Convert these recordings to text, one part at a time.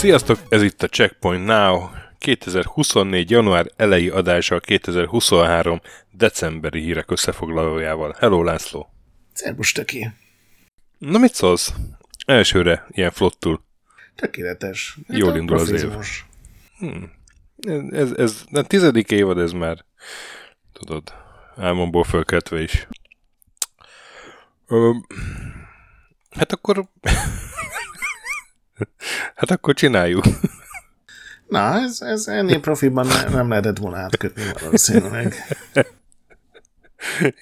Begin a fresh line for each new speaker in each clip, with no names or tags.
Sziasztok, ez itt a Checkpoint Now, 2024. január elejé adása a 2023. decemberi hírek összefoglalójával. Hello László!
Szerbus töké!
Na mit szólsz? Elsőre ilyen flottul.
Tökéletes.
Hát Jól indul az év. Hmm. Ez, ez, a tizedik évad ez már, tudod, álmomból fölkeltve is. Ö, hát akkor Hát akkor csináljuk.
Na, ez, ez ennél profiban ne, nem lehetett volna átkötni valószínűleg.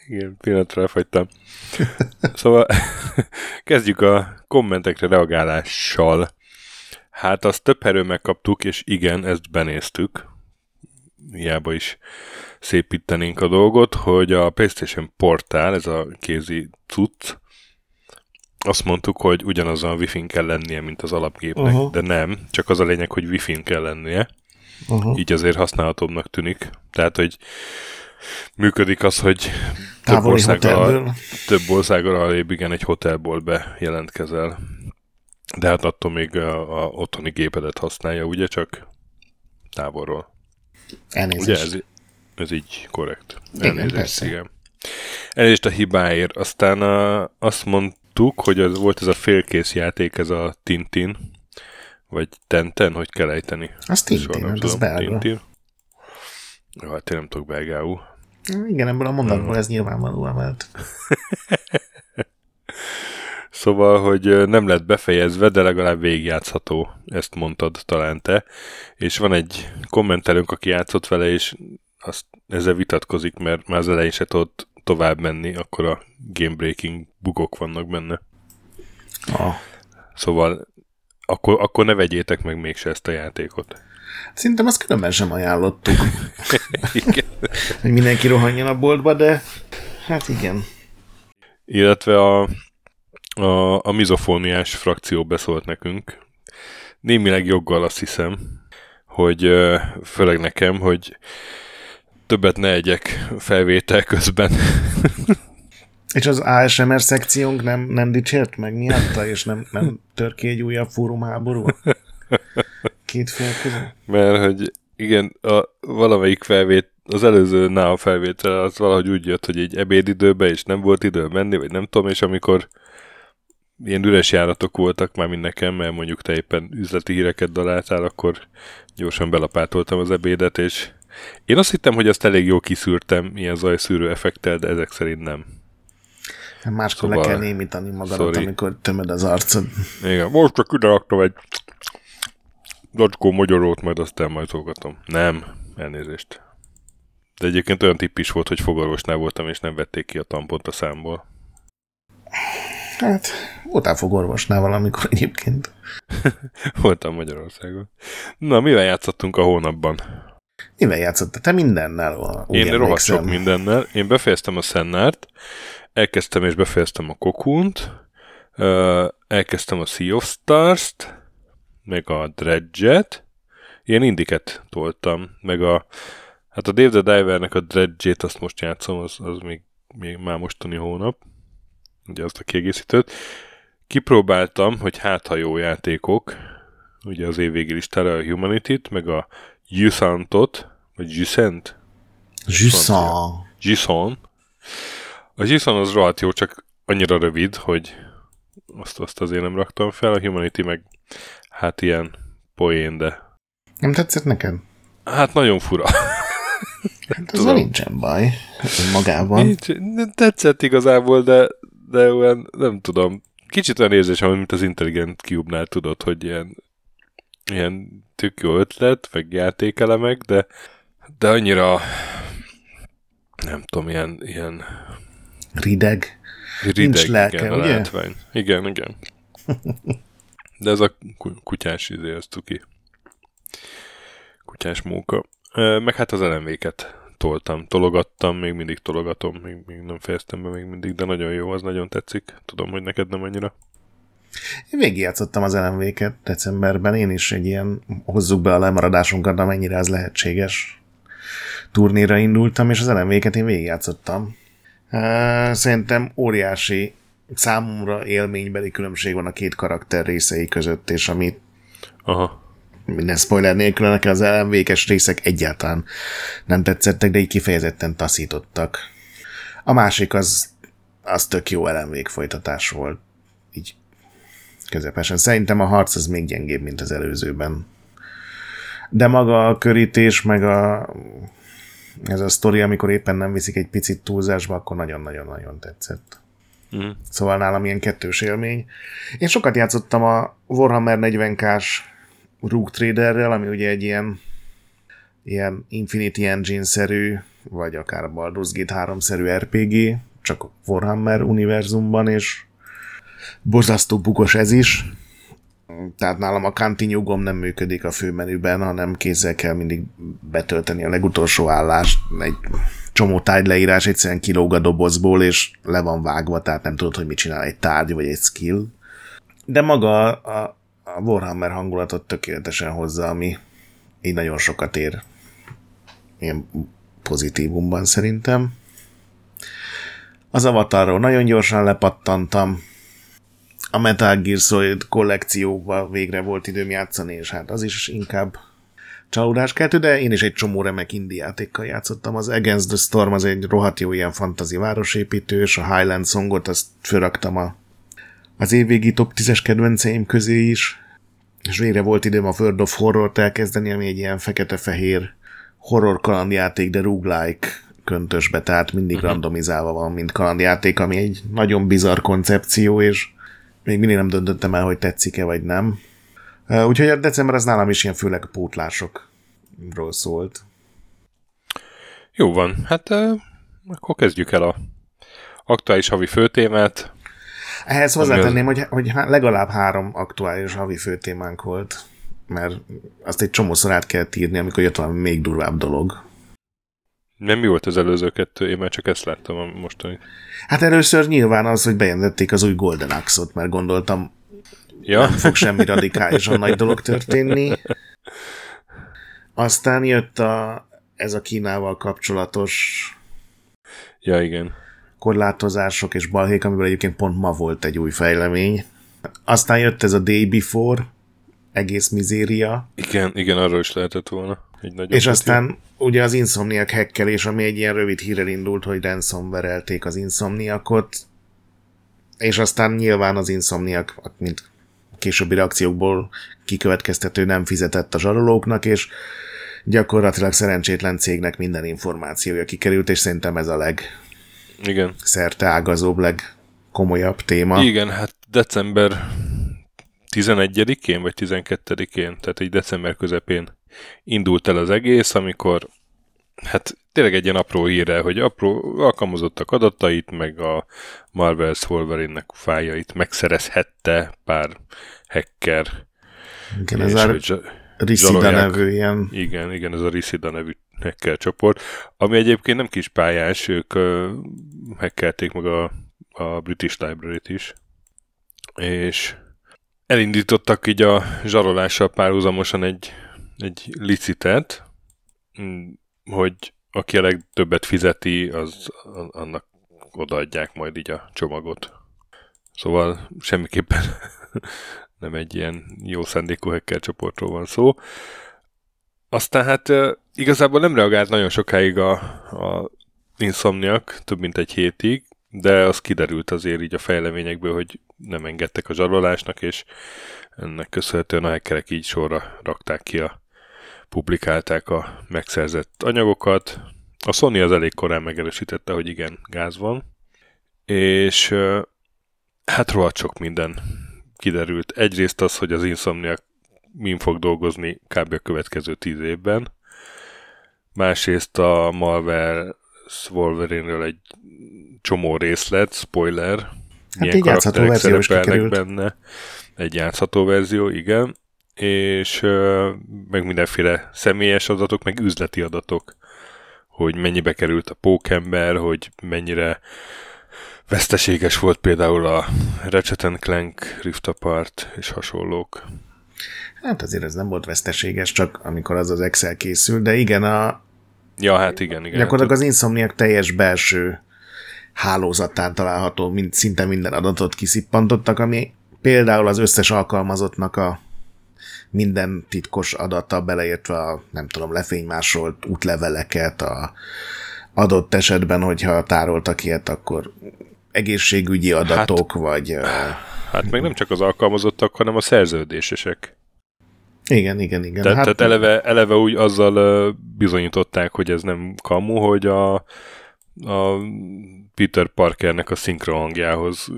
Igen, pillanatra elfagytam. Szóval kezdjük a kommentekre reagálással. Hát azt több erő megkaptuk, és igen, ezt benéztük. Hiába is szépítenénk a dolgot, hogy a PlayStation Portál, ez a kézi cucc, azt mondtuk, hogy ugyanazon a wifi kell lennie, mint az alapgépnek, uh-huh. de nem, csak az a lényeg, hogy wifi kell lennie. Uh-huh. Így azért használhatóbbnak tűnik. Tehát, hogy működik az, hogy több országgal, több országgal alébb igen egy hotelból bejelentkezel. De hát attól még a, a otthoni gépedet használja, ugye csak távolról.
Elnézést.
Ugye ez, ez így korrekt. Elnézést, igen. igen. Elnézést a hibáért. Aztán a, azt mond, láttuk, hogy az volt ez a félkész játék, ez a Tintin, vagy Tenten, hogy kell ejteni.
Az Tintin, hát az belga. Tintin.
Jó, hát én nem tudok belgául.
Igen, ebből a mondatból ez nyilvánvalóan vált.
Szóval, hogy nem lett befejezve, de legalább végigjátszható, ezt mondtad talán te. És van egy kommentelőnk, aki játszott vele, és azt ezzel vitatkozik, mert már az elején se tudott tovább menni, akkor a game breaking bugok vannak benne.
Ah.
Szóval akkor, akkor ne vegyétek meg mégse ezt a játékot.
Szerintem azt különben sem ajánlottuk. hogy mindenki rohanjon a boltba, de hát igen.
Illetve a, a, a mizofóniás frakció beszólt nekünk. Némileg joggal azt hiszem, hogy főleg nekem, hogy többet ne egyek felvétel közben.
És az ASMR szekciónk nem, nem dicsért meg miatta, és nem, nem tör ki egy újabb fórumháború? Két fél között?
Mert, hogy igen, a, valamelyik felvét, az előző NAO felvétel az valahogy úgy jött, hogy egy ebédidőbe, és nem volt idő menni, vagy nem tudom, és amikor ilyen üres járatok voltak már mind nekem, mert mondjuk te éppen üzleti híreket daláltál, akkor gyorsan belapátoltam az ebédet, és én azt hittem, hogy azt elég jól kiszűrtem ilyen zajszűrő effektel, de ezek szerint nem.
Máskor szóval... le kell némítani magadat, sorry. amikor tömöd az arcod.
Igen, most csak ideraktam egy zacskó magyarót, majd azt elmajzolgatom. Nem, elnézést. De egyébként olyan tipp is volt, hogy fogorvosnál voltam, és nem vették ki a tampont a számból.
Hát, voltál fogorvosnál valamikor egyébként.
voltam Magyarországon. Na, mivel játszottunk a hónapban?
Mivel játszottál? Te mindennel
Én rohadt sok mindennel. Én befejeztem a Szennárt, elkezdtem és befejeztem a Kokunt, elkezdtem a Sea of Stars-t, meg a Dredge-et, ilyen indiket toltam, meg a hát a Dave the Divernek a Dredge-ét azt most játszom, az, az még, még már mostani hónap, ugye azt a kiegészítőt. Kipróbáltam, hogy hát ha jó játékok, ugye az év végi listára a Humanity-t, meg a Jusantot, vagy Jusant?
Jusan.
Jusan. A Jusan az rohadt jó, csak annyira rövid, hogy azt, azt azért nem raktam fel, a Humanity meg hát ilyen poén, de...
Nem tetszett neked?
Hát nagyon fura.
Hát ezzel nincsen baj magában. Nincs,
tetszett igazából, de, de olyan, nem tudom, kicsit olyan érzés, mint az Intelligent Cube-nál tudod, hogy ilyen ilyen tök jó ötlet, meg játékelemek, de, de annyira nem tudom, ilyen, ilyen
rideg.
Rideg, Nincs lelke, igen, ugye? Látvány. Igen, igen. De ez a kutyás izé, ez tuki. Kutyás móka. Meg hát az elemvéket toltam, tologattam, még mindig tologatom, még, még nem fejeztem be még mindig, de nagyon jó, az nagyon tetszik. Tudom, hogy neked nem annyira.
Én végigjátszottam az LMV-ket decemberben, én is egy ilyen, hozzuk be a lemaradásunkat, amennyire ez lehetséges turnéra indultam, és az LMV-ket én végigjátszottam. Szerintem óriási számomra élménybeli különbség van a két karakter részei között, és amit
Aha.
minden spoiler nélkül, nekem az LMV-kes részek egyáltalán nem tetszettek, de így kifejezetten taszítottak. A másik az, az tök jó LMV folytatás volt. Így közepesen. Szerintem a harc az még gyengébb, mint az előzőben. De maga a körítés, meg a ez a sztori, amikor éppen nem viszik egy picit túlzásba, akkor nagyon-nagyon-nagyon tetszett. Mm. Szóval nálam ilyen kettős élmény. Én sokat játszottam a Warhammer 40k-s Rook Traderrel, ami ugye egy ilyen, ilyen Infinity Engine-szerű, vagy akár Baldur's Gate 3-szerű RPG, csak Warhammer univerzumban, és borzasztó bugos ez is. Tehát nálam a continue gomb nem működik a főmenüben, hanem kézzel kell mindig betölteni a legutolsó állást. Egy csomó tárgyleírás egyszerűen kilóg a dobozból, és le van vágva, tehát nem tudod, hogy mit csinál egy tárgy vagy egy skill. De maga a, a Warhammer hangulatot tökéletesen hozza, ami így nagyon sokat ér ilyen pozitívumban szerintem. Az avatarról nagyon gyorsan lepattantam, a Metal Gear Solid kollekcióval végre volt időm játszani, és hát az is inkább csalódás keltő, de én is egy csomó remek indie játékkal játszottam. Az Against the Storm az egy rohadt jó ilyen fantazi városépítő, és a Highland Songot azt fölraktam a, az évvégi top 10-es kedvenceim közé is, és végre volt időm a World of Horror-t elkezdeni, ami egy ilyen fekete-fehér horror kalandjáték, de roguelike köntösbe, tehát mindig uh-huh. randomizálva van, mint kalandjáték, ami egy nagyon bizarr koncepció, és még mindig nem döntöttem el, hogy tetszik-e vagy nem. Úgyhogy a december az nálam is ilyen főleg pótlásokról szólt.
Jó van, hát akkor kezdjük el a aktuális havi főtémát.
Ehhez hozzátenném, az... hogy, hogy legalább három aktuális havi főtémánk volt, mert azt egy csomószor át kell írni, amikor jött valami még durvább dolog.
Nem mi volt az előző kettő? Én már csak ezt láttam a mostani.
Hát először nyilván az, hogy bejelentették az új Golden Axe-ot, mert gondoltam, ja. nem fog semmi radikálisan nagy dolog történni. Aztán jött a, ez a Kínával kapcsolatos
ja, igen.
korlátozások és balhék, amiből egyébként pont ma volt egy új fejlemény. Aztán jött ez a Day Before, egész mizéria.
Igen, igen, arról is lehetett volna.
Egy és aztán ugye az Insomniac hekkelés, ami egy ilyen rövid hírrel indult, hogy ransomware az Insomniacot, és aztán nyilván az Insomniac, mint későbbi reakciókból kikövetkeztető nem fizetett a zsarolóknak, és gyakorlatilag szerencsétlen cégnek minden információja kikerült, és szerintem ez a leg
Igen.
szerte ágazóbb, legkomolyabb téma.
Igen, hát december 11-én vagy 12-én, tehát egy december közepén indult el az egész, amikor hát tényleg egy ilyen apró híre, hogy apró alkalmazottak adatait, meg a Marvel's Wolverine-nek fájait megszerezhette pár hacker.
Igen, ez a Risida nevű ilyen.
Igen, igen, ez a Risida nevű hacker csoport, ami egyébként nem kis pályás, ők uh, hackelték meg a, a British Library-t is, és elindítottak így a zsarolással párhuzamosan egy egy licitet, mm, hogy aki a legtöbbet fizeti, az annak odaadják majd így a csomagot. Szóval semmiképpen nem egy ilyen jó szándékú hacker csoportról van szó. Aztán hát igazából nem reagált nagyon sokáig a, a Insomniak, több mint egy hétig, de az kiderült azért így a fejleményekből, hogy nem engedtek a zsarolásnak, és ennek köszönhetően a hackerek így sorra rakták ki a publikálták a megszerzett anyagokat. A Sony az elég korán megerősítette, hogy igen, gáz van. És hát rohadt sok minden kiderült. Egyrészt az, hogy az Insomniac min fog dolgozni kb. a következő tíz évben. Másrészt a Marvel Wolverine-ről egy csomó részlet, spoiler, hát
milyen karakterek szerepelnek benne.
Egy játszható verzió, igen és meg mindenféle személyes adatok, meg üzleti adatok hogy mennyibe került a pókember, hogy mennyire veszteséges volt például a Ratchet Clank, Rift Apart és hasonlók.
Hát azért ez nem volt veszteséges, csak amikor az az Excel készül, de igen, a...
Ja, hát igen, igen.
Gyakorlatilag az Insomniac teljes belső hálózatán található, mint szinte minden adatot kiszippantottak, ami például az összes alkalmazottnak a minden titkos adata, beleértve a, nem tudom, lefénymásolt útleveleket, a adott esetben, hogyha tároltak ilyet, akkor egészségügyi adatok, hát, vagy...
Hát meg nem csak az alkalmazottak, hanem a szerződésesek.
Igen, igen, igen.
Te, hát, tehát eleve, eleve úgy azzal bizonyították, hogy ez nem kamu, hogy a, a Peter Parkernek a szinkron hangjához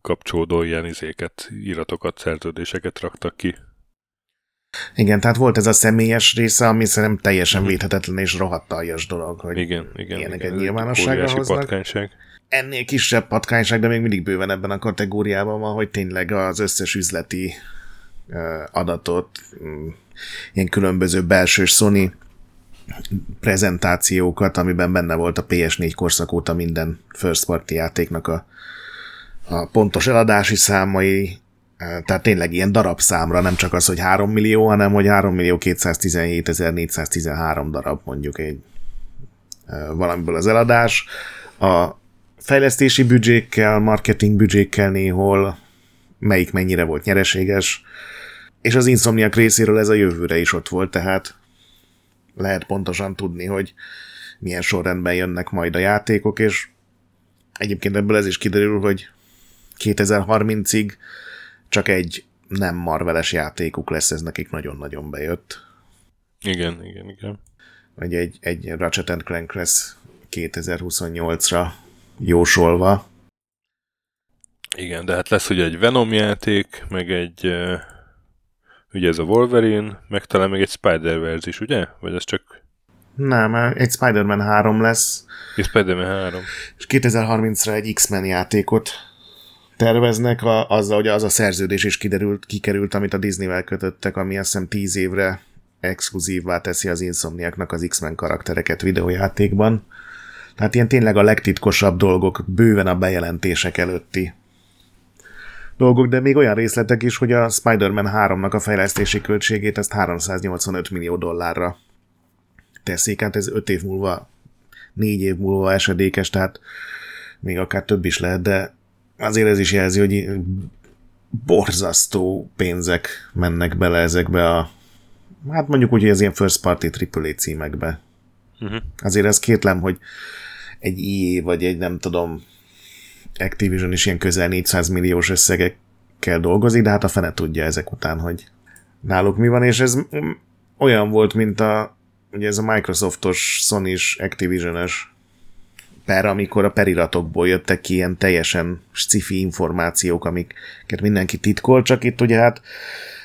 kapcsolódó ilyen izéket, íratokat, szerződéseket raktak ki.
Igen, tehát volt ez a személyes része, ami szerintem teljesen uh-huh. védhetetlen és rohadt aljas dolog, hogy
igen, igen,
ilyeneket
igen,
nyilvánosságra hoznak.
Patkányság.
Ennél kisebb patkányság, de még mindig bőven ebben a kategóriában van, hogy tényleg az összes üzleti adatot, mm, ilyen különböző belső Sony prezentációkat, amiben benne volt a PS4 korszak óta minden first party játéknak a, a pontos eladási számai, tehát tényleg ilyen darabszámra, nem csak az, hogy 3 millió, hanem hogy 3 millió 217 413 darab mondjuk egy valamiből az eladás. A fejlesztési büdzsékkel, marketing büdzsékkel néhol, melyik mennyire volt nyereséges, és az Insomniac részéről ez a jövőre is ott volt, tehát lehet pontosan tudni, hogy milyen sorrendben jönnek majd a játékok, és egyébként ebből ez is kiderül, hogy 2030-ig csak egy nem marveles játékuk lesz, ez nekik nagyon-nagyon bejött.
Igen, igen, igen.
Vagy egy, egy Ratchet Clank lesz 2028-ra jósolva.
Igen, de hát lesz ugye egy Venom játék, meg egy ugye ez a Wolverine, meg talán még egy Spider-Verse is, ugye? Vagy ez csak...
Nem, egy Spider-Man 3 lesz.
Egy Spider-Man 3.
És 2030-ra egy X-Men játékot terveznek, a, azzal, hogy az a szerződés is kiderült, kikerült, amit a Disney-vel kötöttek, ami azt hiszem 10 évre exkluzívvá teszi az Insomniaknak az X-Men karaktereket videójátékban. Tehát ilyen tényleg a legtitkosabb dolgok bőven a bejelentések előtti dolgok, de még olyan részletek is, hogy a Spider-Man 3-nak a fejlesztési költségét ezt 385 millió dollárra teszik, hát ez 5 év múlva, 4 év múlva esedékes, tehát még akár több is lehet, de azért ez is jelzi, hogy borzasztó pénzek mennek bele ezekbe a hát mondjuk úgy, hogy az ilyen first party AAA címekbe. Uh-huh. Azért ez kétlem, hogy egy IE vagy egy nem tudom Activision is ilyen közel 400 milliós összegekkel dolgozik, de hát a fene tudja ezek után, hogy náluk mi van, és ez olyan volt, mint a ugye ez a Microsoftos, Sony-s, Activision-es per, amikor a periratokból jöttek ki ilyen teljesen sci információk, amiket mindenki titkol, csak itt ugye hát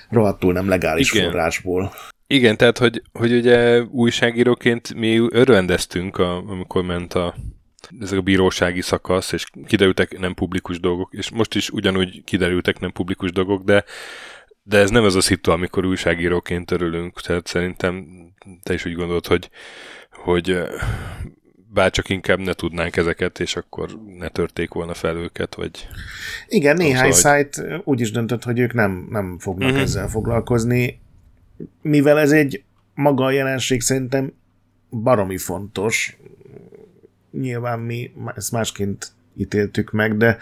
rohadtul nem legális Igen. forrásból.
Igen, tehát hogy, hogy ugye újságíróként mi örvendeztünk, a, amikor ment a ezek a bírósági szakasz, és kiderültek nem publikus dolgok, és most is ugyanúgy kiderültek nem publikus dolgok, de de ez nem ez a szitu, amikor újságíróként örülünk, tehát szerintem te is úgy gondolod, hogy, hogy bárcsak inkább ne tudnánk ezeket, és akkor ne törték volna fel őket, vagy...
Igen, néhány szóval, szájt úgy is döntött, hogy ők nem, nem fognak uh-huh. ezzel foglalkozni, mivel ez egy maga a jelenség szerintem baromi fontos, nyilván mi ezt másként ítéltük meg, de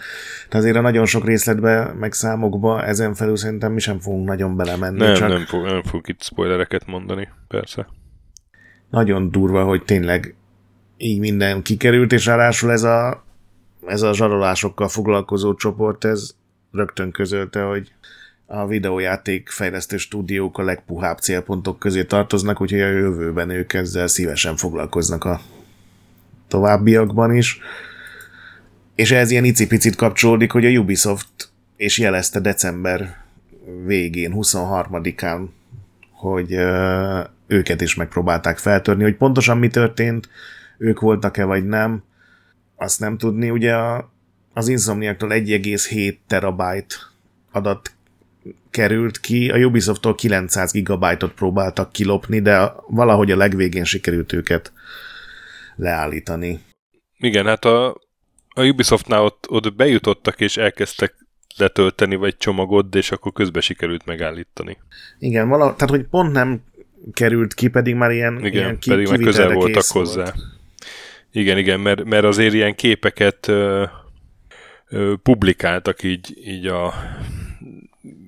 azért a nagyon sok részletbe, meg számokba ezen felül szerintem mi sem fogunk nagyon belemenni.
Nem, csak nem, fog, nem fog itt spoilereket mondani, persze.
Nagyon durva, hogy tényleg így minden kikerült, és ráadásul ez a, ez a zsarolásokkal foglalkozó csoport, ez rögtön közölte, hogy a videójáték fejlesztő stúdiók a legpuhább célpontok közé tartoznak, úgyhogy a jövőben ők ezzel szívesen foglalkoznak a továbbiakban is. És ez ilyen icipicit kapcsolódik, hogy a Ubisoft és jelezte december végén, 23-án, hogy őket is megpróbálták feltörni, hogy pontosan mi történt, ők voltak-e vagy nem, azt nem tudni. Ugye a, az Insomniaktól 1,7 terabyte adat került ki, a Ubisofttól 900 gigabájtot próbáltak kilopni, de valahogy a legvégén sikerült őket leállítani.
Igen, hát a, a Ubisoftnál ott, ott bejutottak és elkezdtek letölteni vagy csomagot, és akkor közben sikerült megállítani.
Igen, vala, tehát hogy pont nem került ki, pedig már ilyen,
Igen,
ilyen ki,
pedig már közel voltak hozzá.
Volt.
Igen, igen, mert, mert azért ilyen képeket ö, ö, publikáltak így, így a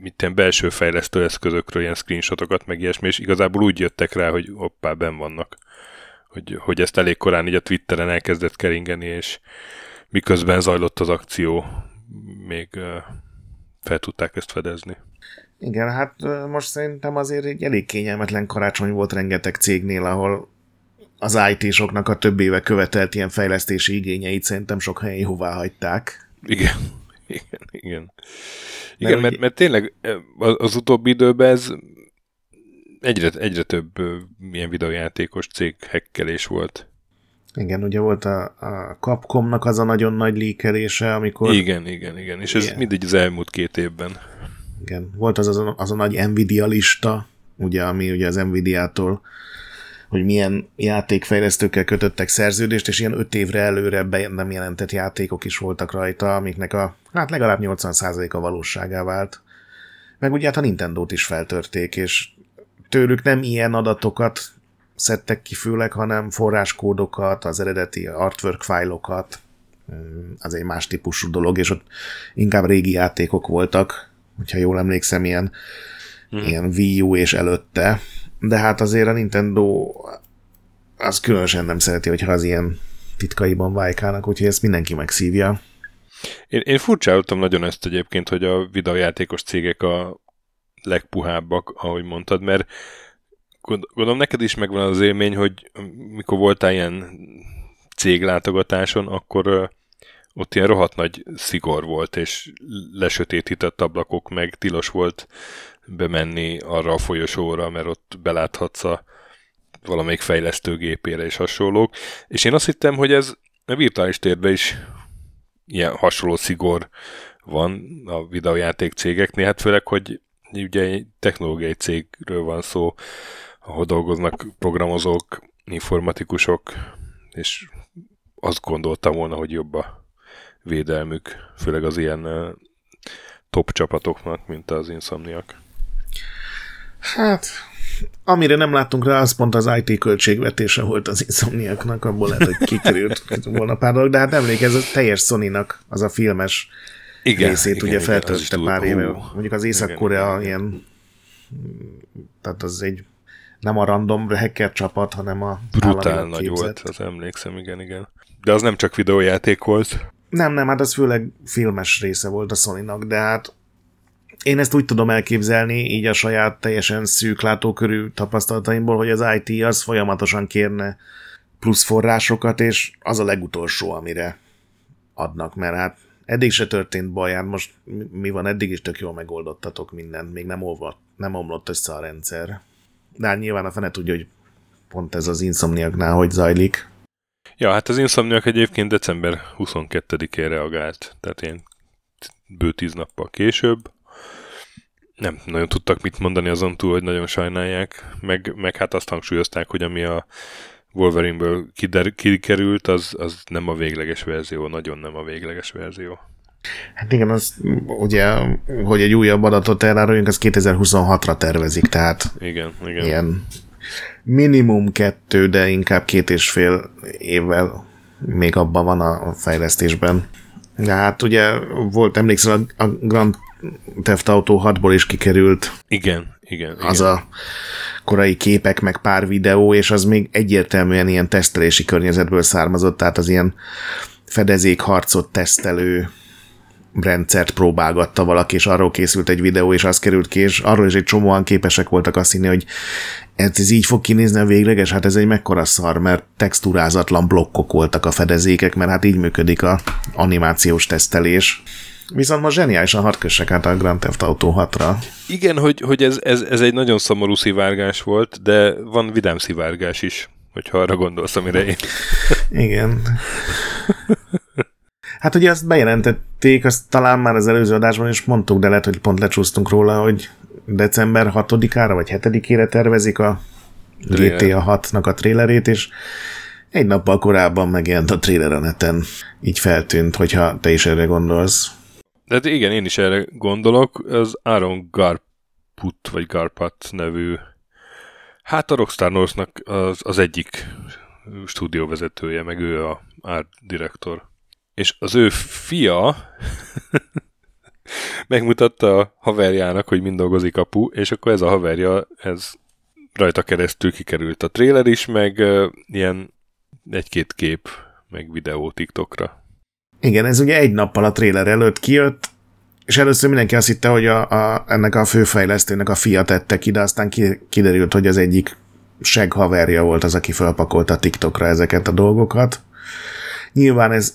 mit belső fejlesztő eszközökről ilyen screenshotokat, meg ilyesmi, és igazából úgy jöttek rá, hogy hoppá, ben vannak. Hogy, hogy ezt elég korán így a Twitteren elkezdett keringeni, és miközben zajlott az akció, még ö, fel tudták ezt fedezni.
Igen, hát most szerintem azért egy elég kényelmetlen karácsony volt rengeteg cégnél, ahol az IT-soknak a több éve követelt ilyen fejlesztési igényeit szerintem sok helyen jóvá hagyták.
Igen, igen, igen. Igen, mert, mert tényleg az utóbbi időben ez egyre, egyre több ilyen videójátékos cég hekkelés volt.
Igen, ugye volt a, a Capcomnak az a nagyon nagy líkelése, amikor...
Igen, igen, igen, és ez igen. mindig az elmúlt két évben.
Igen, volt az, az, a, az a nagy Nvidia lista, ugye, ami ugye az Nvidia-tól hogy milyen játékfejlesztőkkel kötöttek szerződést, és ilyen öt évre előre be nem jelentett játékok is voltak rajta, amiknek a hát legalább 80%-a valóságá vált. Meg ugye hát a Nintendo-t is feltörték, és tőlük nem ilyen adatokat szedtek ki főleg, hanem forráskódokat, az eredeti artwork fájlokat, az egy más típusú dolog, és ott inkább régi játékok voltak, hogyha jól emlékszem, ilyen, hmm. ilyen Wii U és előtte, de hát azért a Nintendo az különösen nem szereti, hogyha az ilyen titkaiban vájkálnak, úgyhogy ezt mindenki megszívja.
Én, én furcsáltam nagyon ezt egyébként, hogy a videójátékos cégek a legpuhábbak, ahogy mondtad, mert gondolom neked is megvan az élmény, hogy mikor voltál ilyen céglátogatáson, akkor ott ilyen rohadt nagy szigor volt, és lesötétített ablakok, meg tilos volt bemenni arra a folyosóra, mert ott beláthatsz a valamelyik fejlesztőgépére és hasonlók. És én azt hittem, hogy ez a virtuális térben is ilyen hasonló szigor van a videójáték cégeknél, hát főleg, hogy ugye egy technológiai cégről van szó, ahol dolgoznak programozók, informatikusok, és azt gondoltam volna, hogy jobb a védelmük, főleg az ilyen top csapatoknak, mint az Insomniak.
Hát, amire nem láttunk rá, az pont az IT költségvetése volt az Insomniaknak, abból lehet, hogy kikerült volna pár dolog, de hát emlékezz, a teljes Sony-nak az a filmes igen, részét igen, ugye feltöltötte pár éve. Mondjuk az Észak-Korea ilyen, tehát az egy nem a random hacker csapat, hanem a
Brutál nagy képzett. volt, az emlékszem, igen, igen. De az nem csak videójáték volt.
Nem, nem, hát az főleg filmes része volt a sony de hát én ezt úgy tudom elképzelni, így a saját teljesen szűk látókörű tapasztalataimból, hogy az IT az folyamatosan kérne plusz forrásokat, és az a legutolsó, amire adnak, mert hát eddig se történt baj, hát most mi van, eddig is tök jól megoldottatok mindent, még nem, olvat, nem omlott össze a rendszer. De hát nyilván a fene tudja, hogy pont ez az Insomniaknál hogy zajlik.
Ja, hát az Insomniak egyébként december 22-én reagált, tehát ilyen bő tíz nappal később nem nagyon tudtak mit mondani azon túl, hogy nagyon sajnálják, meg, meg hát azt hangsúlyozták, hogy ami a Wolverine-ből kider, kikerült, az, az nem a végleges verzió, nagyon nem a végleges verzió.
Hát igen, az ugye, hogy egy újabb adatot eláruljunk, az 2026-ra tervezik, tehát
igen, igen.
ilyen minimum kettő, de inkább két és fél évvel még abban van a fejlesztésben. De hát ugye volt, emlékszel, a Grand Theft Auto 6-ból is kikerült.
Igen, igen.
Az
igen.
a korai képek, meg pár videó, és az még egyértelműen ilyen tesztelési környezetből származott, tehát az ilyen fedezékharcot tesztelő rendszert próbálgatta valaki, és arról készült egy videó, és az került ki, és arról is egy csomóan képesek voltak azt hinni, hogy ez így fog kinézni a végleges, hát ez egy mekkora szar, mert texturázatlan blokkok voltak a fedezékek, mert hát így működik a animációs tesztelés. Viszont ma zseniálisan hat kössek át a Grand Theft Auto 6-ra.
Igen, hogy, hogy ez, ez, ez egy nagyon szomorú szivárgás volt, de van vidám szivárgás is, hogyha arra gondolsz, amire én.
Igen. Hát ugye azt bejelentették, azt talán már az előző adásban is mondtuk, de lehet, hogy pont lecsúsztunk róla, hogy december 6-ára vagy 7-ére tervezik a GTA 6-nak a trailerét, és Egy nappal korábban megjelent a trailer a neten. Így feltűnt, hogyha te is erre gondolsz.
De hát igen, én is erre gondolok. Az Aaron Garput, vagy Garpat nevű, hát a Rockstar North-nak az, az egyik stúdióvezetője, meg ő a art direktor. És az ő fia megmutatta a haverjának, hogy mind dolgozik apu, és akkor ez a haverja, ez rajta keresztül kikerült a trailer is, meg uh, ilyen egy-két kép, meg videó TikTokra.
Igen, ez ugye egy nappal a trailer előtt kijött, és először mindenki azt hitte, hogy a, a, ennek a főfejlesztőnek a fia tette ki, de aztán ki, kiderült, hogy az egyik seg haverja volt az, aki felpakolta TikTokra ezeket a dolgokat. Nyilván ez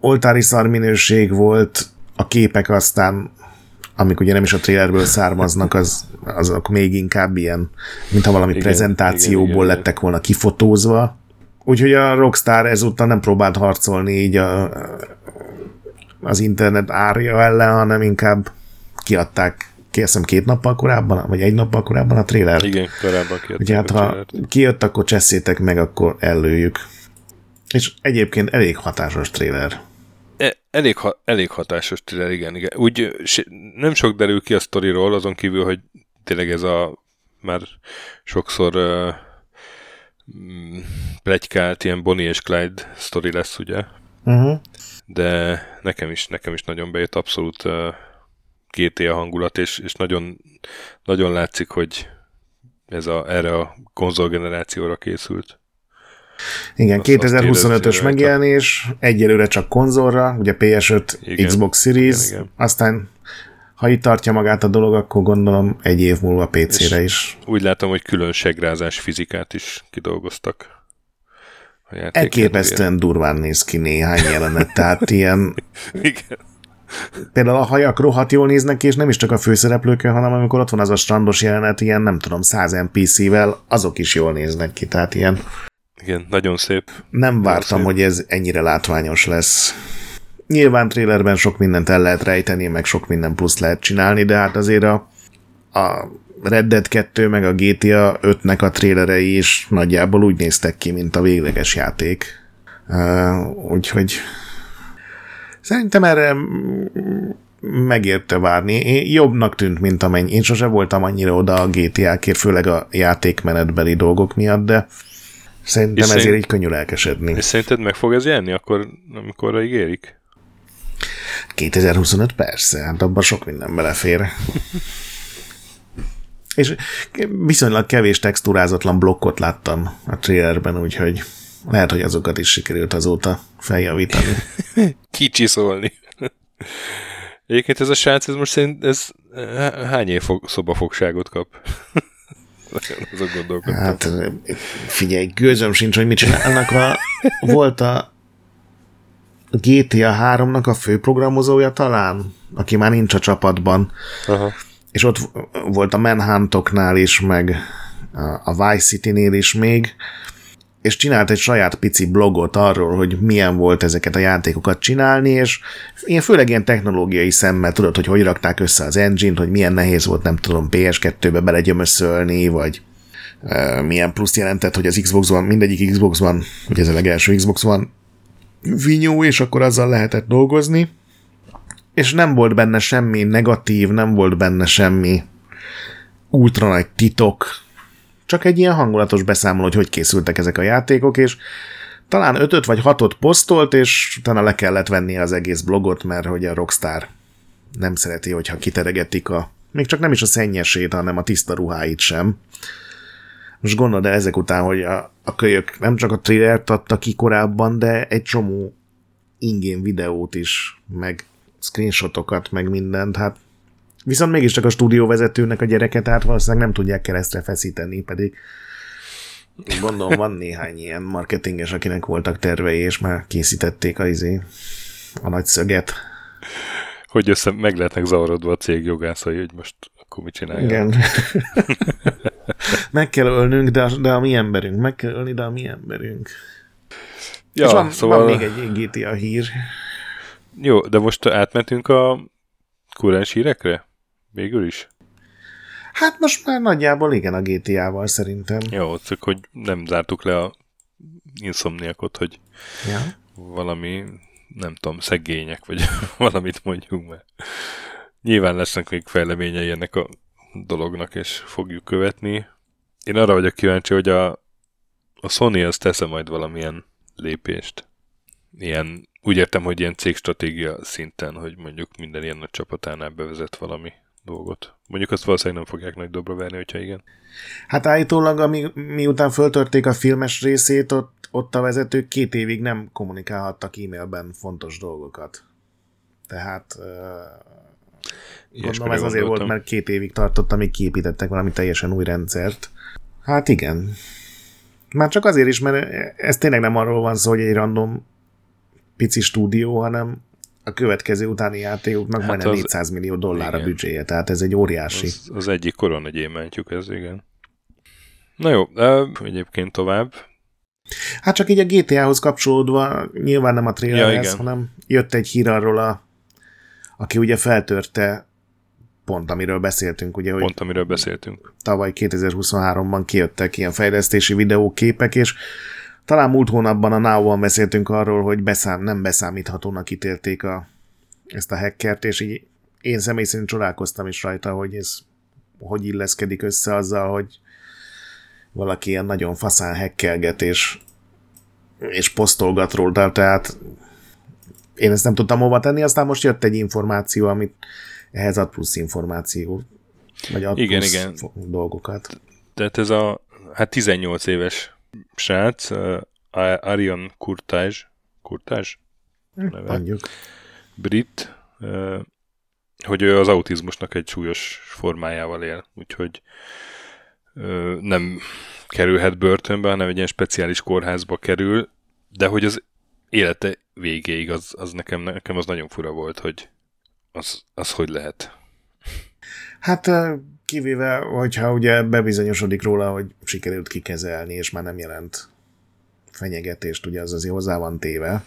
oltári szar minőség volt, a képek aztán, amik ugye nem is a trailerből származnak, az, azok még inkább ilyen, mintha valami igen, prezentációból igen, igen, lettek volna kifotózva. Úgyhogy a Rockstar ezúttal nem próbált harcolni így a, az internet árja ellen, hanem inkább kiadták ki, két nappal korábban, vagy egy nappal korábban a trailer.
Igen, korábban
kiadták Ugye hát, ha kijött, akkor cseszétek meg, akkor ellőjük. És egyébként elég hatásos trailer.
E, elég, ha, elég hatásos trailer, igen, igen. Úgy nem sok derül ki a sztoriról, azon kívül, hogy tényleg ez a már sokszor uh, plegykált ilyen Bonnie és Clyde sztori lesz, ugye? Uh-huh. De nekem is, nekem is nagyon bejött abszolút uh, GTA hangulat, és, és nagyon, nagyon látszik, hogy ez a, erre a konzolgenerációra készült.
Igen, 2025-ös megjelenés, egyelőre csak konzolra, ugye PS5, igen, Xbox Series, igen, igen. aztán ha itt tartja magát a dolog, akkor gondolom egy év múlva PC-re is.
Úgy látom, hogy külön segrázás fizikát is kidolgoztak.
Elképesztően durván néz ki néhány jelenet, tehát ilyen... Igen. Például a hajak rohadt jól néznek ki, és nem is csak a főszereplőkön, hanem amikor ott van az a strandos jelenet, ilyen nem tudom, 100 NPC-vel, azok is jól néznek ki, tehát ilyen
igen, nagyon szép.
Nem vártam, szép. hogy ez ennyire látványos lesz. Nyilván trailerben sok mindent el lehet rejteni, meg sok minden plusz lehet csinálni, de hát azért a, a Red Dead 2 meg a GTA 5-nek a trailerei is nagyjából úgy néztek ki, mint a végleges játék. Uh, úgyhogy szerintem erre megérte várni. Én jobbnak tűnt, mint amennyi. Én sose voltam annyira oda a GTA-kért, főleg a játékmenetbeli dolgok miatt, de Szerintem és ezért szerint, így könnyű lelkesedni.
És szerinted meg fog ez jelni, akkor, amikor ígérik?
2025 persze, hát abban sok minden belefér. és viszonylag kevés texturázatlan blokkot láttam a trailerben, úgyhogy lehet, hogy azokat is sikerült azóta feljavítani.
Kicsi szólni. Egyébként ez a srác, ez most szerint ez hány év fog, szobafogságot kap?
Azok gondolkodtam. Hát figyelj, gőzöm sincs, hogy mit csinálnak. A, volt a GTA 3-nak a főprogramozója talán, aki már nincs a csapatban. Aha. És ott volt a Manhuntoknál is, meg a Vice City-nél is még, és csinált egy saját pici blogot arról, hogy milyen volt ezeket a játékokat csinálni, és én főleg ilyen technológiai szemmel tudod, hogy hogy rakták össze az engine-t, hogy milyen nehéz volt, nem tudom, PS2-be belegyömöszölni, vagy uh, milyen plusz jelentett, hogy az Xbox van, mindegyik Xbox van, ugye ez a legelső Xbox van vinyó, és akkor azzal lehetett dolgozni, és nem volt benne semmi negatív, nem volt benne semmi ultra nagy titok, csak egy ilyen hangulatos beszámoló, hogy hogy készültek ezek a játékok, és talán ötöt vagy hatot posztolt, és utána le kellett venni az egész blogot, mert hogy a Rockstar nem szereti, hogyha kiteregetik a, még csak nem is a szennyesét, hanem a tiszta ruháit sem. Most gondolod ezek után, hogy a, a kölyök nem csak a trailert adta ki korábban, de egy csomó ingén videót is, meg screenshotokat, meg mindent, hát Viszont mégiscsak a stúdióvezetőnek a gyereket át valószínűleg nem tudják keresztre feszíteni, pedig gondolom van néhány ilyen marketinges, akinek voltak tervei, és már készítették a, izé, a nagy szöget.
Hogy össze meg lehetnek zavarodva a cég jogászai, hogy most akkor mit csinálják.
Igen. meg kell ölnünk, de a, de a mi emberünk. Meg kell ölni, de a mi emberünk. Ja, és van, szóval... van még egy GTA hír.
Jó, de most átmentünk a kurens hírekre? Végül is?
Hát most már nagyjából igen a GTA-val szerintem.
Jó, csak hogy nem zártuk le a inszomniakot, hogy
Ja.
valami, nem tudom, szegények, vagy valamit mondjunk meg. Nyilván lesznek még fejleményei ennek a dolognak, és fogjuk követni. Én arra vagyok kíváncsi, hogy a, a Sony az tesz majd valamilyen lépést. Ilyen, úgy értem, hogy ilyen cégstratégia szinten, hogy mondjuk minden ilyen nagy csapatánál bevezet valami dolgot. Mondjuk azt valószínűleg nem fogják nagy dobra verni, hogyha igen.
Hát állítólag, ami, miután föltörték a filmes részét, ott, ott a vezetők két évig nem kommunikálhattak e-mailben fontos dolgokat. Tehát gondolom ez azért volt, mert két évig tartott, amíg kiépítettek valami teljesen új rendszert. Hát igen. Már csak azért is, mert ez tényleg nem arról van szó, hogy egy random pici stúdió, hanem a következő utáni játékoknak hát majdnem az, 400 millió dollár igen. a büdzséje, tehát ez egy óriási.
Az, az egyik koron egy gyémántjuk ez, igen. Na jó, egyébként tovább.
Hát csak így a GTA-hoz kapcsolódva, nyilván nem a trailerhez, ja, hanem jött egy hír arról, a, aki ugye feltörte pont amiről beszéltünk, ugye,
hogy pont amiről beszéltünk.
Tavaly 2023-ban kijöttek ilyen fejlesztési videóképek, és talán múlt hónapban a now beszéltünk arról, hogy beszám, nem beszámíthatónak ítélték a, ezt a hackert, és így én személy szerint csodálkoztam is rajta, hogy ez hogy illeszkedik össze azzal, hogy valaki ilyen nagyon faszán hackelget, és, és posztolgat róla, tehát én ezt nem tudtam hova tenni, aztán most jött egy információ, amit ehhez ad plusz információ, vagy ad igen, plusz igen. dolgokat.
Tehát ez a hát 18 éves srác, uh, Arion Kurtázs, Kurtázs?
Mondjuk.
Brit, uh, hogy ő az autizmusnak egy súlyos formájával él, úgyhogy uh, nem kerülhet börtönbe, hanem egy ilyen speciális kórházba kerül, de hogy az élete végéig, az, az nekem, nekem az nagyon fura volt, hogy az, az hogy lehet.
Hát kivéve, hogyha ugye bebizonyosodik róla, hogy sikerült kikezelni, és már nem jelent fenyegetést, ugye az azért hozzá van téve.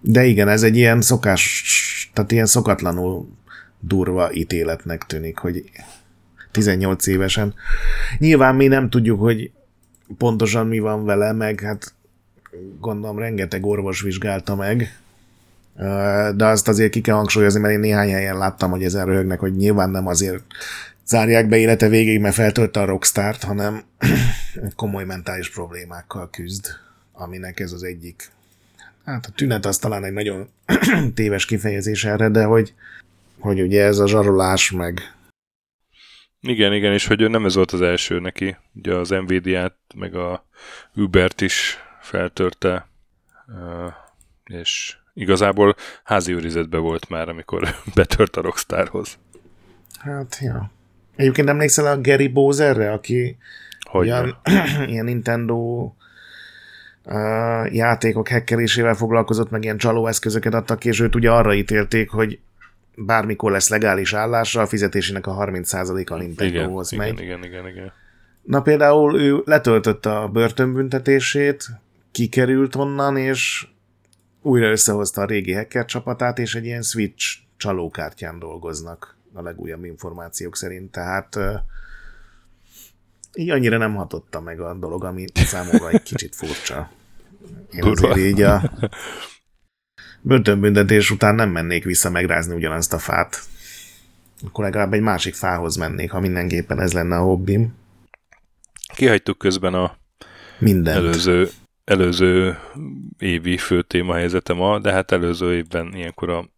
De igen, ez egy ilyen szokás, tehát ilyen szokatlanul durva ítéletnek tűnik, hogy 18 évesen. Nyilván mi nem tudjuk, hogy pontosan mi van vele, meg hát gondolom rengeteg orvos vizsgálta meg, de azt azért ki kell hangsúlyozni, mert én néhány helyen láttam, hogy ezen röhögnek, hogy nyilván nem azért zárják be élete végéig, mert feltölte a rockstart, hanem komoly mentális problémákkal küzd, aminek ez az egyik. Hát a tünet az talán egy nagyon téves kifejezés erre, de hogy, hogy ugye ez a zsarolás meg
igen, igen, és hogy nem ez volt az első neki. Ugye az Nvidia-t, meg a Ubert is feltörte, és igazából házi őrizetbe volt már, amikor betört a Rockstarhoz.
Hát, ja. Egyébként emlékszel a Gary Bowserre, aki hogy ilyen, ilyen Nintendo uh, játékok hackerésével foglalkozott, meg ilyen csalóeszközöket adtak, és őt ugye arra ítélték, hogy bármikor lesz legális állása, a fizetésének a 30%-a Nintendo-hoz
megy. Igen, igen, igen, igen.
Na például ő letöltötte a börtönbüntetését, kikerült onnan, és újra összehozta a régi hacker csapatát, és egy ilyen Switch csalókártyán dolgoznak a legújabb információk szerint. Tehát így annyira nem hatotta meg a dolog, ami számomra egy kicsit furcsa. Én azért így a börtönbüntetés után nem mennék vissza megrázni ugyanazt a fát. Akkor legalább egy másik fához mennék, ha mindenképpen ez lenne a hobbim.
Kihagytuk közben a Mindent. előző előző évi fő helyzete ma, de hát előző évben ilyenkor a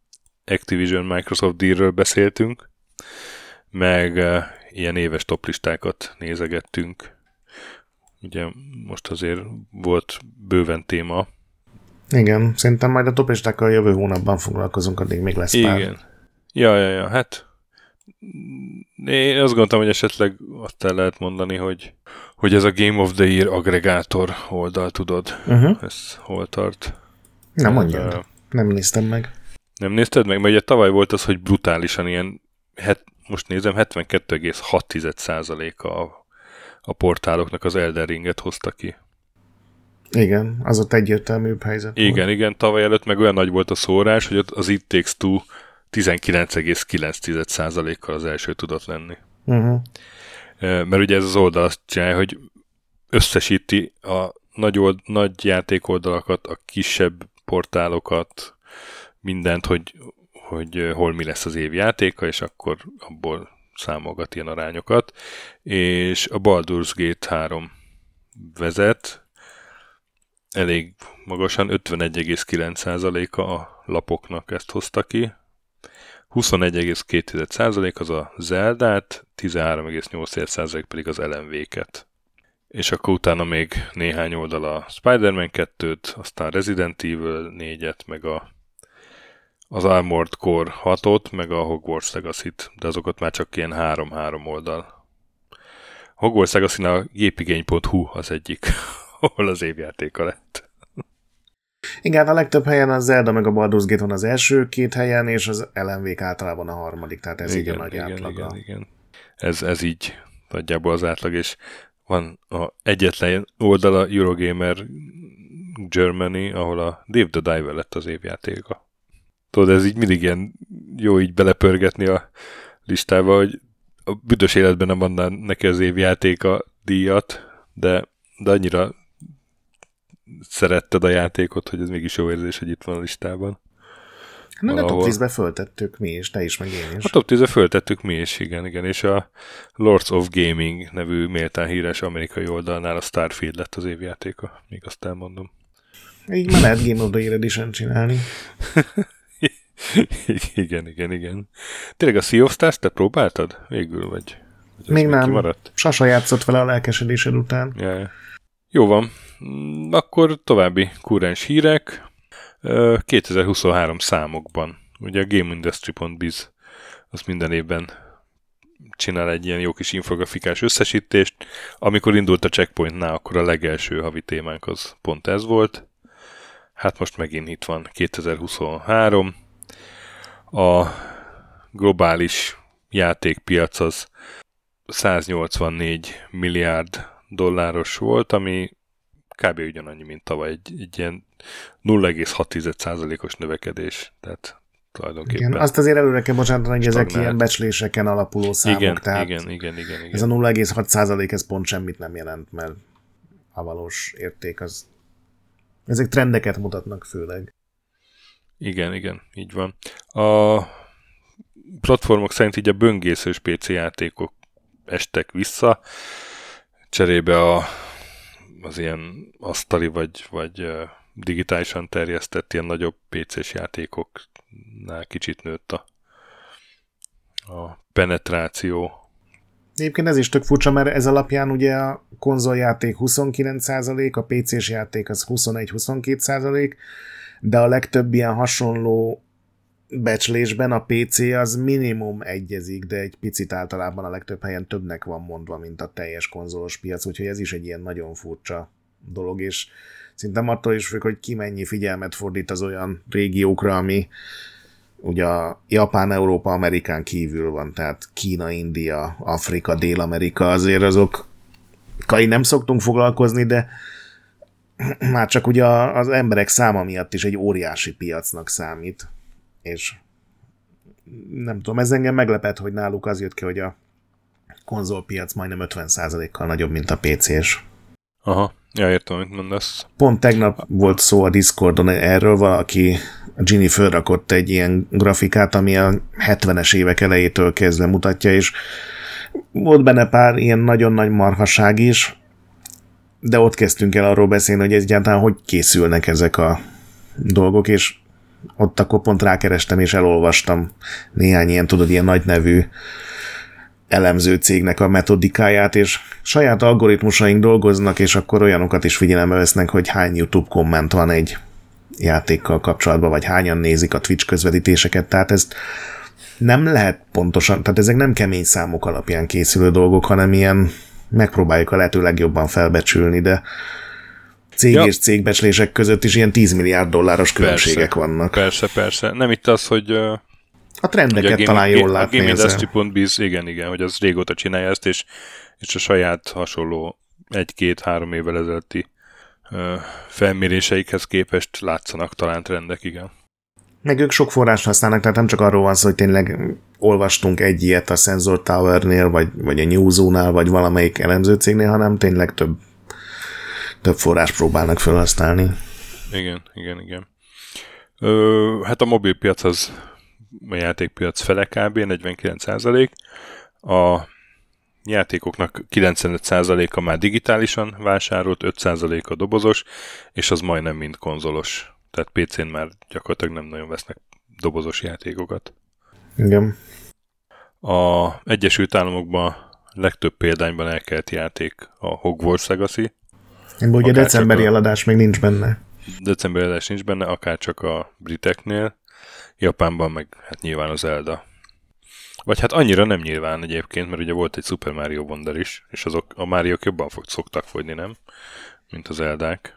Activision Microsoft deal beszéltünk, meg uh, ilyen éves toplistákat nézegettünk. Ugye most azért volt bőven téma.
Igen, szerintem majd a toplistákkal jövő hónapban foglalkozunk, addig még lesz pár. Igen.
Ja, ja, ja, hát én azt gondoltam, hogy esetleg azt el lehet mondani, hogy hogy ez a Game of the Year agregátor oldal, tudod? Uh-huh. Ez hol tart?
Nem mondjad. Uh, nem néztem meg.
Nem nézted meg? Mert ugye tavaly volt az, hogy brutálisan ilyen, het, most nézem, 72,6%-a a, a portáloknak az Elden Ringet hozta ki.
Igen, az ott egyértelműbb helyzet
Igen, volt. igen, tavaly előtt meg olyan nagy volt a szórás, hogy ott az It Takes Two 19,9%-kal az első tudott lenni. Uh-huh mert ugye ez az oldal azt csinálja, hogy összesíti a nagy, old, nagy játékoldalakat, a kisebb portálokat, mindent, hogy, hogy hol mi lesz az év játéka, és akkor abból számolgat ilyen arányokat. És a Baldur's Gate 3 vezet, elég magasan, 51,9%-a a lapoknak ezt hozta ki. 21,2% az a Zeldát, 13,8% pedig az LMV-ket. És akkor utána még néhány oldal a Spider-Man 2-t, aztán Resident Evil 4-et, meg a, az Armored Core 6-ot, meg a Hogwarts Legacy-t, de azokat már csak ilyen 3-3 oldal. Hogwarts legacy a gépigény.hu az egyik, ahol az évjátéka lett.
Igen, a legtöbb helyen a Zelda meg a Baldur's Gate van az első két helyen, és az lmv általában a harmadik, tehát ez igen, így a nagy igen, átlaga.
Igen, igen. Ez, ez így nagyjából az átlag, és van a egyetlen oldal a Eurogamer Germany, ahol a Dave the Diver lett az évjátéka. Tudod, ez így mindig ilyen jó így belepörgetni a listába, hogy a büdös életben nem adnám neki az évjátéka díjat, de, de annyira szeretted a játékot, hogy ez mégis jó érzés, hogy itt van a listában.
Na, a top 10-be föltettük mi is, te is, meg én is.
A top 10-be föltettük mi is, igen, igen, és a Lords of Gaming nevű méltán híres amerikai oldalnál a Starfield lett az évjátéka, még azt elmondom.
Így már lehet Game of the Year Edition csinálni.
igen, igen, igen. Tényleg a Sea of Stars te próbáltad végül, vagy?
vagy még nem. Kimaradt? Sasa játszott vele a lelkesedésed után.
Ja, Jó van. Mm, akkor további kurrens hírek. 2023 számokban. Ugye a GameIndustry.biz az minden évben csinál egy ilyen jó kis infografikás összesítést. Amikor indult a checkpointnál, akkor a legelső havi témánk az pont ez volt. Hát most megint itt van 2023. A globális játékpiac az 184 milliárd dolláros volt, ami kb. ugyanannyi, mint tavaly, egy, egy ilyen 0,6%-os növekedés, tehát tulajdonképpen.
Igen, azt azért előre kell bocsánatani, hogy ezek ilyen becsléseken alapuló számok,
igen,
tehát
igen, igen, igen, igen.
ez a 0,6% ez pont semmit nem jelent, mert a valós érték az ezek trendeket mutatnak főleg.
Igen, igen, így van. A platformok szerint így a böngészős PC játékok estek vissza, cserébe a az ilyen asztali vagy, vagy digitálisan terjesztett ilyen nagyobb PC-s játékoknál kicsit nőtt a, a penetráció.
Egyébként ez is tök furcsa, mert ez alapján ugye a konzoljáték 29%, a PC-s játék az 21-22%, de a legtöbb ilyen hasonló becslésben a PC az minimum egyezik, de egy picit általában a legtöbb helyen többnek van mondva, mint a teljes konzolos piac, úgyhogy ez is egy ilyen nagyon furcsa dolog, és szinte attól is függ, hogy ki mennyi figyelmet fordít az olyan régiókra, ami ugye a Japán, Európa, Amerikán kívül van, tehát Kína, India, Afrika, Dél-Amerika, azért azok kai nem szoktunk foglalkozni, de már csak ugye az emberek száma miatt is egy óriási piacnak számít és nem tudom, ez engem meglepett, hogy náluk az jött ki, hogy a konzolpiac majdnem 50%-kal nagyobb, mint a PC-s.
Aha, ja, értem, amit mondasz.
Pont tegnap volt szó a Discordon erről, valaki, a Ginny fölrakott egy ilyen grafikát, ami a 70-es évek elejétől kezdve mutatja, és volt benne pár ilyen nagyon nagy marhaság is, de ott kezdtünk el arról beszélni, hogy egyáltalán hogy készülnek ezek a dolgok, és ott akkor pont rákerestem és elolvastam néhány ilyen, tudod, ilyen nagy nevű elemző cégnek a metodikáját, és saját algoritmusaink dolgoznak, és akkor olyanokat is figyelembe vesznek, hogy hány YouTube komment van egy játékkal kapcsolatban, vagy hányan nézik a Twitch közvetítéseket, tehát ezt nem lehet pontosan, tehát ezek nem kemény számok alapján készülő dolgok, hanem ilyen megpróbáljuk a lehető legjobban felbecsülni, de cég ja. és cégbecslések között is ilyen 10 milliárd dolláros különbségek
persze,
vannak.
Persze, persze. Nem itt az, hogy
a trendeket hogy a talán jól látni.
A GameIndustry.biz, igen, igen, hogy az régóta csinálja ezt, és, és a saját hasonló egy-két-három évvel ezelőtti felméréseikhez képest látszanak talán trendek, igen.
Meg ők sok forrást használnak, tehát nem csak arról van szó, hogy tényleg olvastunk egy ilyet a Sensor Tower-nél, vagy, vagy a Newzoo-nál, vagy valamelyik elemzőcégnél, hanem tényleg több több forrás próbálnak felhasználni.
Igen, igen, igen. Ö, hát a mobilpiac az a játékpiac fele kb. 49%. A játékoknak 95%-a már digitálisan vásárolt, 5% a dobozos, és az majdnem mind konzolos. Tehát PC-n már gyakorlatilag nem nagyon vesznek dobozos játékokat.
Igen.
A Egyesült Államokban legtöbb példányban elkelt játék a Hogwarts Legacy.
Ugye
Akár
decemberi
a-
eladás még nincs benne.
December eladás nincs benne, akár csak a briteknél. Japánban meg hát nyilván az Zelda. Vagy hát annyira nem nyilván egyébként, mert ugye volt egy Super Mario Wonder is, és azok a Máriók jobban fog, szoktak fogyni, nem? Mint az Eldák.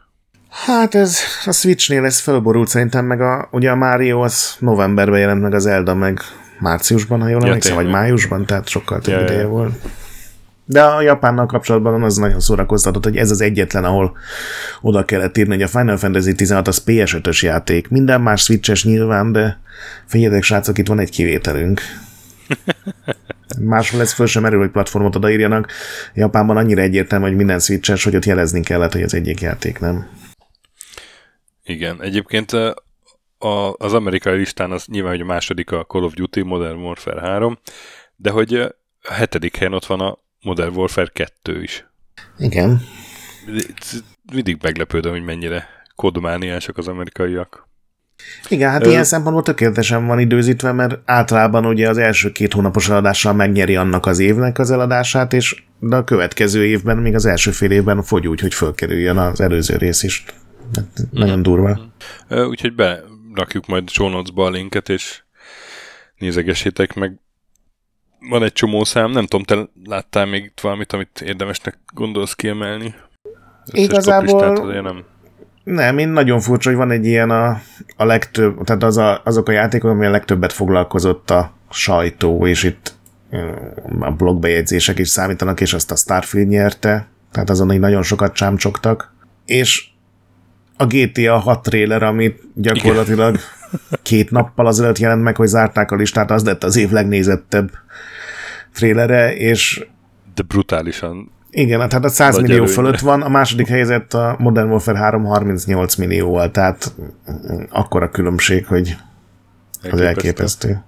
Hát ez a Switchnél ez fölborult szerintem, meg a, ugye a Mario az novemberben jelent meg az Zelda meg márciusban, ha jól
Ja,
emlékszem, vagy májusban, tehát sokkal több
ja,
ideje
ja.
volt. De a Japánnal kapcsolatban az nagyon szórakoztatott, hogy ez az egyetlen, ahol oda kellett írni, hogy a Final Fantasy 16 az PS5-ös játék. Minden más Switches nyilván, de figyeljetek srácok, itt van egy kivételünk. Máshol ez föl sem merül, hogy platformot odaírjanak. Japánban annyira egyértelmű, hogy minden Switches, hogy ott jelezni kellett, hogy az egyik játék nem.
Igen, egyébként a, az amerikai listán az nyilván, hogy a második a Call of Duty Modern Warfare 3, de hogy a hetedik helyen ott van a Modern Warfare 2 is.
Igen.
Mindig meglepődöm, hogy mennyire kodmániások az amerikaiak.
Igen, hát
Ö-
ilyen szempontból tökéletesen van időzítve, mert általában ugye az első két hónapos eladással megnyeri annak az évnek az eladását, és de a következő évben, még az első fél évben fogy úgy, hogy fölkerüljön az előző rész is. Hát, nagyon durva.
Ö, Úgyhogy berakjuk majd show a linket, és nézegessétek meg. Van egy csomó szám, nem tudom, te láttál még itt valamit, amit érdemesnek gondolsz kiemelni? Összes
Igazából-
nem.
Nem, én nagyon furcsa, hogy van egy ilyen a, a legtöbb, tehát az a, azok a játékok, ami a legtöbbet foglalkozott a sajtó, és itt a blogbejegyzések is számítanak, és azt a Starfield nyerte, tehát azon így nagyon sokat csámcsogtak. És a GTA 6 trailer, amit gyakorlatilag két nappal azelőtt jelent meg, hogy zárták a listát, az lett az év legnézettebb trailere, és
De brutálisan.
igen, tehát a 100
Nagy
millió
előny.
fölött van, a második helyzet a Modern Warfare 3 38 millióval, tehát akkora különbség, hogy az elképesztő.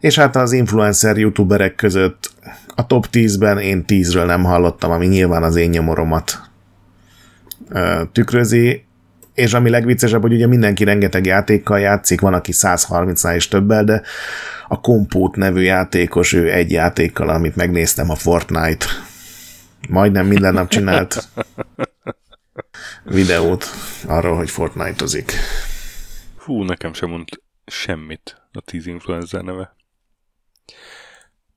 És hát az influencer youtuberek között a top 10-ben én 10-ről nem hallottam, ami nyilván az én nyomoromat tükrözi, és ami legviccesebb, hogy ugye mindenki rengeteg játékkal játszik, van, aki 130-nál is többel, de a Compót nevű játékos, ő egy játékkal, amit megnéztem, a Fortnite. Majdnem minden nap csinált videót arról, hogy Fortnite-ozik.
Hú, nekem sem mond semmit a 10 influencer neve.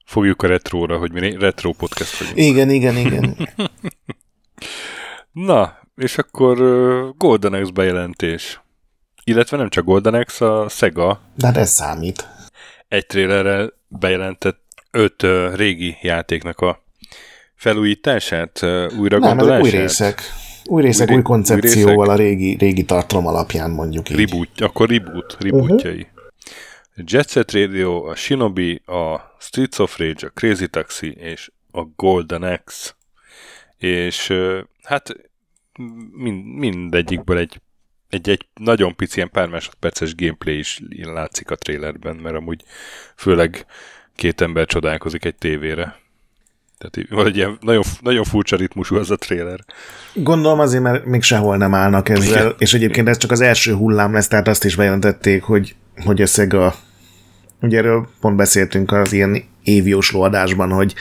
Fogjuk a retróra, hogy mi retro podcast vagyunk.
Igen, igen, igen.
Na, és akkor Golden Axe bejelentés. Illetve nem csak Golden Axe, a Sega
De hát ez számít.
egy trailerrel bejelentett öt régi játéknak a felújítását, újra
Nem,
gondolását.
új részek. Új részek,
Új
új, koncepcióval
új
a régi, régi tartalom alapján mondjuk így.
Reboot, akkor reboot, rebootjai. Uh-huh. Jet Set Radio, a Shinobi, a Streets of Rage, a Crazy Taxi és a Golden Axe. És hát mind, mindegyikből egy, egy, egy nagyon pici, ilyen pár másodperces gameplay is látszik a trailerben, mert amúgy főleg két ember csodálkozik egy tévére. Tehát van egy ilyen nagyon, nagyon furcsa ritmusú az a trailer.
Gondolom azért, mert még sehol nem állnak ezzel,
Igen.
és egyébként ez csak az első hullám lesz, tehát azt is bejelentették, hogy, hogy a Sega, ugye erről pont beszéltünk az ilyen évjósló adásban, hogy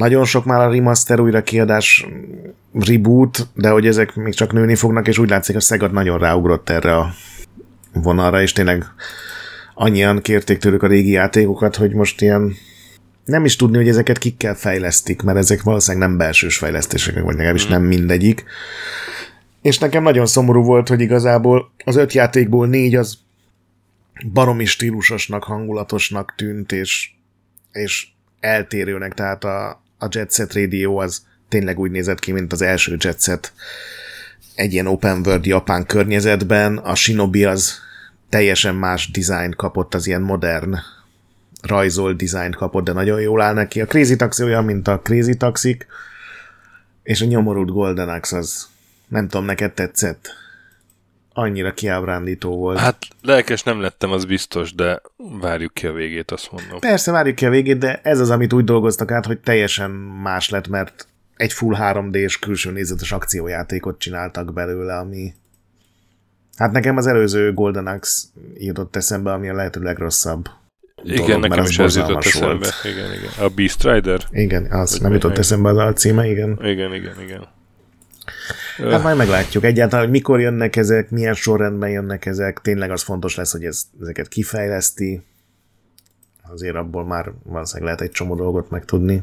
nagyon sok már a remaster újra kiadás reboot, de hogy ezek még csak nőni fognak, és úgy látszik, a Sega nagyon ráugrott erre a vonalra, és tényleg annyian kérték tőlük a régi játékokat, hogy most ilyen nem is tudni, hogy ezeket kikkel fejlesztik, mert ezek valószínűleg nem belsős fejlesztések, vagy legalábbis nem mindegyik. És nekem nagyon szomorú volt, hogy igazából az öt játékból négy az baromi stílusosnak, hangulatosnak tűnt, és, és eltérőnek, tehát a, a Jet Set Radio az tényleg úgy nézett ki, mint az első Jet Set egy ilyen open world japán környezetben, a Shinobi az teljesen más design kapott, az ilyen modern rajzolt design kapott, de nagyon jól áll neki. A Crazy Taxi olyan, mint a Crazy Taxik, És a nyomorult Golden Axe az, nem tudom, neked tetszett? Annyira kiábrándító volt.
Hát lelkes nem lettem, az biztos, de várjuk ki a végét, azt mondom.
Persze, várjuk ki a végét, de ez az, amit úgy dolgoztak át, hogy teljesen más lett, mert egy full 3D-s külső nézetes akciójátékot csináltak belőle, ami Hát nekem az előző Golden Axe jutott eszembe, ami a lehető legrosszabb.
Igen, dolog, nekem is ez jutott eszembe. Igen, igen. A Beast Rider?
Igen, az Vagy nem jutott igen. eszembe az alcíme, igen.
Igen, igen, igen.
Hát majd meglátjuk egyáltalán, hogy mikor jönnek ezek, milyen sorrendben jönnek ezek. Tényleg az fontos lesz, hogy ez, ezeket kifejleszti. Azért abból már valószínűleg lehet egy csomó dolgot megtudni.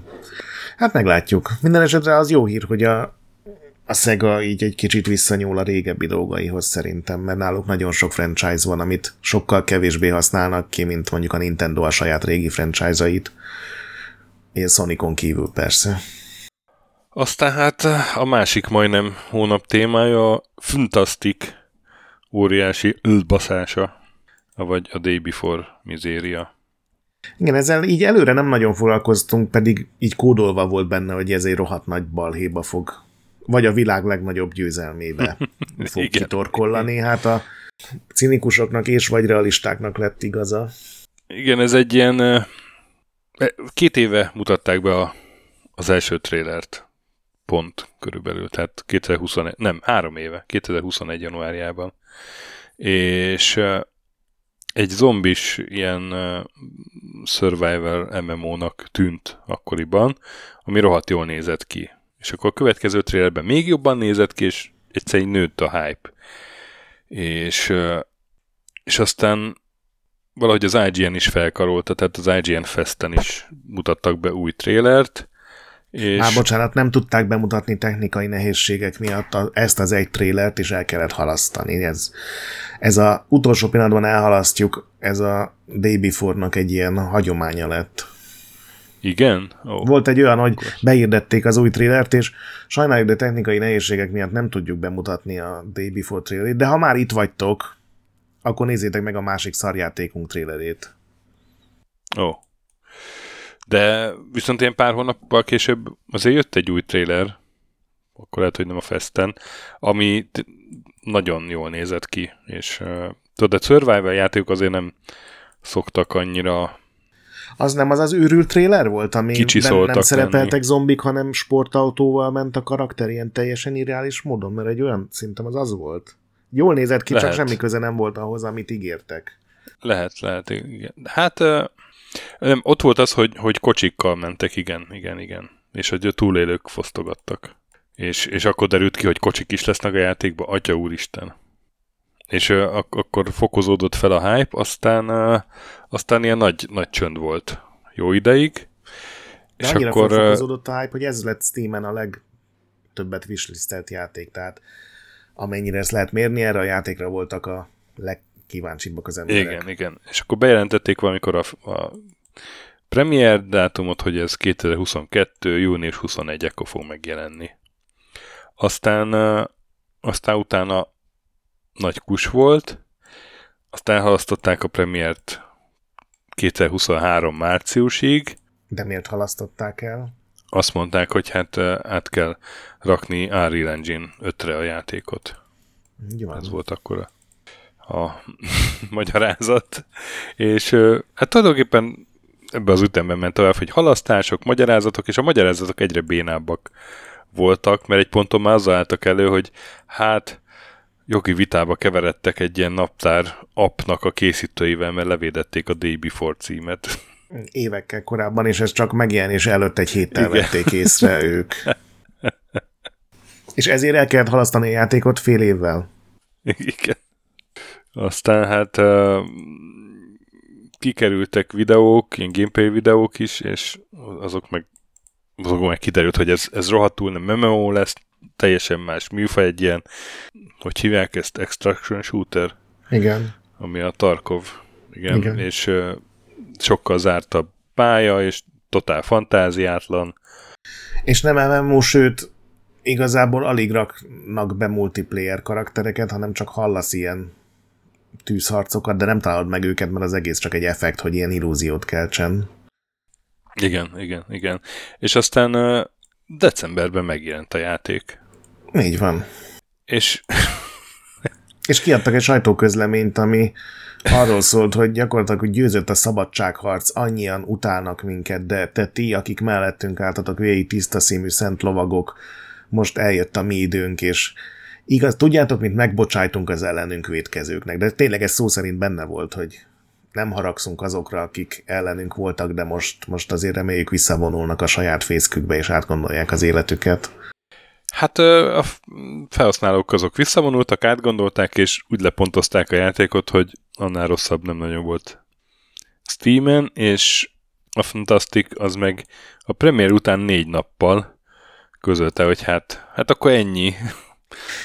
Hát meglátjuk. Minden esetre az jó hír, hogy a, a Sega így egy kicsit visszanyúl a régebbi dolgaihoz szerintem, mert náluk nagyon sok franchise van, amit sokkal kevésbé használnak ki, mint mondjuk a Nintendo a saját régi franchise-ait. És Sonicon kívül persze.
Aztán hát a másik majdnem hónap témája a Fantastic óriási ülbaszása, vagy a Day Before Miséria.
Igen, ezzel így előre nem nagyon foglalkoztunk, pedig így kódolva volt benne, hogy ez egy rohadt nagy balhéba fog vagy a világ legnagyobb győzelmébe fog Igen. kitorkollani. Hát a cinikusoknak és vagy realistáknak lett igaza.
Igen, ez egy ilyen... E, két éve mutatták be a, az első trélert, pont körülbelül, tehát 2021, nem, három éve, 2021 januárjában. És egy zombis ilyen survival MMO-nak tűnt akkoriban, ami rohadt jól nézett ki. És akkor a következő trailerben még jobban nézett ki, és egyszerűen nőtt a hype. És, és aztán valahogy az IGN is felkarolta, tehát az IGN Festen is mutattak be új trélert.
És... Á, bocsánat, nem tudták bemutatni technikai nehézségek miatt a, ezt az egy trélert, és el kellett halasztani. Ez, ez a utolsó pillanatban elhalasztjuk, ez a Day Before-nak egy ilyen hagyománya lett.
Igen?
Oh. Volt egy olyan, hogy beírdették az új trailert, és sajnáljuk, de technikai nehézségek miatt nem tudjuk bemutatni a Day Before trailerét, de ha már itt vagytok, akkor nézzétek meg a másik szarjátékunk trailerét.
Ó. Oh. De viszont ilyen pár hónappal később azért jött egy új trailer, akkor lehet, hogy nem a Festen, ami nagyon jól nézett ki, és uh, tudod, a Survival játékok azért nem szoktak annyira
az nem az az őrült trailer volt, ami nem, nem szerepeltek lenni. zombik, hanem sportautóval ment a karakter ilyen teljesen irreális módon, mert egy olyan szintem az az volt. Jól nézett ki, lehet. csak semmi köze nem volt ahhoz, amit ígértek.
Lehet, lehet, igen. Hát nem, ott volt az, hogy, hogy kocsikkal mentek, igen, igen, igen. És hogy a túlélők fosztogattak. És, és akkor derült ki, hogy kocsik is lesznek a játékban, atya úristen és uh, ak- akkor fokozódott fel a hype, aztán, uh, aztán ilyen nagy, nagy csönd volt jó ideig.
De és annyira akkor fokozódott a hype, hogy ez lett Steam-en a legtöbbet wishlistelt játék, tehát amennyire ezt lehet mérni, erre a játékra voltak a legkíváncsibbak az emberek.
Igen, igen. És akkor bejelentették valamikor a, a premier dátumot, hogy ez 2022. június 21 ekkor fog megjelenni. Aztán, aztán utána nagy kus volt, azt elhalasztották a premiért 2023 márciusig.
De miért halasztották el?
Azt mondták, hogy hát át kell rakni Unreal Engine 5-re a játékot. Jó. Ez volt akkor a, a magyarázat. És hát tulajdonképpen ebbe az ütemben ment tovább, hogy halasztások, magyarázatok, és a magyarázatok egyre bénábbak voltak, mert egy ponton már azzal álltak elő, hogy hát jogi vitába keveredtek egy ilyen naptár appnak a készítőivel, mert levédették a Day Before címet.
Évekkel korábban, és ez csak megjelenés előtt egy héttel Igen. vették észre ők. és ezért el kellett halasztani a játékot fél évvel.
Igen. Aztán hát kikerültek videók, ilyen gameplay videók is, és azok meg azok meg kiderült, hogy ez, ez rohadtul nem MMO lesz, teljesen más műfaj, egy ilyen, hogy hívják ezt, extraction shooter?
Igen.
Ami a Tarkov, igen, igen. és uh, sokkal zártabb pálya, és totál fantáziátlan.
És nem MMO, sőt, igazából alig raknak be multiplayer karaktereket, hanem csak hallasz ilyen tűzharcokat, de nem találod meg őket, mert az egész csak egy effekt, hogy ilyen illúziót keltsen.
Igen, igen, igen. És aztán decemberben megjelent a játék.
Így van.
És...
és kiadtak egy sajtóközleményt, ami arról szólt, hogy gyakorlatilag hogy győzött a szabadságharc, annyian utálnak minket, de te ti, akik mellettünk álltatok végig tiszta színű szent lovagok, most eljött a mi időnk, és igaz, tudjátok, mint megbocsájtunk az ellenünk védkezőknek, de tényleg ez szó szerint benne volt, hogy nem haragszunk azokra, akik ellenünk voltak, de most, most azért reméljük visszavonulnak a saját fészkükbe, és átgondolják az életüket.
Hát a felhasználók azok visszavonultak, átgondolták, és úgy lepontozták a játékot, hogy annál rosszabb nem nagyon volt Steamen, és a Fantastic az meg a premier után négy nappal közölte, hogy hát, hát akkor ennyi.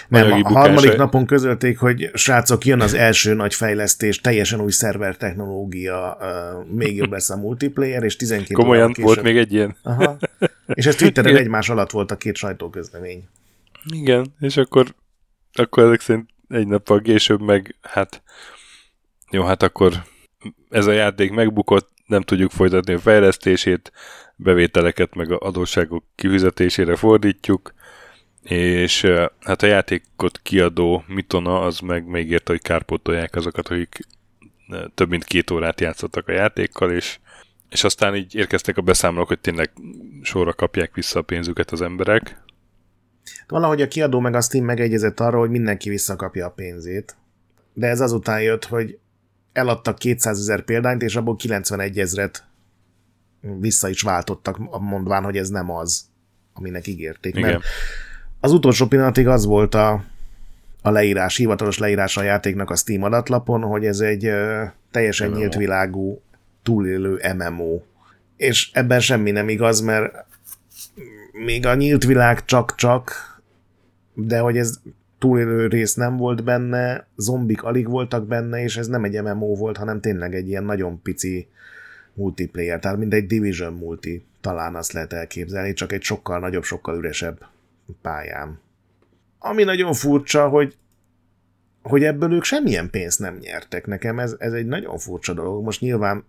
Nem, a harmadik napon közölték, hogy srácok, jön az első nagy fejlesztés, teljesen új szerver technológia, uh, még jobb lesz a multiplayer, és 12
Komolyan volt még egy ilyen?
Aha. És ez Twitteren egymás alatt volt a két sajtóközlemény.
Igen, és akkor, akkor ezek szerint egy nappal később meg, hát jó, hát akkor ez a játék megbukott, nem tudjuk folytatni a fejlesztését, bevételeket meg a adósságok kifizetésére fordítjuk, és hát a játékot kiadó Mitona az meg még érte, hogy kárpótolják azokat, akik több mint két órát játszottak a játékkal, és, és aztán így érkeztek a beszámolók, hogy tényleg sorra kapják vissza a pénzüket az emberek.
Valahogy a kiadó meg a Steam megegyezett arra, hogy mindenki visszakapja a pénzét. De ez azután jött, hogy eladtak 200 ezer példányt, és abból 91 ezret vissza is váltottak, mondván, hogy ez nem az, aminek ígérték. Igen. Mert az utolsó pillanatig az volt a, a leírás, hivatalos leírás a játéknak a Steam adatlapon, hogy ez egy ö, teljesen MMO. nyílt világú, túlélő MMO. És ebben semmi nem igaz, mert még a nyílt világ csak-csak, de hogy ez túlélő rész nem volt benne, zombik alig voltak benne, és ez nem egy MMO volt, hanem tényleg egy ilyen nagyon pici multiplayer, tehát mint egy Division multi, talán azt lehet elképzelni, csak egy sokkal nagyobb, sokkal üresebb pályán. Ami nagyon furcsa, hogy hogy ebből ők semmilyen pénzt nem nyertek. Nekem ez, ez egy nagyon furcsa dolog. Most nyilván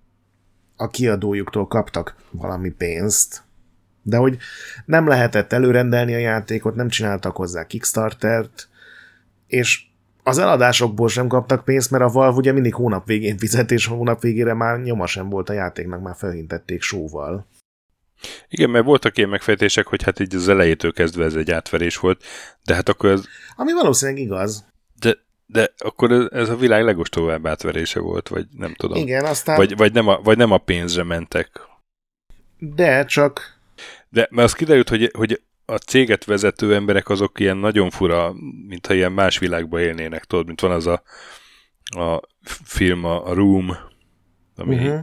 a kiadójuktól kaptak valami pénzt, de hogy nem lehetett előrendelni a játékot, nem csináltak hozzá Kickstartert, és az eladásokból sem kaptak pénzt, mert a Valve ugye mindig hónap végén fizet, és hónap végére már nyoma sem volt a játéknak, már felhintették sóval.
Igen, mert voltak ilyen megfejtések, hogy hát így az elejétől kezdve ez egy átverés volt, de hát akkor ez...
Ami valószínűleg igaz.
De, de akkor ez a világ legostobább átverése volt, vagy nem tudom.
Igen, aztán...
Vagy, vagy, nem, a, vagy nem a pénzre mentek.
De, csak...
De, mert az kiderült, hogy, hogy a céget vezető emberek azok ilyen nagyon fura, mintha ilyen más világban élnének, tudod, mint van az a, a film, a Room, ami uh-huh.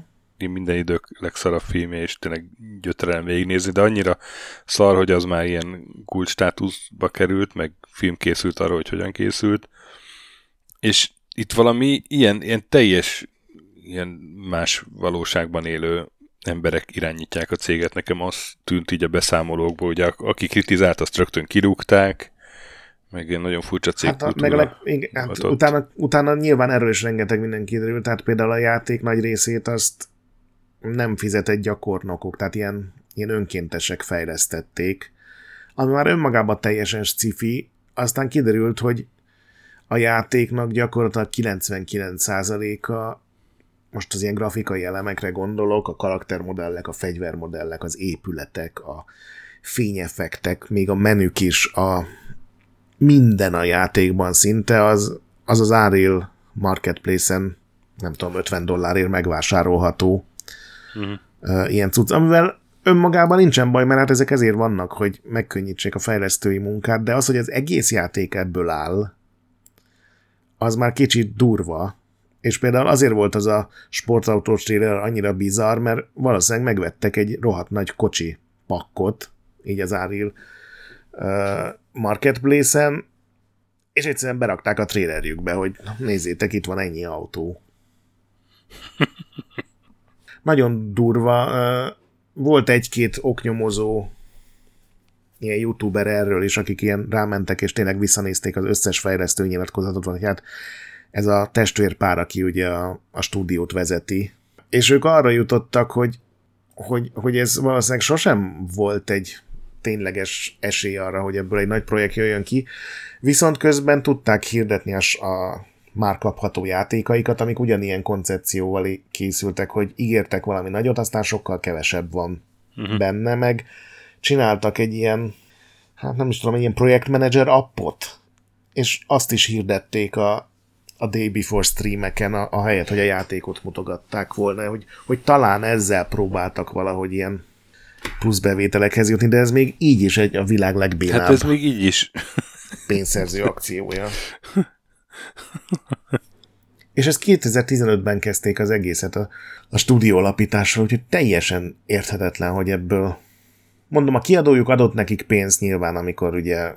Minden idők legszarabb filmje, és tényleg gyötrelem végignézni, de annyira szar, hogy az már ilyen kult státuszba került, meg film készült arról, hogy hogyan készült, és itt valami ilyen, ilyen teljes ilyen más valóságban élő emberek irányítják a céget. Nekem az tűnt így a beszámolókból, hogy aki kritizált, azt rögtön kirúgták, meg ilyen nagyon furcsa cég.
Hát, meg a leg, igen, hát utána, utána nyilván erről is rengeteg minden kiderült, tehát például a játék nagy részét azt nem fizetett gyakornokok, tehát ilyen, ilyen önkéntesek fejlesztették, ami már önmagában teljesen sci aztán kiderült, hogy a játéknak gyakorlatilag 99%-a most az ilyen grafikai elemekre gondolok, a karaktermodellek, a fegyvermodellek, az épületek, a fényeffektek, még a menük is, a minden a játékban szinte, az az, az Ariel Marketplace-en nem tudom, 50 dollárért megvásárolható uh-huh. ilyen cucc, amivel önmagában nincsen baj, mert hát ezek ezért vannak, hogy megkönnyítsék a fejlesztői munkát, de az, hogy az egész játék ebből áll, az már kicsit durva, és például azért volt az a sportautós trailer annyira bizarr, mert valószínűleg megvettek egy rohadt nagy kocsi pakkot, így az Áril uh, marketplace-en, és egyszerűen berakták a trailerjükbe, hogy nézzétek, itt van ennyi autó. Nagyon durva. Volt egy-két oknyomozó ilyen youtuber erről is, akik ilyen rámentek, és tényleg visszanézték az összes fejlesztő nyilatkozatot, hogy hát ez a testvérpár, aki ugye a, a stúdiót vezeti, és ők arra jutottak, hogy, hogy, hogy ez valószínűleg sosem volt egy tényleges esély arra, hogy ebből egy nagy projekt jöjjön ki. Viszont közben tudták hirdetni a, a már kapható játékaikat, amik ugyanilyen koncepcióval készültek, hogy ígértek valami nagyot, aztán sokkal kevesebb van uh-huh. benne, meg csináltak egy ilyen, hát nem is tudom, egy ilyen projektmenedzser appot, és azt is hirdették a, a Day Before streameken, a, a helyet, hogy a játékot mutogatták volna, hogy, hogy talán ezzel próbáltak valahogy ilyen plusz bevételekhez jutni, de ez még így is egy a világ legbénább.
Hát ez még így is.
pénzszerző akciója. És ezt 2015-ben kezdték az egészet a, a stúdió alapításról, úgyhogy teljesen érthetetlen, hogy ebből mondom, a kiadójuk adott nekik pénzt nyilván, amikor ugye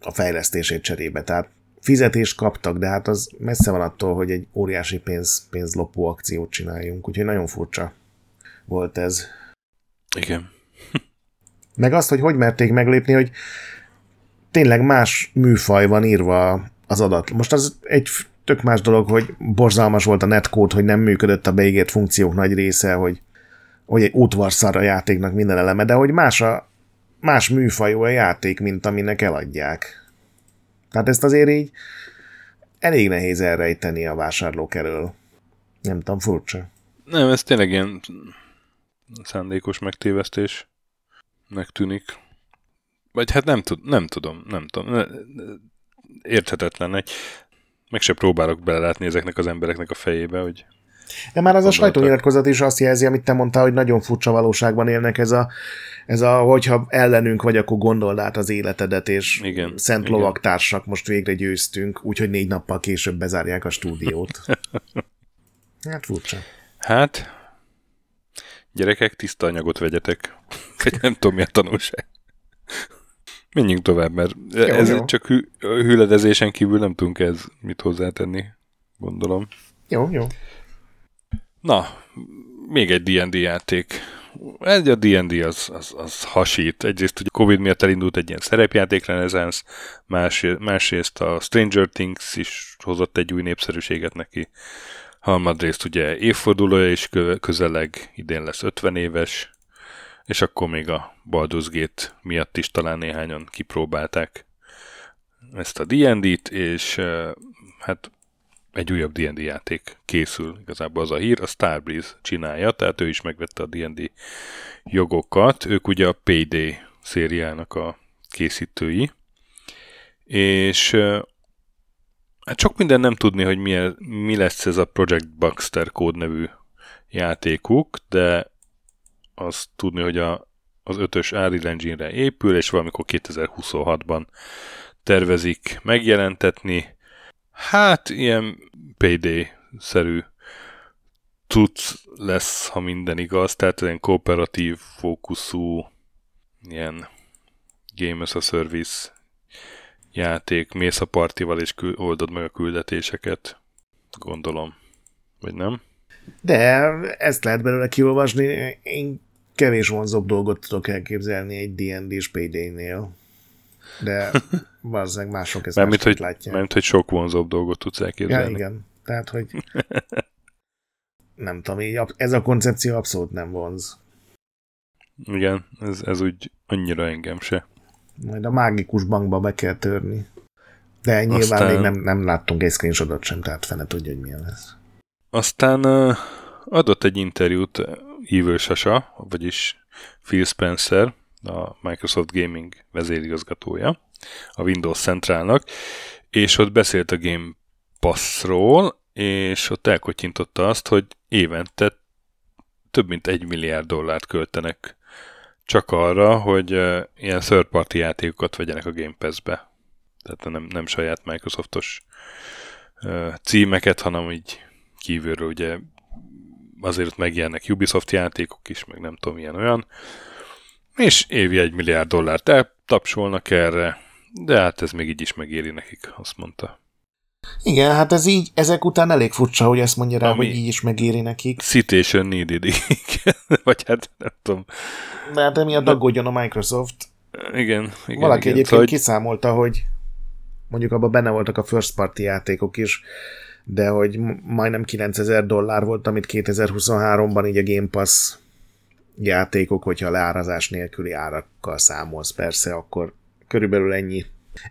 a fejlesztését cserébe, tehát fizetést kaptak, de hát az messze van attól, hogy egy óriási pénz, pénzlopó akciót csináljunk, úgyhogy nagyon furcsa volt ez.
Igen.
Meg azt, hogy hogy merték meglépni, hogy tényleg más műfaj van írva az adat. Most az egy tök más dolog, hogy borzalmas volt a netcode, hogy nem működött a beígért funkciók nagy része, hogy, hogy egy útvarszar a játéknak minden eleme, de hogy más, a, más műfajú a játék, mint aminek eladják. Tehát ezt azért így elég nehéz elrejteni a vásárlók elől. Nem tudom, furcsa.
Nem, ez tényleg ilyen szándékos megtévesztés tűnik. Vagy hát nem, tud, nem tudom, nem tudom. Érthetetlen. Egy, meg se próbálok belelátni ezeknek az embereknek a fejébe, hogy
de már az a sajtónyilatkozat is azt jelzi, amit te mondtál, hogy nagyon furcsa valóságban élnek ez a, ez a hogyha ellenünk vagy, akkor gondold át az életedet, és igen, szent igen. lovaktársak, most végre győztünk, úgyhogy négy nappal később bezárják a stúdiót. hát furcsa.
Hát, gyerekek, tiszta anyagot vegyetek. nem tudom, mi a tanulság. Menjünk tovább, mert jó, ez jó. csak hű, hüledezésen kívül nem tudunk ez mit hozzátenni, gondolom.
Jó, jó.
Na, még egy D&D játék. Ez a D&D az, az, az hasít. Egyrészt ugye Covid miatt elindult egy ilyen szerepjáték reneszánsz, másrészt, másrészt a Stranger Things is hozott egy új népszerűséget neki. Harmadrészt ugye évfordulója is közeleg, idén lesz 50 éves, és akkor még a Baldur's Gate miatt is talán néhányan kipróbálták ezt a D&D-t, és hát egy újabb D&D játék készül, igazából az a hír, a Starbreeze csinálja, tehát ő is megvette a D&D jogokat, ők ugye a Payday szériának a készítői, és hát sok minden nem tudni, hogy mi, mi lesz ez a Project Baxter kódnevű játékuk, de azt tudni, hogy a, az ötös Unreal Engine-re épül, és valamikor 2026-ban tervezik megjelentetni. Hát ilyen PD-szerű tudsz lesz, ha minden igaz, tehát ilyen kooperatív fókuszú ilyen Game as a Service játék, mész a partival és oldod meg a küldetéseket, gondolom. Vagy nem?
De ezt lehet belőle kiolvasni. Én kevés vonzóbb dolgot tudok elképzelni egy D&D-s PD-nél. De valószínűleg mások ezt
mármint, hogy, látják. Mármint, hogy sok vonzóbb dolgot tudsz elképzelni.
Ja, igen. Tehát, hogy nem tudom, így ez a koncepció abszolút nem vonz.
Igen, ez, ez úgy annyira engem se.
Majd a mágikus bankba be kell törni. De nyilván Aztán... még nem, nem láttunk egy screenshotot sem, tehát fene tudja, hogy milyen lesz.
Aztán adott egy interjút Evil Sasa, vagyis Phil Spencer, a Microsoft Gaming vezérigazgatója, a Windows Centralnak, és ott beszélt a Game Passról, és ott elkotyintotta azt, hogy évente több mint egy milliárd dollárt költenek csak arra, hogy ilyen third party játékokat vegyenek a Game Pass-be. Tehát nem, nem saját Microsoftos címeket, hanem így kívülről ugye azért megjelennek Ubisoft játékok is, meg nem tudom, ilyen olyan. És évi egy milliárd dollárt eltapsolnak erre, de hát ez még így is megéri nekik, azt mondta.
Igen, hát ez így, ezek után elég furcsa, hogy ezt mondja rá, Ami hogy így is megéri nekik.
Citation needed, vagy hát nem tudom.
De hát emiatt aggódjon a Microsoft.
Igen, igen
Valaki
igen,
egyébként szóval, kiszámolta, hogy mondjuk abban benne voltak a first party játékok is, de hogy majdnem 9000 dollár volt, amit 2023-ban így a Game Pass játékok, hogyha leárazás nélküli árakkal számolsz persze, akkor körülbelül ennyi,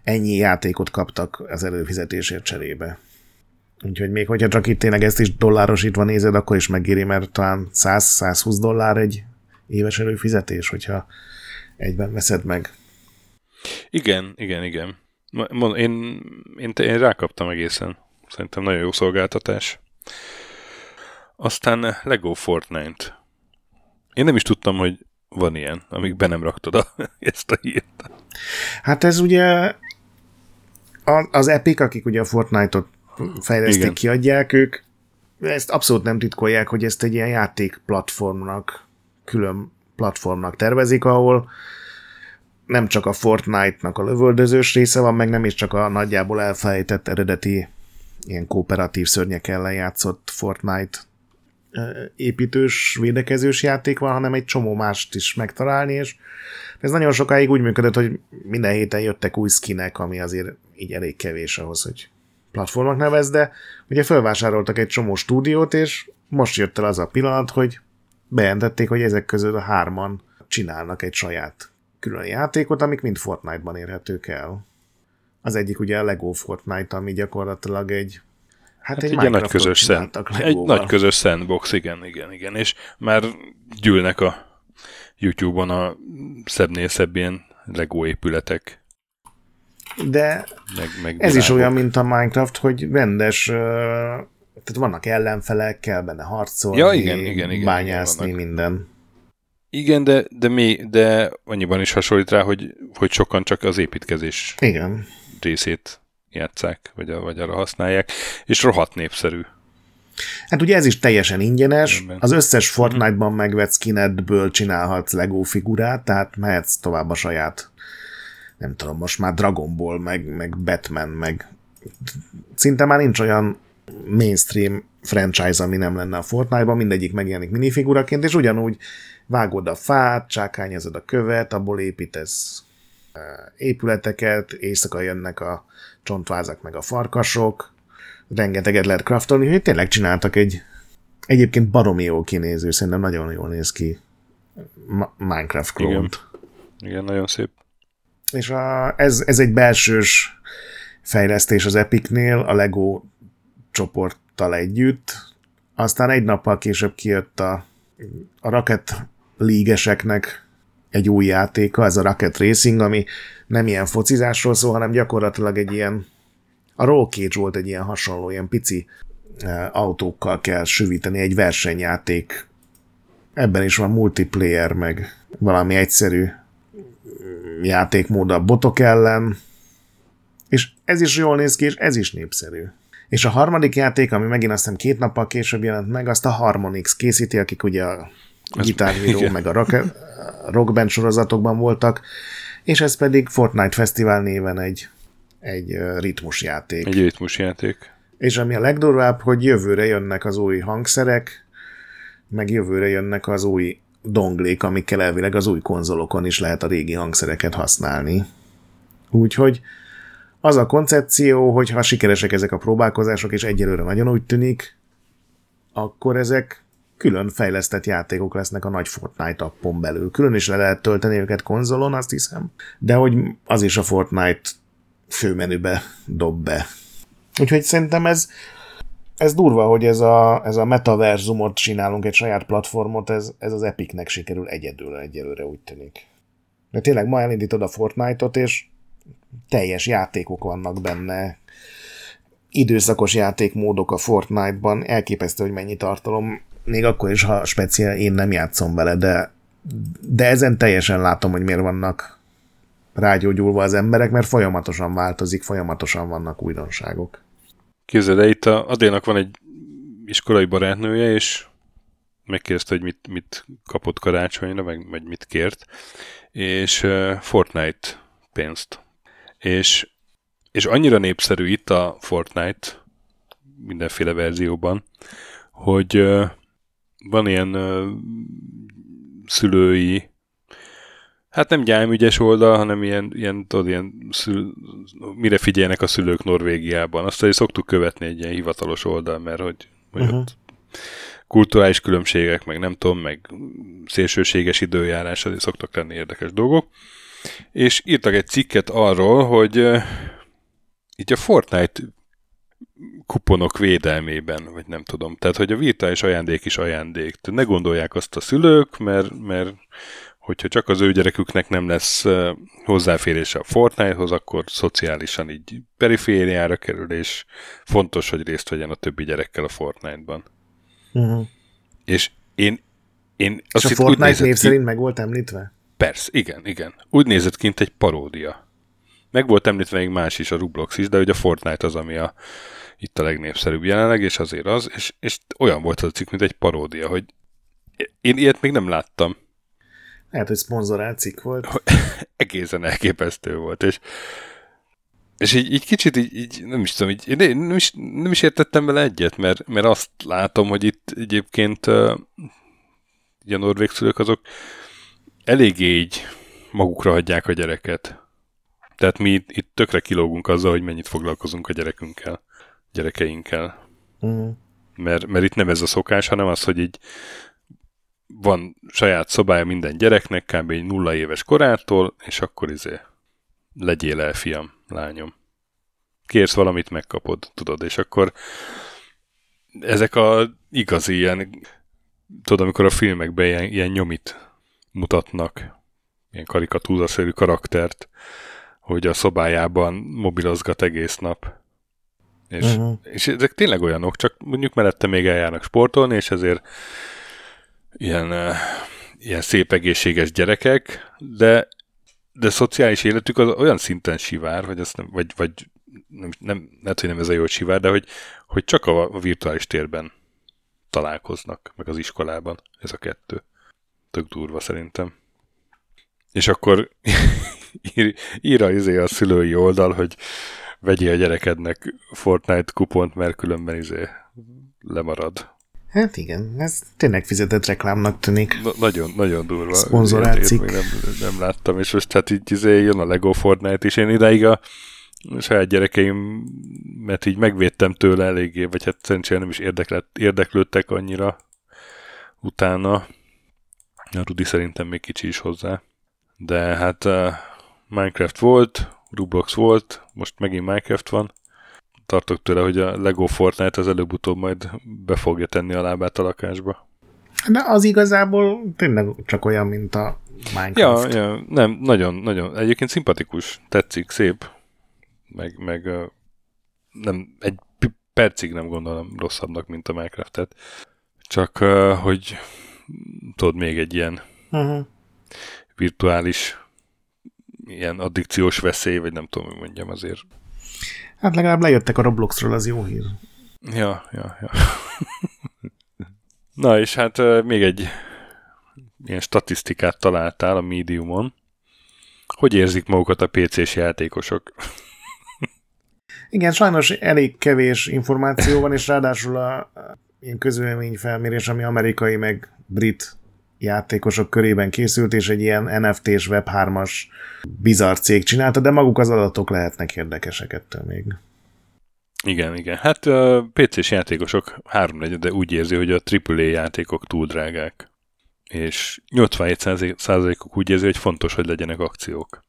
ennyi játékot kaptak az előfizetésért cserébe. Úgyhogy még hogyha csak itt tényleg ezt is dollárosítva nézed, akkor is megéri, mert talán 100-120 dollár egy éves előfizetés, hogyha egyben veszed meg.
Igen, igen, igen. Én, én, én rákaptam egészen. Szerintem nagyon jó szolgáltatás. Aztán Lego Fortnite. Én nem is tudtam, hogy van ilyen, amíg be nem raktad a, ezt a hírt.
Hát ez ugye az Epic, akik ugye a Fortnite-ot fejlesztik, Igen. kiadják, ők ezt abszolút nem titkolják, hogy ezt egy ilyen játék platformnak, külön platformnak tervezik, ahol nem csak a Fortnite-nak a lövöldözős része van, meg nem is csak a nagyjából elfelejtett eredeti ilyen kooperatív szörnyek ellen játszott Fortnite építős, védekezős játék van, hanem egy csomó mást is megtalálni, és ez nagyon sokáig úgy működött, hogy minden héten jöttek új skinek, ami azért így elég kevés ahhoz, hogy platformnak nevez, de ugye felvásároltak egy csomó stúdiót, és most jött el az a pillanat, hogy bejelentették, hogy ezek közül a hárman csinálnak egy saját külön játékot, amik mind Fortnite-ban érhetők el. Az egyik ugye a Lego Fortnite, ami gyakorlatilag egy
Hát, hát egy, egy nagy közös szent, egy nagy közös sandbox, igen, igen, igen, és már gyűlnek a YouTube-on a szebbnél szebb ilyen Lego épületek.
De meg, meg ez is olyan, mint a Minecraft, hogy rendes, tehát vannak ellenfelek, kell benne harcolni, ja, igen, igen, igen, bányászni, igen, minden.
Igen, de, de, mi, de annyiban is hasonlít rá, hogy, hogy sokan csak az építkezés
igen.
Részét játszák, vagy, vagy arra használják, és rohadt népszerű.
Hát ugye ez is teljesen ingyenes, az összes Fortnite-ban megvett skinedből csinálhatsz Lego figurát, tehát mehetsz tovább a saját, nem tudom, most már Dragon Ball, meg, meg Batman, meg szinte már nincs olyan mainstream franchise, ami nem lenne a Fortnite-ban, mindegyik megjelenik minifiguraként, és ugyanúgy vágod a fát, csákányozod a követ, abból építesz épületeket, éjszaka jönnek a csontvázak meg a farkasok, rengeteget lehet craftolni, hogy tényleg csináltak egy egyébként baromi jó kinéző, szerintem nagyon jól néz ki Minecraft klónt.
Igen. Igen, nagyon szép.
És a, ez, ez egy belsős fejlesztés az Epicnél, a Lego csoporttal együtt. Aztán egy nappal később kijött a, a Rocket League-eseknek egy új játéka, ez a Rocket Racing, ami nem ilyen focizásról szól, hanem gyakorlatilag egy ilyen a Roll Cage volt egy ilyen hasonló, ilyen pici e, autókkal kell süvíteni egy versenyjáték. Ebben is van multiplayer, meg valami egyszerű játékmód a botok ellen, és ez is jól néz ki, és ez is népszerű. És a harmadik játék, ami megint azt hiszem két nappal később jelent meg, azt a Harmonix készíti, akik ugye a Guitar Hero, meg a rock, rock Band sorozatokban voltak, és ez pedig Fortnite Festival néven egy, egy ritmusjáték.
Egy ritmusjáték.
És ami a legdurvább, hogy jövőre jönnek az új hangszerek, meg jövőre jönnek az új donglék, amikkel elvileg az új konzolokon is lehet a régi hangszereket használni. Úgyhogy az a koncepció, hogy ha sikeresek ezek a próbálkozások, és egyelőre nagyon úgy tűnik, akkor ezek külön fejlesztett játékok lesznek a nagy Fortnite appon belül. Külön is le lehet tölteni őket konzolon, azt hiszem. De hogy az is a Fortnite főmenübe dob be. Úgyhogy szerintem ez, ez durva, hogy ez a, ez a metaverzumot csinálunk, egy saját platformot, ez, ez az Epicnek sikerül egyedül egyelőre úgy tűnik. De tényleg ma elindítod a Fortnite-ot, és teljes játékok vannak benne, időszakos játékmódok a Fortnite-ban, elképesztő, hogy mennyi tartalom még akkor is, ha speciál én nem játszom vele, de, de ezen teljesen látom, hogy miért vannak rágyógyulva az emberek, mert folyamatosan változik, folyamatosan vannak újdonságok.
Képzeld, itt a Adénak van egy iskolai barátnője, és megkérdezte, hogy mit, mit kapott karácsonyra, meg, meg mit kért, és uh, Fortnite pénzt. És, és annyira népszerű itt a Fortnite mindenféle verzióban, hogy uh, van ilyen uh, szülői, hát nem gyámügyes oldal, hanem ilyen, ilyen, tudod, ilyen szül, mire figyelnek a szülők Norvégiában. Azt hogy szoktuk követni egy ilyen hivatalos oldal, mert hogy, hogy uh-huh. ott kulturális különbségek, meg nem tudom, meg szélsőséges időjárás, azért szoktak lenni érdekes dolgok. És írtak egy cikket arról, hogy így a Fortnite kuponok védelmében, vagy nem tudom. Tehát, hogy a virtuális ajándék is ajándék. Tehát ne gondolják azt a szülők, mert, mert hogyha csak az ő gyereküknek nem lesz hozzáférése a Fortnite-hoz, akkor szociálisan így perifériára kerül, és fontos, hogy részt vegyen a többi gyerekkel a Fortnite-ban. Uh-huh. És én, én
azt és a Fortnite név szerint meg volt említve?
Persze, igen, igen. Úgy nézett ki, mint egy paródia. Meg volt említve még más is, a Roblox is, de hogy a Fortnite az, ami a, itt a legnépszerűbb jelenleg, és azért az, és, és olyan volt az a cikk, mint egy paródia, hogy én ilyet még nem láttam.
Lehet, hogy szponzorált cikk volt.
Egészen elképesztő volt, és és így, így kicsit így, így, nem is tudom, így, én nem is, nem is értettem vele egyet, mert, mert azt látom, hogy itt egyébként uh, a norvég szülők azok eléggé így magukra hagyják a gyereket. Tehát mi itt, tökre kilógunk azzal, hogy mennyit foglalkozunk a gyerekünkkel, gyerekeinkkel. Uh-huh. Mert, mert itt nem ez a szokás, hanem az, hogy így van saját szobája minden gyereknek, kb. nulla éves korától, és akkor izé, legyél el, fiam, lányom. Kérsz valamit, megkapod, tudod, és akkor ezek a igazi ilyen, tudod, amikor a filmekben ilyen, ilyen nyomit mutatnak, ilyen karikatúraszerű karaktert, hogy a szobájában mobilozgat egész nap. És, uh-huh. és ezek tényleg olyanok, csak mondjuk mellette még eljárnak sportolni, és ezért ilyen, uh, ilyen szép egészséges gyerekek, de de szociális életük az olyan szinten sivár, vagy, azt nem, vagy, vagy nem, nem, lehet, hogy nem ez a jó sivár, de hogy, hogy csak a, a virtuális térben találkoznak, meg az iskolában, ez a kettő. Tök durva szerintem. És akkor ír, ír a, izé a szülői oldal, hogy vegyél a gyerekednek Fortnite kupont, mert különben izé lemarad.
Hát igen, ez tényleg fizetett reklámnak tűnik.
Na, nagyon, nagyon durva.
Szponzorátszik.
Nem, nem láttam, és most hát így izé jön a Lego Fortnite is. Én idáig a saját gyerekeim, mert így megvédtem tőle eléggé, vagy hát szerencsére nem is érdeklett, érdeklődtek annyira utána. A Rudi szerintem még kicsi is hozzá. De hát uh, Minecraft volt, Roblox volt, most megint Minecraft van tartok tőle, hogy a Lego Fortnite az előbb-utóbb majd be fogja tenni a lábát a lakásba.
De az igazából tényleg csak olyan, mint a Minecraft.
Ja, ja nem, nagyon, nagyon. Egyébként szimpatikus, tetszik, szép, meg, meg nem, egy percig nem gondolom rosszabbnak, mint a Minecraft-et. Csak, hogy tudod, még egy ilyen uh-huh. virtuális ilyen addikciós veszély, vagy nem tudom, hogy mondjam, azért
Hát legalább lejöttek a Robloxról, az jó hír.
Ja, ja, ja. Na és hát még egy ilyen statisztikát találtál a Mediumon. Hogy érzik magukat a PC-s játékosok?
Igen, sajnos elég kevés információ van, és ráadásul a, ilyen közvéleményfelmérés, ami amerikai meg brit játékosok körében készült, és egy ilyen NFT-s Web3-as bizarr cég csinálta, de maguk az adatok lehetnek érdekesek ettől még.
Igen, igen. Hát a PC-s játékosok háromnegyede úgy érzi, hogy a AAA játékok túl drágák. És 87%-uk úgy érzi, hogy fontos, hogy legyenek akciók.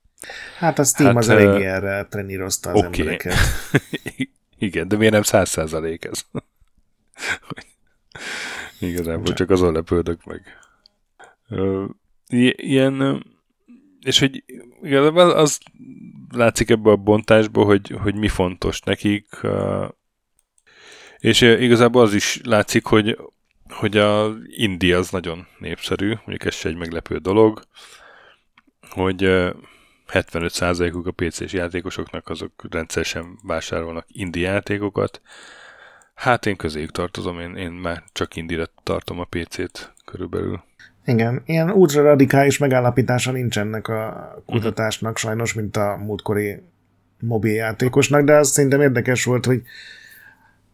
Hát a Steam hát, az eléggé erre trenírozta az okay. embereket.
igen, de miért nem 100% ez? Igazából csak azon lepődök meg ilyen, és hogy igazából az látszik ebbe a bontásba, hogy, hogy mi fontos nekik, és igazából az is látszik, hogy, hogy a Indi az nagyon népszerű, mondjuk ez se egy meglepő dolog, hogy 75%-uk a PC-s játékosoknak azok rendszeresen vásárolnak indi játékokat. Hát én közéjük tartozom, én, én már csak indire tartom a PC-t körülbelül.
Igen, ilyen ultra radikális megállapítása nincs ennek a kutatásnak sajnos, mint a múltkori mobiljátékosnak, de az szerintem érdekes volt, hogy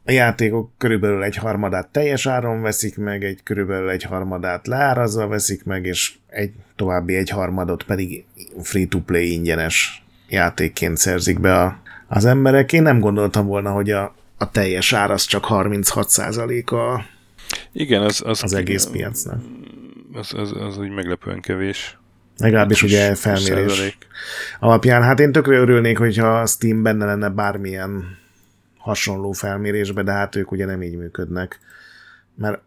a játékok körülbelül egy harmadát teljes áron veszik meg, egy körülbelül egy harmadát leárazva veszik meg, és egy további egy harmadot pedig free-to-play ingyenes játékként szerzik be a, az emberek. Én nem gondoltam volna, hogy a, a teljes ár az csak 36% a
Igen, az, az,
az egész piacnak.
Az, az, az úgy meglepően kevés.
Legalábbis ugye felmérés százalék. alapján. Hát én tökre örülnék, hogyha a Steam benne lenne bármilyen hasonló felmérésbe, de hát ők ugye nem így működnek. Mert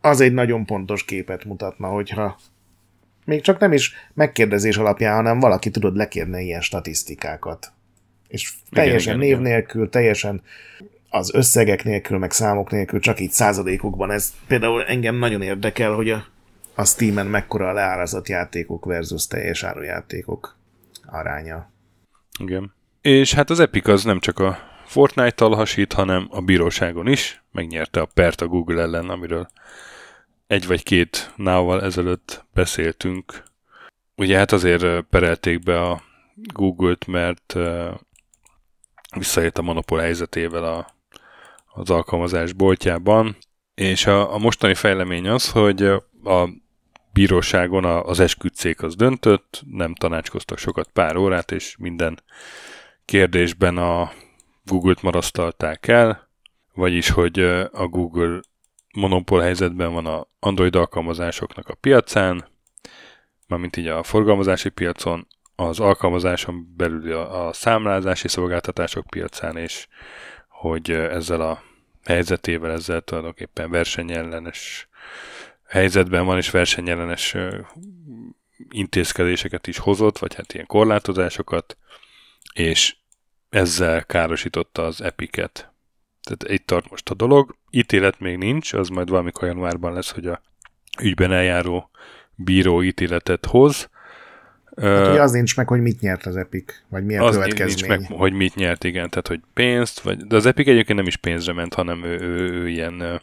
az egy nagyon pontos képet mutatna, hogyha még csak nem is megkérdezés alapján, hanem valaki tudod lekérni ilyen statisztikákat. És teljesen igen, név igen, nélkül, teljesen az összegek nélkül, meg számok nélkül, csak így századékokban. Ez például engem nagyon érdekel, hogy a, a Steam-en mekkora a leárazott játékok versus teljes árujátékok aránya.
Igen. És hát az Epic az nem csak a Fortnite-tal hasít, hanem a bíróságon is. Megnyerte a pert a Google ellen, amiről egy vagy két nával ezelőtt beszéltünk. Ugye hát azért perelték be a Google-t, mert visszaért a monopól helyzetével a, az alkalmazás boltjában, és a, a mostani fejlemény az, hogy a bíróságon az esküdtszék az döntött, nem tanácskoztak sokat pár órát, és minden kérdésben a Google-t marasztalták el, vagyis, hogy a Google monopól helyzetben van a Android alkalmazásoknak a piacán, mármint így a forgalmazási piacon, az alkalmazáson belül a, a számlázási szolgáltatások piacán, és hogy ezzel a helyzetével, ezzel tulajdonképpen versenyellenes helyzetben van, és versenyellenes intézkedéseket is hozott, vagy hát ilyen korlátozásokat, és ezzel károsította az Epiket. Tehát itt tart most a dolog. Ítélet még nincs, az majd valamikor januárban lesz, hogy a ügyben eljáró bíró ítéletet hoz.
Hát ugye az nincs meg, hogy mit nyert az Epic, vagy milyen az következmény. nincs
meg, hogy mit nyert, igen, tehát hogy pénzt, vagy, de az Epic egyébként nem is pénzre ment, hanem ő, ő, ő ilyen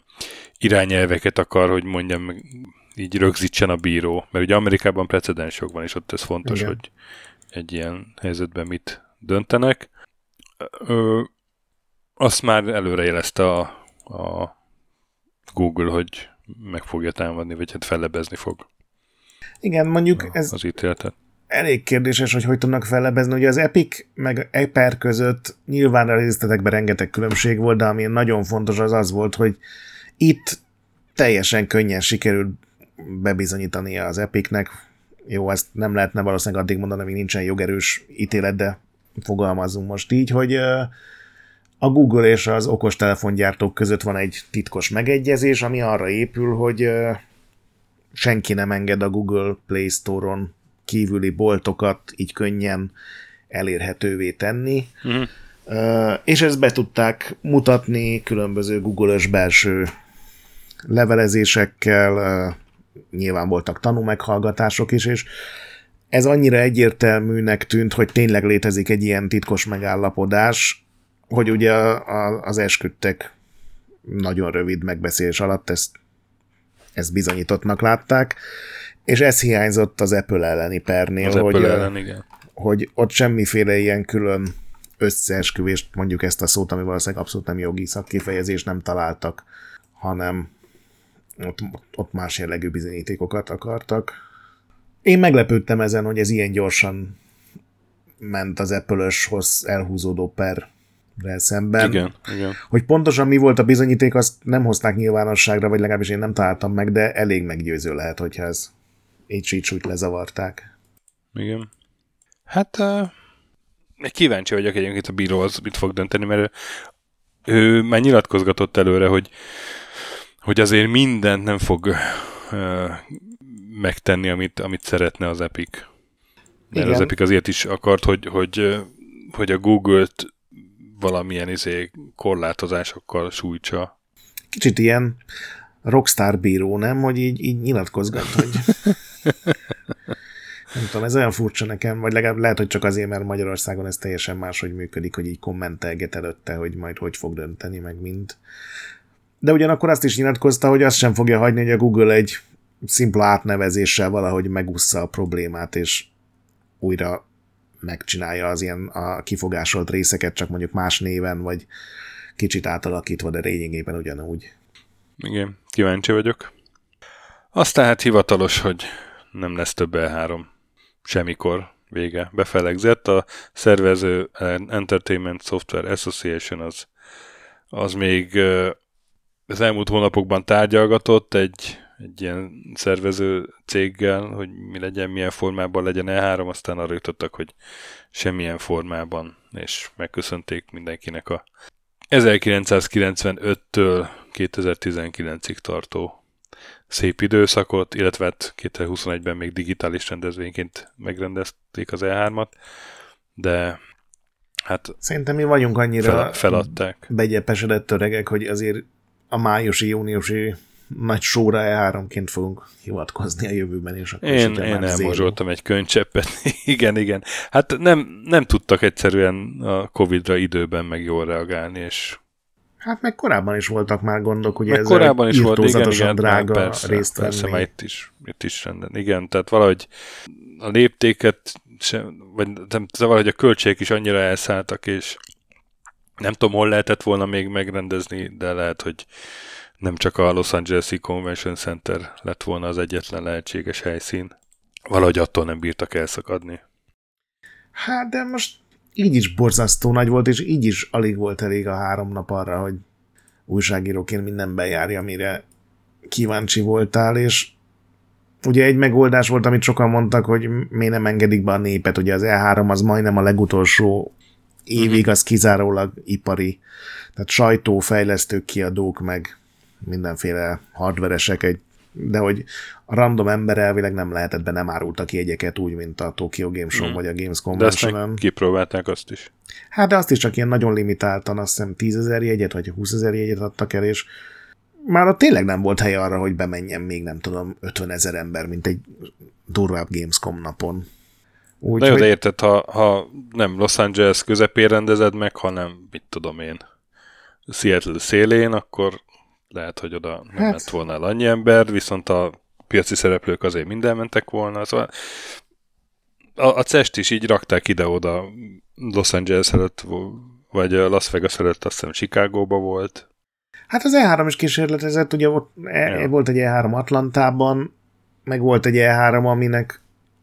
irányelveket akar, hogy mondjam, így rögzítsen a bíró, mert ugye Amerikában precedensok van, és ott ez fontos, igen. hogy egy ilyen helyzetben mit döntenek. Ö, azt már előrejelezte a, a Google, hogy meg fogja támadni, vagy hát fellebezni fog.
Igen, mondjuk ez
az ítéletet.
Elég kérdéses, hogy hogy tudnak fellebezni. Ugye az Epic meg Eper között nyilván a részletekben rengeteg különbség volt, de ami nagyon fontos az az volt, hogy itt teljesen könnyen sikerült bebizonyítani az Epicnek. Jó, ezt nem lehetne valószínűleg addig mondani, amíg nincsen jogerős ítélet, de fogalmazunk most így, hogy a Google és az okostelefongyártók között van egy titkos megegyezés, ami arra épül, hogy senki nem enged a Google Play Store-on kívüli boltokat így könnyen elérhetővé tenni. Mm. És ezt be tudták mutatni különböző Google-ös belső levelezésekkel, nyilván voltak tanúmeghallgatások is, és ez annyira egyértelműnek tűnt, hogy tényleg létezik egy ilyen titkos megállapodás, hogy ugye az esküdtek nagyon rövid megbeszélés alatt ezt, ezt bizonyítottnak látták, és ez hiányzott az Apple elleni pernél, az hogy, Apple ellen, igen. hogy ott semmiféle ilyen külön összeesküvést, mondjuk ezt a szót, ami valószínűleg abszolút nem jogi szakkifejezés nem találtak, hanem ott, ott más jellegű bizonyítékokat akartak. Én meglepődtem ezen, hogy ez ilyen gyorsan ment az Apple-ös elhúzódó per szemben.
Igen, igen.
Hogy pontosan mi volt a bizonyíték, azt nem hozták nyilvánosságra, vagy legalábbis én nem találtam meg, de elég meggyőző lehet, hogyha ez úgy lezavarták.
Igen. Hát uh, kíváncsi vagyok egyébként a bíró az mit fog dönteni, mert ő, ő már nyilatkozgatott előre, hogy, hogy azért mindent nem fog uh, megtenni, amit, amit szeretne az Epic. Mert Igen. az Epic azért is akart, hogy, hogy, hogy a Google-t valamilyen izé korlátozásokkal sújtsa.
Kicsit ilyen rockstar bíró, nem? Hogy így, így nyilatkozgat, hogy nem tudom, ez olyan furcsa nekem, vagy legalább lehet, hogy csak azért, mert Magyarországon ez teljesen máshogy működik, hogy így kommentelget előtte, hogy majd hogy fog dönteni, meg mind. De ugyanakkor azt is nyilatkozta, hogy azt sem fogja hagyni, hogy a Google egy szimpla átnevezéssel valahogy megussza a problémát, és újra megcsinálja az ilyen a kifogásolt részeket, csak mondjuk más néven, vagy kicsit átalakítva, de lényegében ugyanúgy.
Igen, kíváncsi vagyok. Azt tehát hivatalos, hogy nem lesz több E3 semmikor vége befelegzett. A szervező Entertainment Software Association az, az még az elmúlt hónapokban tárgyalgatott egy, egy ilyen szervező céggel, hogy mi legyen, milyen formában legyen E3, aztán arra jutottak, hogy semmilyen formában, és megköszönték mindenkinek a 1995-től 2019-ig tartó szép időszakot, illetve 2021-ben hát még digitális rendezvényként megrendezték az E3-at, de hát
Szerintem mi vagyunk annyira
fel, feladták.
begyepesedett öregek, hogy azért a májusi, júniusi nagy sóra E3-ként fogunk hivatkozni a jövőben, és akkor
Én, én elmozsoltam egy könycseppet. igen, igen. Hát nem, nem tudtak egyszerűen a Covid-ra időben meg jól reagálni, és
Hát meg korábban is voltak már gondok, ugye
meg korábban is volt, igen, igen,
drága
persze,
részt
persze,
venni.
már itt is, itt is rendben. Igen, tehát valahogy a léptéket, sem, vagy nem, valahogy a költségek is annyira elszálltak, és nem tudom, hol lehetett volna még megrendezni, de lehet, hogy nem csak a Los Angeles-i Convention Center lett volna az egyetlen lehetséges helyszín. Valahogy attól nem bírtak elszakadni.
Hát de most így is borzasztó nagy volt, és így is alig volt elég a három nap arra, hogy újságíróként minden bejárja, amire kíváncsi voltál, és ugye egy megoldás volt, amit sokan mondtak, hogy miért nem engedik be a népet, ugye az E3 az majdnem a legutolsó évig az kizárólag ipari, tehát sajtó, fejlesztők, kiadók, meg mindenféle hardveresek, egy, de hogy a random ember elvileg nem lehetett be, nem árultak ki jegyeket úgy, mint a Tokyo Game Show
Mm.
vagy a Games
De azt kipróbálták azt is.
Hát de azt is csak ilyen nagyon limitáltan, azt hiszem 10 ezer jegyet, vagy 20 ezer jegyet adtak el, és már ott tényleg nem volt hely arra, hogy bemenjen még nem tudom 50 ezer ember, mint egy durvább Gamescom napon. Úgy,
De jó,
hogy-
de érted, ha, ha nem Los Angeles közepén rendezed meg, hanem, mit tudom én, Seattle szélén, akkor lehet, hogy oda nem
Hát.
lett volna el annyi ember, viszont a piaci szereplők azért minden mentek volna, szóval a, a CEST is így rakták ide-oda Los Angeles előtt, vagy Las Vegas előtt azt hiszem Chicagóba volt.
Hát az E3 is kísérletezett, ugye ott e,
Ja.
volt egy E3 Atlantában, meg volt egy E3, aminek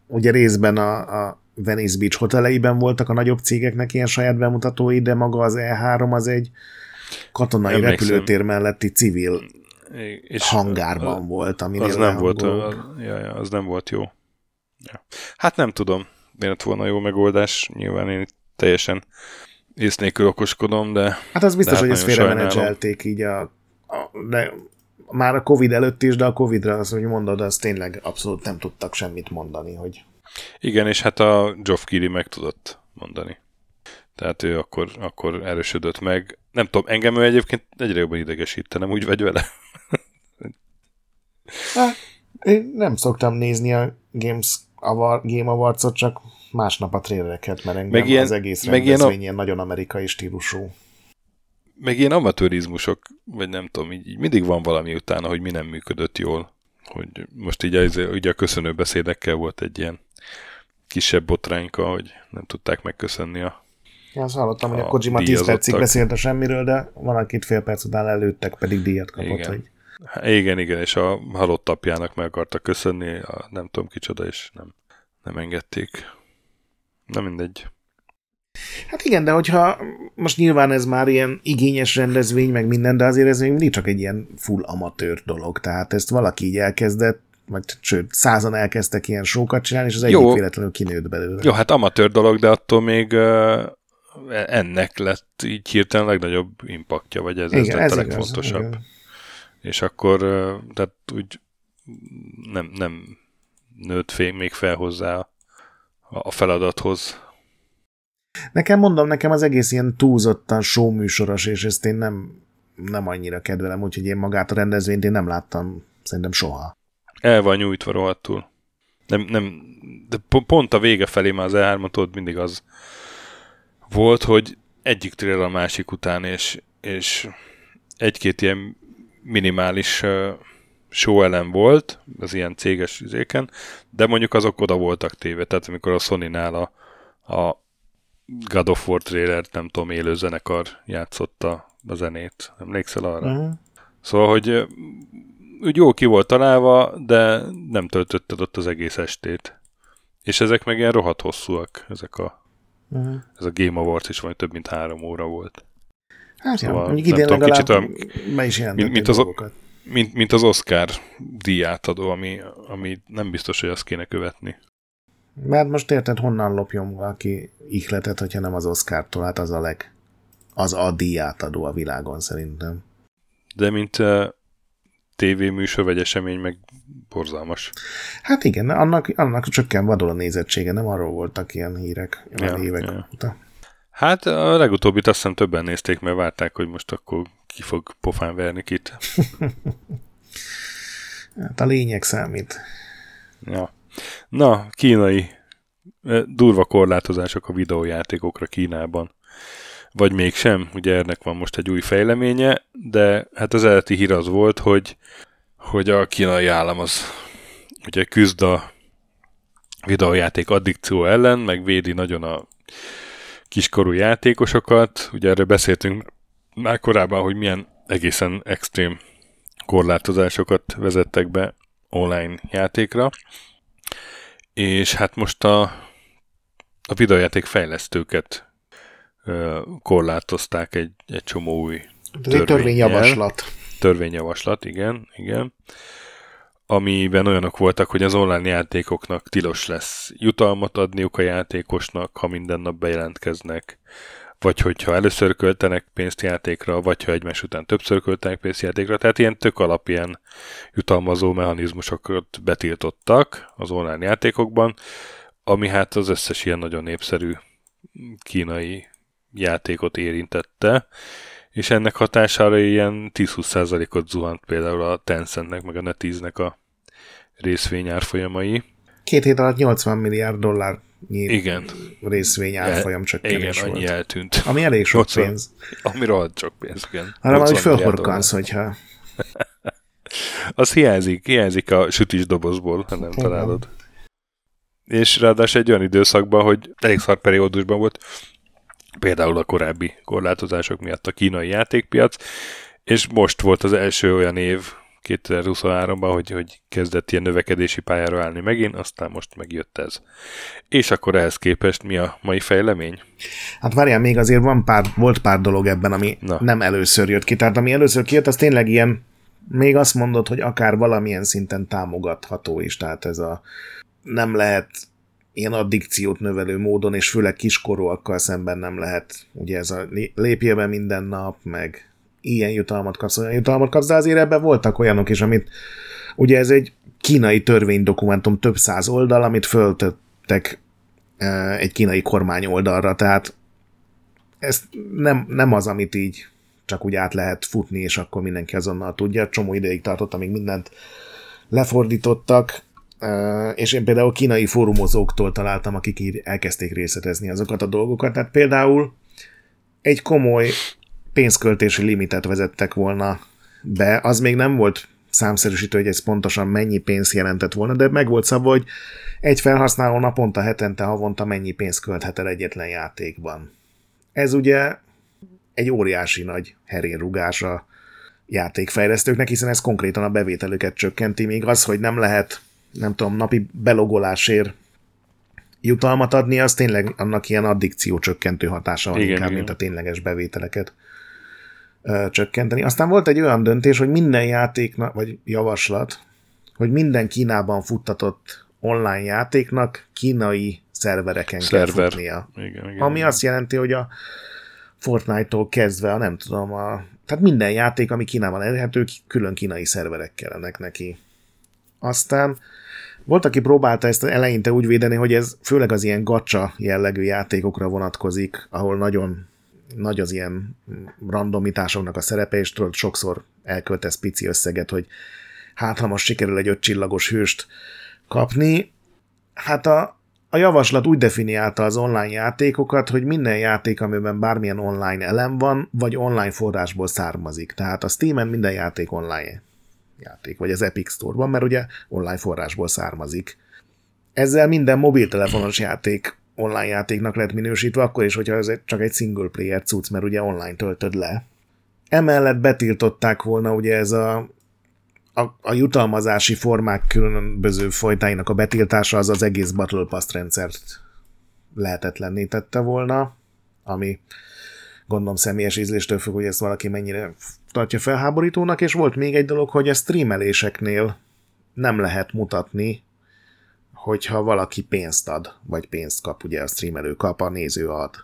ugye részben a, a Venice Beach hoteleiben voltak a nagyobb cégeknek ilyen saját bemutatói, de maga az E3 az egy katonai
Emlékszem.
repülőtér melletti civil
És
hangárban volt, ami
az nem volt, az, ja, ja, az nem volt jó. Ja. Hát nem tudom, miért lett volna jó megoldás, nyilván én teljesen ész nélkül okoskodom, de
Hát az biztos,
hát
hogy ezt félremenedzselték így a, a, de már a Covid előtt is, de a Covid-ra azt, hogy mondod, az tényleg abszolút nem tudtak semmit mondani, hogy
igen, és hát a Geoff Keighley meg tudott mondani. Tehát ő akkor, akkor erősödött meg. Nem tudom, engem ő egyébként egyre jobban idegesít, nem úgy vagy vele?
Hát, én nem szoktam nézni a Games Award, Game Awards-ot, csak másnap a trailereket, mert engem
Meg ilyen-
az egész
meg ilyen
rendezvény
a-
ilyen nagyon amerikai stílusú.
Meg ilyen amatőrizmusok, vagy nem tudom, így, így mindig van valami utána, hogy mi nem működött jól. Hogy most így, az, ugye a köszönő beszédekkel volt egy ilyen kisebb botrányka, hogy nem tudták megköszönni a...
Én azt hallottam, hogy a
A
Kojima 10
díjazottak.
percig beszélt a semmiről, de van, akit fél perc után előttek, pedig díjat kapott.
Igen.
Hogy...
Igen, igen, és a halott apjának meg akartak köszönni, a nem tudom kicsoda, és nem, nem engedték. Na mindegy.
Hát igen, de hogyha most nyilván ez már ilyen igényes rendezvény, meg minden, de azért ez még mindig csak egy ilyen full amatőr dolog, tehát ezt valaki így elkezdett, vagy sőt, százan elkezdtek ilyen sókat csinálni, és az egyik
Jó.
véletlenül kinőtt belőle.
Jó, hát amatőr dolog, de attól még ennek lett így hirtelen legnagyobb impaktja, vagy ez, ez
igen,
lett
ez
a
igaz,
legfontosabb.
igen.
És akkor, tehát úgy nem, nem nőtt fél, még fel hozzá a, feladathoz.
Nekem mondom, nekem az egész ilyen túlzottan showműsoros, és ezt én nem, nem annyira kedvelem, úgyhogy én magát a rendezvényt én nem láttam szerintem soha.
El van nyújtva rohadtul. Nem, nem, de po- pont a vége felé már az E3 ott mindig az volt, hogy egyik trailer a másik után, és, és egy-két ilyen minimális show elem volt, az ilyen céges üzéken, de mondjuk azok oda voltak téve, tehát amikor a Sony-nál a, a God of War trailert, nem tudom, élő zenekar játszotta a zenét. Emlékszel arra?
Uh-huh.
Szóval, hogy úgy jó ki volt találva, de nem töltötted ott az egész estét. És ezek meg ilyen rohadt hosszúak, ezek a,
Uh-huh.
ez a Game Awards is vagy több mint három óra volt.
Hát
Szóval, nem
idén
tudom, kicsit
be is
mint- mint az-
dolgokat.
mint, mint az Oscar díjátadó, ami, ami nem biztos, hogy azt kéne követni.
Mert most érted, honnan lopjon valaki ihletet, hogyha nem az Oscar-tól, hát az a leg... Az a díjátadó a világon szerintem.
De mint uh, tévéműsor vagy esemény, meg borzalmas.
Hát igen, annak, annak csökken vadul a nézettsége, nem arról voltak ilyen hírek
Ja,
évek
ja.
óta.
Hát a legutóbbit azt hiszem többen nézték, mert várták, hogy most akkor ki fog pofán verni kit.
Hát a lényeg számít.
Ja. Na, kínai eh, durva korlátozások a videójátékokra Kínában. Vagy mégsem, ugye ennek van most egy új fejleménye, de hát az eredeti hír az volt, hogy, hogy a kínai állam az ugye küzd a videójáték addikció ellen, meg védi nagyon a kiskorú játékosokat. Ugye erről beszéltünk már korábban, hogy milyen egészen extrém korlátozásokat vezettek be online játékra. És hát most a, a videójáték fejlesztőket korlátozták egy, egy csomó új
törvényjavaslat.
törvényjavaslat, igen, igen, amiben olyanok voltak, hogy az online játékoknak tilos lesz jutalmat adniuk a játékosnak, ha minden nap bejelentkeznek, vagy hogyha először költenek pénzt játékra, vagy ha egymás után többször költenek pénzt játékra. Tehát ilyen tök alap ilyen jutalmazó mechanizmusokat betiltottak az online játékokban, ami hát az összes ilyen nagyon népszerű kínai játékot érintette, és ennek hatására ilyen 10-20%-ot zuhant például a Tencentnek, meg a NetEase-nek a részvény árfolyamai.
Két hét alatt 80 milliárd dollár
Igen,
részvény árfolyam
igen, annyi
volt.
eltűnt.
Ami elég sok
80
pénz.
Ami rohadt sok pénz, igen.
Arra már, hogy
80 milliárd
fölhorkansz, hogyha
Az hiányzik, hiányzik a sütis dobozból, ha nem találod. És ráadásul egy olyan időszakban, hogy elég szar periódusban volt, például a korábbi korlátozások miatt a kínai játékpiac, és most volt az első olyan év 2023-ban, hogy, hogy kezdett ilyen növekedési pályára állni megint, aztán most megjött ez. És akkor ehhez képest mi a mai fejlemény?
Hát várjál, még azért van pár, volt pár dolog ebben, ami
Na.
Nem először jött ki. Tehát ami először kijött, az tényleg ilyen, még azt mondod, hogy akár valamilyen szinten támogatható is. Tehát ez a nem lehet ilyen addikciót növelő módon, és főleg kiskorúakkal szemben nem lehet, ugye ez a lé- lépjél be minden nap, meg ilyen jutalmat kapsz, olyan jutalmat kapsz, de azért ebben voltak olyanok is, amit ugye ez egy kínai törvénydokumentum több száz oldal, amit föltöttek eh, egy kínai kormány oldalra, tehát ez nem, nem az, amit így csak úgy át lehet futni, és akkor mindenki azonnal tudja. Csomó ideig tartott, amíg mindent lefordítottak, és én például kínai fórumozóktól találtam, akik így elkezdték részletezni azokat a dolgokat. Tehát például egy komoly pénzköltési limitet vezettek volna be, az még nem volt számszerűsítő, hogy ez pontosan mennyi pénz jelentett volna, de meg volt szabva, hogy egy felhasználó naponta, hetente, havonta mennyi pénzt költhet el egyetlen játékban. Ez ugye egy óriási nagy herérrugás a játékfejlesztőknek, hiszen ez konkrétan a bevételüket csökkenti, még az, hogy nem lehet, nem tudom, napi belogolásért jutalmat adni, az tényleg annak ilyen addikció csökkentő hatása van
Igen,
inkább,
igen.
mint a tényleges bevételeket ö, csökkenteni. Aztán volt egy olyan döntés, hogy minden játéknak, vagy javaslat, hogy minden Kínában futtatott online játéknak kínai szervereken
Szerver.
kell futnia.
Igen, igen.
Ami azt jelenti, hogy a Fortnite-tól kezdve, a nem tudom, a, tehát minden játék, ami Kínában elérhető, külön kínai szerverek kellenek neki. Aztán volt, aki próbálta ezt eleinte úgy védeni, hogy ez főleg az ilyen gacsa jellegű játékokra vonatkozik, ahol nagyon nagy az ilyen randomitásoknak a szerepe, és tudod, sokszor elköltesz pici összeget, hogy hát ha most sikerül egy öt csillagos hőst kapni. Hát a, a javaslat úgy definiálta az online játékokat, hogy minden játék, amiben bármilyen online elem van, vagy online forrásból származik. Tehát a Steam-en minden játék online játék, vagy az Epic Store-ban, mert ugye online forrásból származik. Ezzel minden mobiltelefonos játék online játéknak lett minősítve, akkor is, hogyha ez csak egy single player cucc, mert ugye online töltöd le. Emellett betiltották volna ugye ez a a, a jutalmazási formák különböző folytáinak a betiltása az az egész Battle Pass rendszert lehetetlenné tette volna, ami gondolom személyes ízléstől függ, hogy ezt valaki mennyire tartja felháborítónak, és volt még egy dolog, hogy a streameléseknél nem lehet mutatni, hogyha valaki pénzt ad, vagy pénzt kap, ugye a streamelő kap, a néző ad.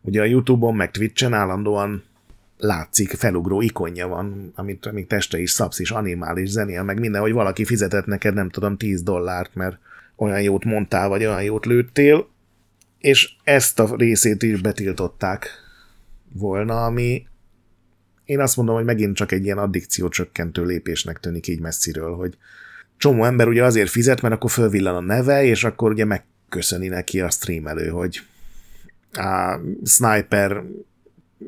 Ugye a Youtube-on, meg Twitch-en állandóan látszik, felugró ikonja van, amit, amit teste is szabsz is, animál is, zenél, meg minden, hogy valaki fizetett neked, nem tudom, 10 dollárt, mert olyan jót mondtál, vagy olyan jót lőttél, és ezt a részét is betiltották volna, ami én azt mondom, hogy megint csak egy ilyen addikció csökkentő lépésnek tűnik így messziről, hogy csomó ember ugye azért fizet, mert akkor fölvillan a neve, és akkor ugye megköszöni neki a streamelő, hogy a Sniper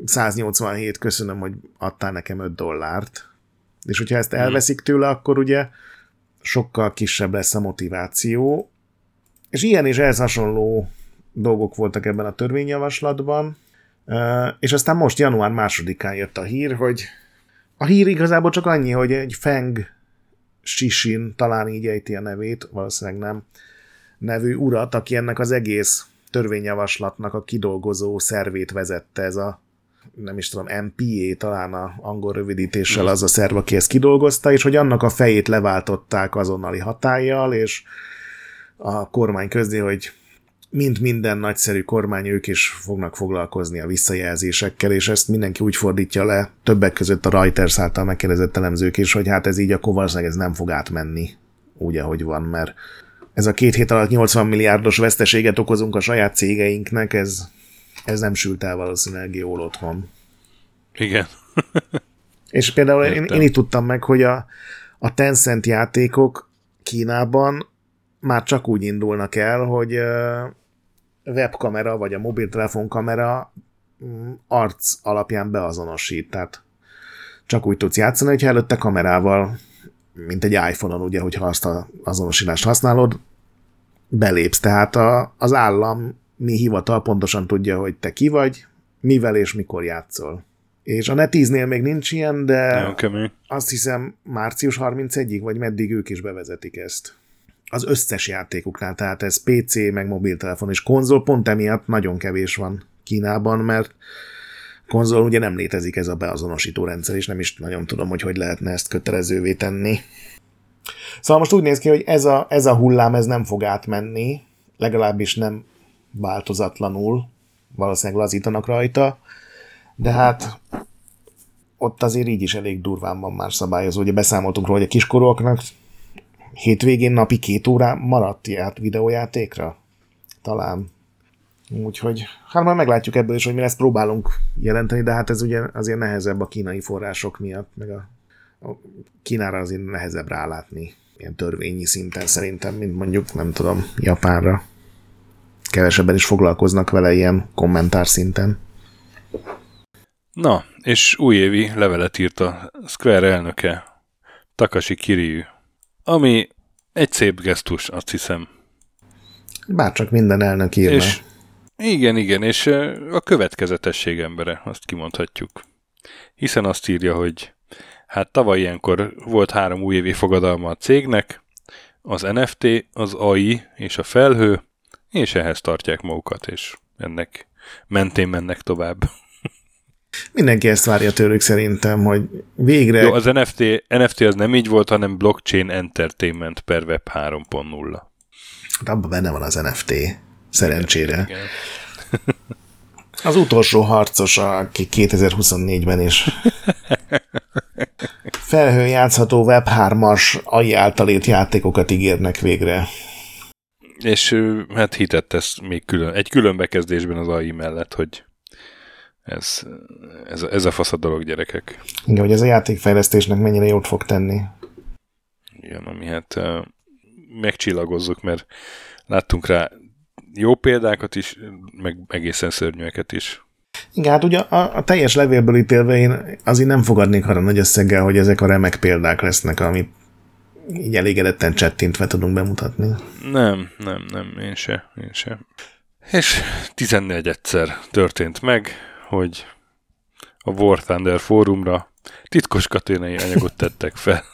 187, köszönöm, hogy adtál nekem 5 dollárt. És hogyha ezt elveszik tőle, akkor ugye sokkal kisebb lesz a motiváció. És ilyen és ez hasonló dolgok voltak ebben a törvényjavaslatban. És aztán most január másodikán jött a hír, hogy a hír igazából csak annyi, hogy egy Feng Shishin, talán így ejti a nevét, valószínűleg nem, nevű urat, aki ennek az egész törvényjavaslatnak a kidolgozó szervét vezette ez a nem is tudom, MPA talán a angol rövidítéssel az a szerv, aki ezt kidolgozta, és hogy annak a fejét leváltották azonnali hatállyal, és a kormány közé, hogy mint minden nagyszerű kormány, ők is fognak foglalkozni a visszajelzésekkel, és ezt mindenki úgy fordítja le, többek között a Reuters által megkérdezett elemzők is, hogy hát ez így akkor valószínűleg ez nem fog átmenni úgy, ahogy van, mert ez a két hét alatt 80 milliárdos veszteséget okozunk a saját cégeinknek, ez, ez nem sült el valószínűleg jól otthon.
Igen.
És például én, én itt tudtam meg, hogy a, a Tencent játékok Kínában már csak úgy indulnak el, hogy webkamera vagy a mobiltelefon kamera mm, arc alapján beazonosít. Tehát csak úgy tudsz játszani, hogyha előtte kamerával, mint egy iPhone-on, ugye, hogyha azt az azonosítást használod, belépsz. Tehát a, az állam mi hivatal pontosan tudja, hogy te ki vagy, mivel és mikor játszol. És a NetEase-nél még nincs ilyen, de azt hiszem március 31-ig, vagy meddig ők is bevezetik ezt az összes játékuknál, tehát ez PC, meg mobiltelefon és konzol, pont emiatt nagyon kevés van Kínában, mert konzol ugye nem létezik ez a beazonosító rendszer, és nem is nagyon tudom, hogy hogy lehetne ezt kötelezővé tenni. Szóval most úgy néz ki, hogy ez a, ez a hullám ez nem fog átmenni, legalábbis nem változatlanul, valószínűleg lazítanak rajta, de hát ott azért így is elég durván van már szabályozó. Ugye beszámoltunk róla, hogy a kiskorúaknak hétvégén napi két órá maradt ját videójátékra? Talán. Úgyhogy, hát már meglátjuk ebből is, hogy mi ezt próbálunk jelenteni, de hát ez ugye azért nehezebb a kínai források miatt, meg a, a Kínára azért nehezebb rálátni ilyen törvényi szinten szerintem, mint mondjuk, nem tudom, Japánra. Kevesebben is foglalkoznak vele ilyen kommentár szinten.
Na, és újévi levelet írt a Square elnöke, Takashi Kiryu ami egy szép gesztus, azt hiszem.
Bárcsak minden elnök írna.
És, igen, igen, és a következetesség embere, azt kimondhatjuk. Hiszen azt írja, hogy hát tavaly ilyenkor volt három újévi fogadalma a cégnek, az NFT, az AI és a felhő, és ehhez tartják magukat, és ennek mentén mennek tovább.
Mindenki ezt várja tőlük szerintem, hogy végre...
Jó, az NFT, NFT az nem így volt, hanem Blockchain Entertainment per Web 3.0.
Hát abban benne van az NFT, szerencsére. Igen. Az utolsó harcos, aki 2024-ben is felhőn játszható Web3-as AI által ért játékokat ígérnek végre.
És hát hitett ez még külön, egy külön bekezdésben az AI mellett, hogy ez, ez, ez a fasz a dolog, gyerekek.
Igen, hogy ez a játékfejlesztésnek mennyire jót fog tenni.
Igen, ami hát megcsillagozzuk, mert láttunk rá jó példákat is, meg egészen szörnyűeket is.
Igen, hát ugye a, a teljes levélből ítélve én azért nem fogadnék arra nagy összeggel, hogy ezek a remek példák lesznek, amit így elégedetten csettintve tudunk bemutatni.
Nem, nem, nem, én se, én se. És 14 egyszer történt meg, hogy a War Thunder fórumra titkos katonai anyagot tettek fel.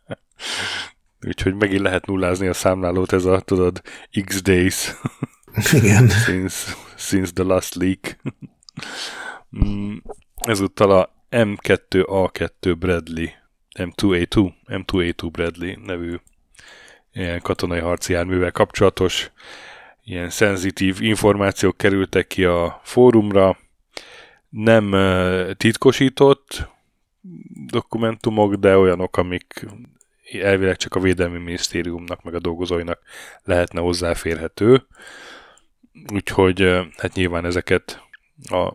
Úgyhogy megint lehet nullázni a számlálót, ez a, tudod, X days.
Igen.
since, since the last leak. Mm, ezúttal a M2A2 Bradley, M2A2, M2A2 Bradley nevű ilyen katonai harci járművel kapcsolatos ilyen szenzitív információk kerültek ki a fórumra, nem titkosított dokumentumok, de olyanok, amik elvileg csak a Védelmi Minisztériumnak, meg a dolgozóinak lehetne hozzáférhető. Úgyhogy hát nyilván ezeket a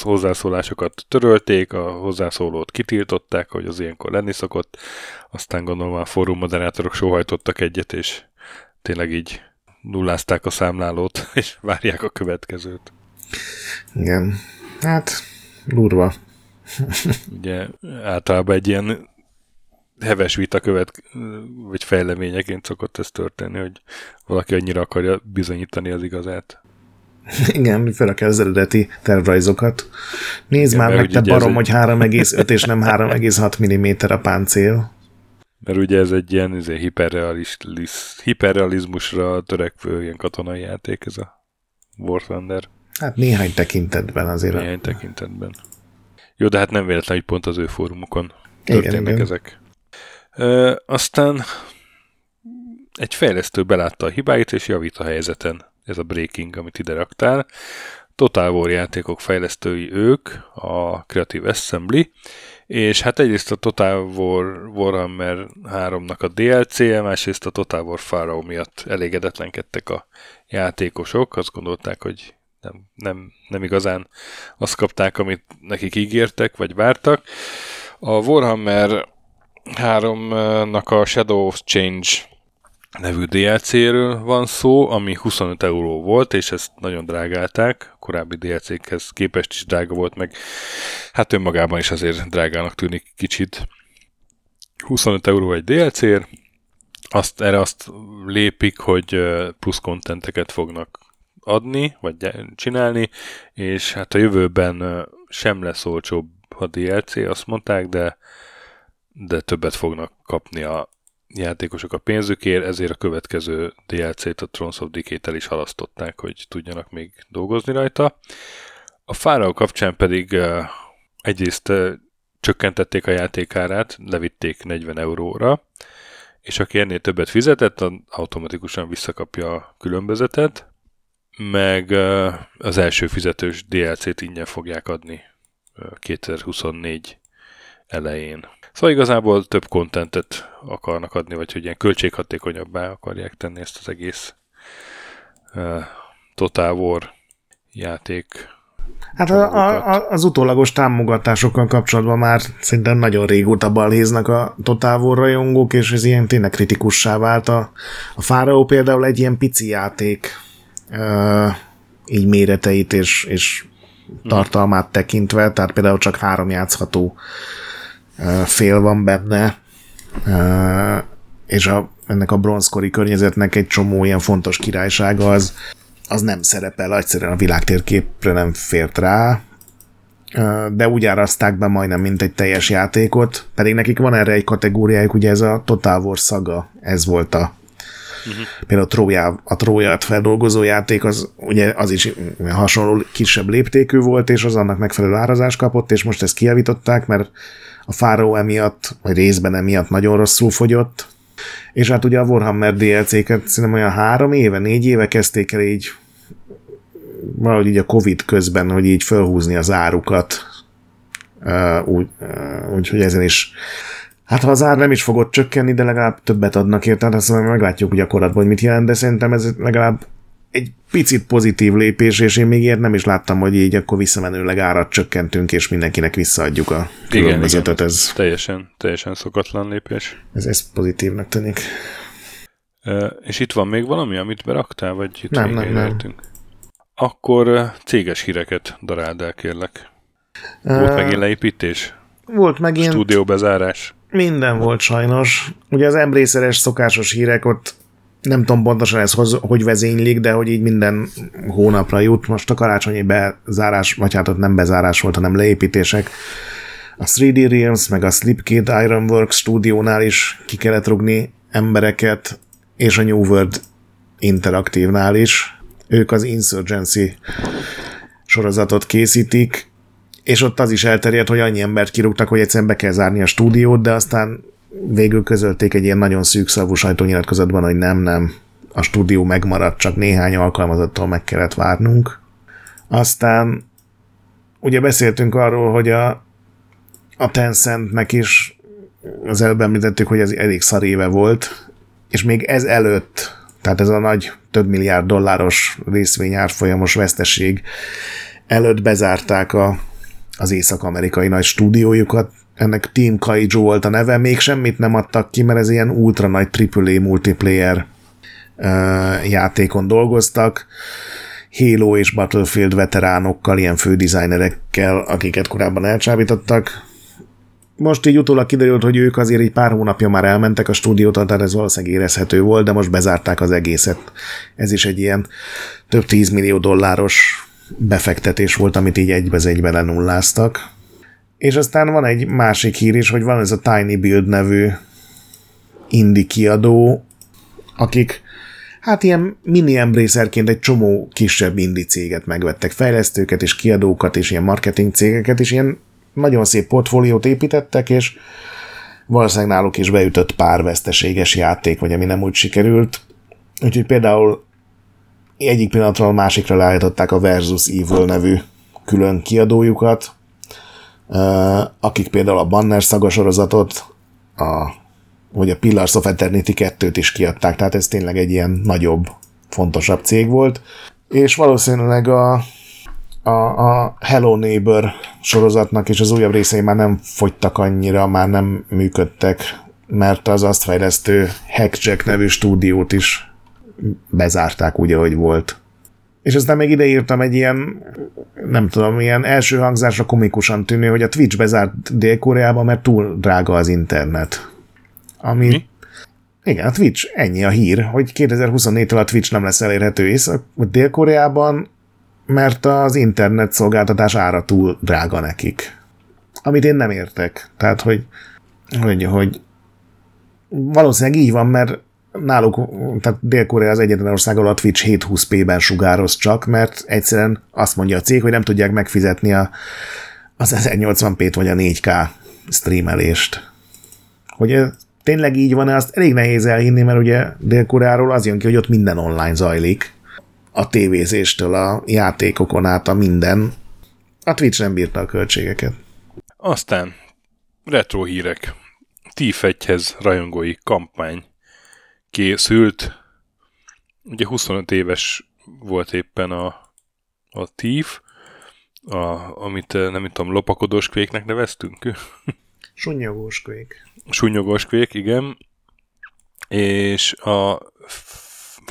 hozzászólásokat törölték, a hozzászólót kitiltották, hogy az ilyenkor lenni szokott, aztán gondolom a fórum moderátorok sóhajtottak egyet, és tényleg így nullázták a számlálót, és várják a következőt.
Igen. Hát, durva.
Ugye általában egy ilyen heves vita követ, vagy fejleményeként szokott ez történni, hogy valaki annyira akarja bizonyítani az igazát.
Igen, főleg az eredeti tervrajzokat. Nézd Igen, már meg, te barom, hogy 3,5 és nem 3,6 mm a páncél.
Mert ugye ez egy ilyen egy hiperrealizmusra törekvő ilyen katonai játék, ez a War Thunder.
Hát néhány tekintetben azért.
Néhány tekintetben. Jó, de hát nem véletlen, hogy pont az ő fórumokon történnek igen, igen. ezek. Ö, aztán egy fejlesztő belátta a hibáit, és javít a helyzeten. Ez a breaking, amit ide raktál. Total War játékok fejlesztői ők, a Creative Assembly, és hát egyrészt a Total War Warhammer 3-nak a DLC-je, másrészt a Total War Pharaoh miatt elégedetlenkedtek a játékosok, azt gondolták, hogy nem, nem, nem igazán azt kapták, amit nekik ígértek, vagy vártak. A Warhammer 3-nak a Shadow of Change nevű DLC-ről van szó, ami 25 euró volt, és ezt nagyon drágálták, a korábbi DLC-khez képest is drága volt, meg hát önmagában is azért drágának tűnik kicsit. 25 euró egy DLC-ért, azt, erre azt lépik, hogy plusz kontenteket fognak adni, vagy csinálni, és hát a jövőben sem lesz olcsóbb a DLC, azt mondták, de, de többet fognak kapni a játékosok a pénzükért, ezért a következő DLC-t, a Thrones of Decay-tel is halasztották, hogy tudjanak még dolgozni rajta. A Pharaoh kapcsán pedig egyrészt csökkentették a játékárát, levitték 40 euróra, és aki ennél többet fizetett, automatikusan visszakapja a különbözetet, meg az első fizetős DLC-t ingyen fogják adni 2024 elején. Szóval igazából több kontentet akarnak adni, vagy hogy ilyen költséghatékonyabbá akarják tenni ezt az egész uh, Total War játék.
Hát a, a, az utólagos támogatásokkal kapcsolatban már szerintem nagyon régóta balhéznak a Total War rajongók, és ez ilyen tényleg kritikussá vált. A, a Fáraó például egy ilyen pici játék, így méreteit és, és tartalmát tekintve, tehát például csak három játszható fél van benne, és a, ennek a bronzkori környezetnek egy csomó ilyen fontos királysága az, az nem szerepel, egyszerűen a világtérképre nem fért rá, de úgy árazták be majdnem, mint egy teljes játékot, pedig nekik van erre egy kategóriájuk, ugye ez a Total War Saga, ez volt a Uh-huh. Például a, Trójá, a Tróját feldolgozó játék az ugye az is hasonló kisebb léptékű volt, és az annak megfelelő árazást kapott, és most ezt kijavították, mert a Fáró emiatt, vagy részben emiatt nagyon rosszul fogyott, és hát ugye a Warhammer DLC-ket szerintem olyan három éve, négy éve kezdték el így valahogy így a Covid közben, hogy így felhúzni az árukat, uh, úgy, úgyhogy ezen is Hát ha az ár nem is fogott csökkenni, de legalább többet adnak érte, hát azt mondom, meglátjuk gyakorlatban, hogy mit jelent, de szerintem ez legalább egy picit pozitív lépés, és én még ilyet nem is láttam, hogy így akkor visszamenőleg árat csökkentünk, és mindenkinek visszaadjuk a különbözetet. Ez,
teljesen, teljesen szokatlan lépés.
Ez, ez pozitívnak tűnik.
E, és itt van még valami, amit beraktál, vagy itt
nem, nem, nem.
Akkor céges híreket daráld el, kérlek. Volt uh, megint leépítés?
Volt megint.
Stúdió bezárás.
Minden volt sajnos. Ugye az embrészeres szokásos hírek ott nem tudom pontosan ez hogy, hogy vezénylik, de hogy így minden hónapra jut. Most a karácsonyi bezárás, vagy hát ott nem bezárás volt, hanem leépítések. A 3D Realms, meg a Slipkid Ironworks stúdiónál is ki kellett rugni embereket, és a New World Interaktívnál is. Ők az Insurgency sorozatot készítik, és ott az is elterjedt, hogy annyi embert kirúgtak, hogy egyszerűen be kell zárni a stúdiót, de aztán végül közölték egy ilyen nagyon szűkszavú sajtónyilatkozatban, hogy nem, nem, a stúdió megmaradt, csak néhány alkalmazattól meg kellett várnunk. Aztán ugye beszéltünk arról, hogy a, a Tencentnek is az előbb említettük, hogy ez elég szar éve volt, és még ez előtt, tehát ez a nagy több milliárd dolláros részvényárfolyamos veszteség előtt bezárták a, az észak-amerikai nagy stúdiójukat, ennek Team Kaijo volt a neve, még semmit nem adtak ki, mert ez ilyen ultra nagy AAA multiplayer játékon dolgoztak, Halo és Battlefield veteránokkal, ilyen fődesignerekkel, akiket korábban elcsábítottak. Most így utólag kiderült, hogy ők azért egy pár hónapja már elmentek a stúdiótól, tehát ez valószínűleg érezhető volt, de most bezárták az egészet. Ez is egy ilyen több tíz millió dolláros befektetés volt, amit így egybe egybe lenulláztak. És aztán van egy másik hír is, hogy van ez a Tiny Build nevű indie kiadó, akik hát ilyen mini embracerként egy csomó kisebb indie céget megvettek, fejlesztőket és kiadókat és ilyen marketing cégeket, és ilyen nagyon szép portfóliót építettek, és valószínűleg náluk is beütött pár veszteséges játék, vagy ami nem úgy sikerült. Úgyhogy például egyik pillanatról a másikra leállították a Versus Evil nevű külön kiadójukat, akik például a Banner szagasorozatot, a, vagy a Pillars of Eternity 2-t is kiadták, tehát ez tényleg egy ilyen nagyobb, fontosabb cég volt, és valószínűleg a, a, a Hello Neighbor sorozatnak és az újabb részei már nem fogytak annyira, már nem működtek, mert az azt fejlesztő Hackjack nevű stúdiót is bezárták úgy, ahogy volt. És aztán még ide írtam egy ilyen, nem tudom, ilyen első hangzásra komikusan tűnő, hogy a Twitch bezárt Dél-Koreába, mert túl drága az internet. Ami... Mi? Igen, a Twitch, ennyi a hír, hogy 2024-től a Twitch nem lesz elérhető észak Dél-Koreában, mert az internet szolgáltatás ára túl drága nekik. Amit én nem értek. Tehát, hogy, hogy, hogy valószínűleg így van, mert náluk, tehát Dél-Korea az egyetlen ország, ahol a Twitch 720p-ben sugároz csak, mert egyszerűen azt mondja a cég, hogy nem tudják megfizetni a, az 1080p-t vagy a 4K streamelést. Hogy ez tényleg így van, azt elég nehéz elhinni, mert ugye Dél-Koreáról az jön ki, hogy ott minden online zajlik. A tévézéstől, a játékokon át, a minden. A Twitch nem bírta a költségeket.
Aztán retro hírek. Tífegyhez rajongói kampány készült. Ugye 25 éves volt éppen a, a TIF, a, amit eh, nem tudom, lopakodós kvéknek neveztünk.
Sunyogós kvék.
Sunyogós kvék, igen. És a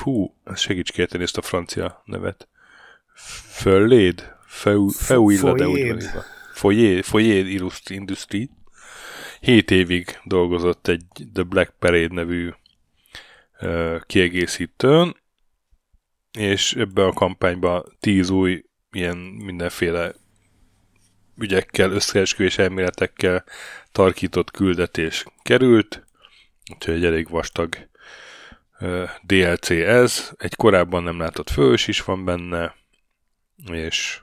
hú, segíts kérteni ezt a francia nevet. Fölléd? Feuilla, de úgy van Foyer, Foyer Industry. Hét évig dolgozott egy The Black Parade nevű kiegészítőn, és ebben a kampányban tíz új ilyen mindenféle ügyekkel, összeesküvés elméletekkel tarkított küldetés került, úgyhogy egy elég vastag DLC ez. Egy korábban nem látott fős is van benne, és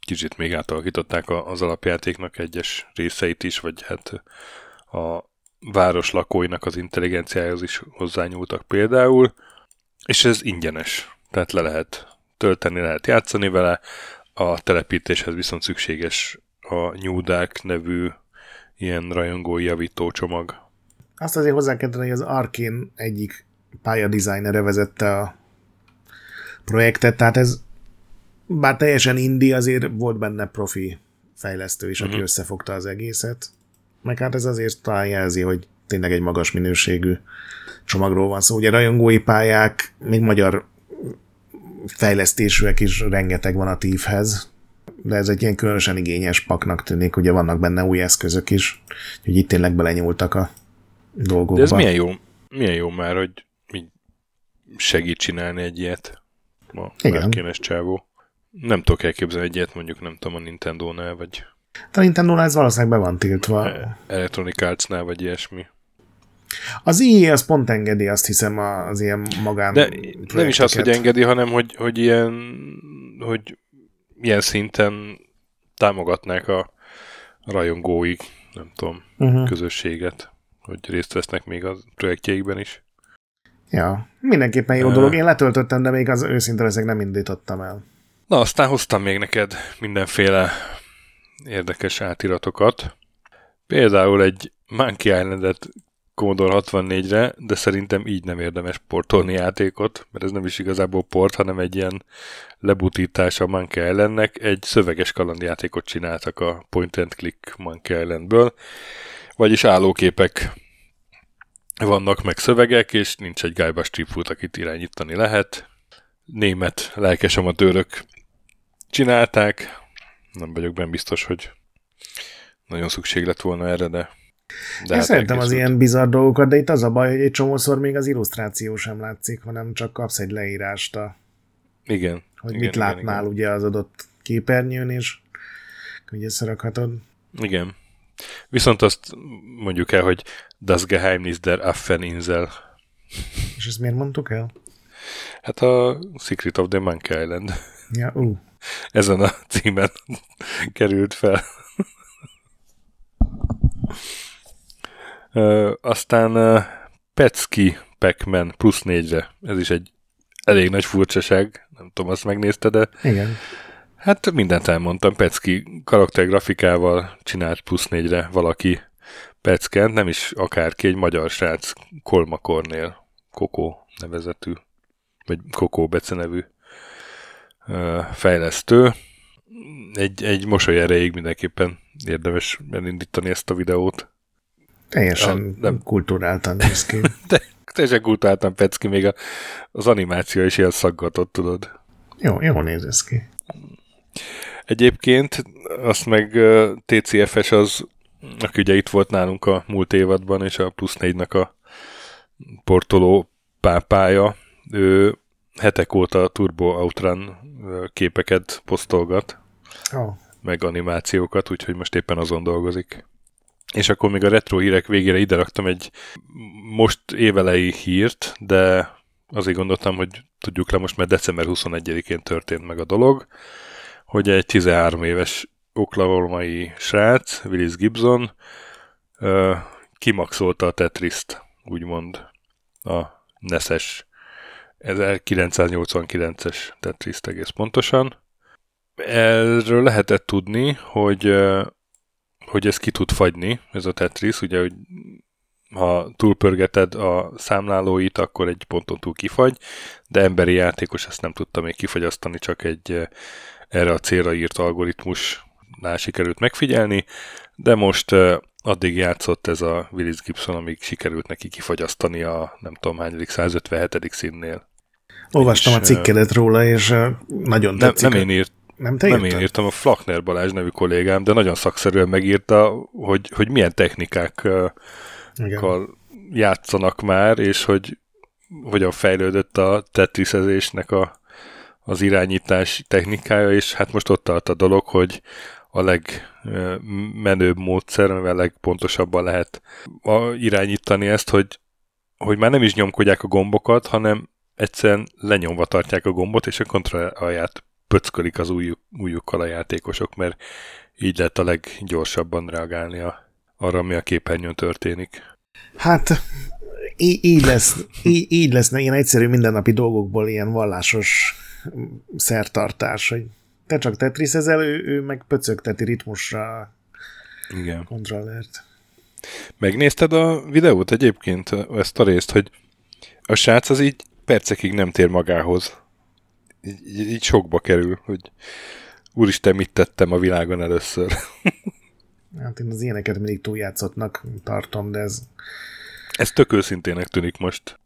kicsit még átalakították az alapjátéknak egyes részeit is, vagy hát a város lakóinak az intelligenciához is hozzányúltak például, és ez ingyenes, tehát le lehet tölteni, lehet játszani vele, a telepítéshez viszont szükséges a New Dark nevű ilyen rajongói javító csomag.
Azt azért hozzá kell tenni, hogy az Arkane egyik pályadesignere vezette a projektet, tehát ez bár teljesen indi, azért volt benne profi fejlesztő is, aki uh-huh. összefogta az egészet. Meg hát ez azért talán jelzi, hogy tényleg egy magas minőségű csomagról van szó. Ugye rajongói pályák, még magyar fejlesztésűek is rengeteg van a tívhez, de ez egy ilyen különösen igényes paknak tűnik, ugye vannak benne új eszközök is, hogy itt tényleg belenyúltak a dolgokba. De
ez milyen jó, milyen jó már, hogy segít csinálni egy ilyet a Igen. csávó. Nem tudok elképzelni egy ilyet mondjuk, nem tudom, a Nintendo-nál, vagy
a nintendo ez valószínűleg be van tiltva.
E, Electronic Arts-nál, vagy ilyesmi.
Az IE az pont engedi, azt hiszem, az ilyen magán
De nem is az, hogy engedi, hanem hogy, hogy ilyen, hogy ilyen szinten támogatnák a rajongóik, nem tudom, uh-huh. közösséget, hogy részt vesznek még a projektjeikben is.
Ja, mindenképpen jó uh, dolog. Én letöltöttem, de még az őszinte leszek nem indítottam el.
Na, aztán hoztam még neked mindenféle érdekes átiratokat. Például egy Monkey Island-et Commodore 64-re, de szerintem így nem érdemes portolni játékot, mert ez nem is igazából port, hanem egy ilyen lebutítás a Monkey Islandnek. Egy szöveges kalandjátékot csináltak a Point and Click Monkey Islandből, vagyis állóképek vannak meg szövegek, és nincs egy gájba stripfut, akit irányítani lehet. Német lelkes amatőrök csinálták, nem vagyok benne biztos, hogy nagyon szükség lett volna erre, de
de Én hát szeretem az ilyen bizarr dolgokat, de itt az a baj, hogy egy csomószor még az illusztráció sem látszik, hanem csak kapsz egy leírást a...
Igen.
Hogy
igen,
mit igen, látnál igen. ugye az adott képernyőn, és ugye összerakhatod.
Igen. Viszont azt mondjuk el, hogy Das Geheimnis der Affeninsel.
És ezt miért mondtuk el?
Hát a Secret of the Monkey Island.
Ja, ú. Uh.
Ezen a címen került fel. Ö, aztán uh, Petski Pac-Man plusz négyre. Ez is egy elég nagy furcsaság. Nem tudom, azt megnézte, de...
Igen.
Hát mindent elmondtam. Pecki karaktergrafikával csinált plusz négyre valaki Peckent, nem is akárki, egy magyar srác Kolma Kornél, Kokó nevezetű, vagy Kokó becenevű fejlesztő. Egy, egy mosoly erejéig mindenképpen érdemes elindítani ezt a videót.
Teljesen a, nem. kulturáltan néz ki.
De, teljesen kulturáltan Pecki, még a, az animáció is ilyen szaggatott, tudod.
Jó, jó néz ki.
Egyébként azt meg TCFS az, aki ugye itt volt nálunk a múlt évadban, és a plusz négynek a portoló pápája, ő hetek óta Turbo Outrun képeket posztolgat, oh. meg animációkat, úgyhogy most éppen azon dolgozik. És akkor még a retro hírek végére ide raktam egy most évelei hírt, de azért gondoltam, hogy tudjuk le most, mert december 21-én történt meg a dolog, hogy egy 13 éves oklahomai srác, Willis Gibson, kimaxolta a Tetriszt, úgymond a NES-es 1989-es Tetriszt egész pontosan. Erről lehetett tudni, hogy hogy ez ki tud fagyni, ez a Tetris, ugye, hogy ha túlpörgeted a számlálóit, akkor egy ponton túl kifagy, de emberi játékos ezt nem tudta még kifagyasztani, csak egy erre a célra írt algoritmusnál sikerült megfigyelni, de most addig játszott ez a Willis Gibson, amíg sikerült neki kifagyasztani a nem tudom hányadik 157. színnél.
Olvastam és, a cikkedet róla, és nagyon
nem, tetszik. Nem én, írt, nem, te nem én írtam, a Flakner Balázs nevű kollégám, de nagyon szakszerűen megírta, hogy, hogy milyen technikákkal Igen. játszanak már, és hogy hogyan fejlődött a tetrisezésnek a az irányítás technikája, és hát most ott tart a dolog, hogy a legmenőbb módszer, amivel legpontosabban lehet irányítani ezt, hogy, hogy már nem is nyomkodják a gombokat, hanem egyszerűen lenyomva tartják a gombot, és a kontrollját pöckölik az új, újjukkal a játékosok, mert így lehet a leggyorsabban reagálni a, arra, ami a képernyőn történik.
Hát így, így lesz, így, így lesz ilyen egyszerű mindennapi dolgokból ilyen vallásos szertartás, hogy te csak tetriszezel, ő, ő meg pöcögteti ritmusra
Igen.
kontrollert.
Megnézted a videót egyébként, ezt a részt, hogy a srác az így percekig nem tér magához. Így, így sokba kerül, hogy úristen, mit tettem a világon először.
hát én az ilyeneket mindig túljátszottnak tartom, de ez...
Ez tök őszintének tűnik most.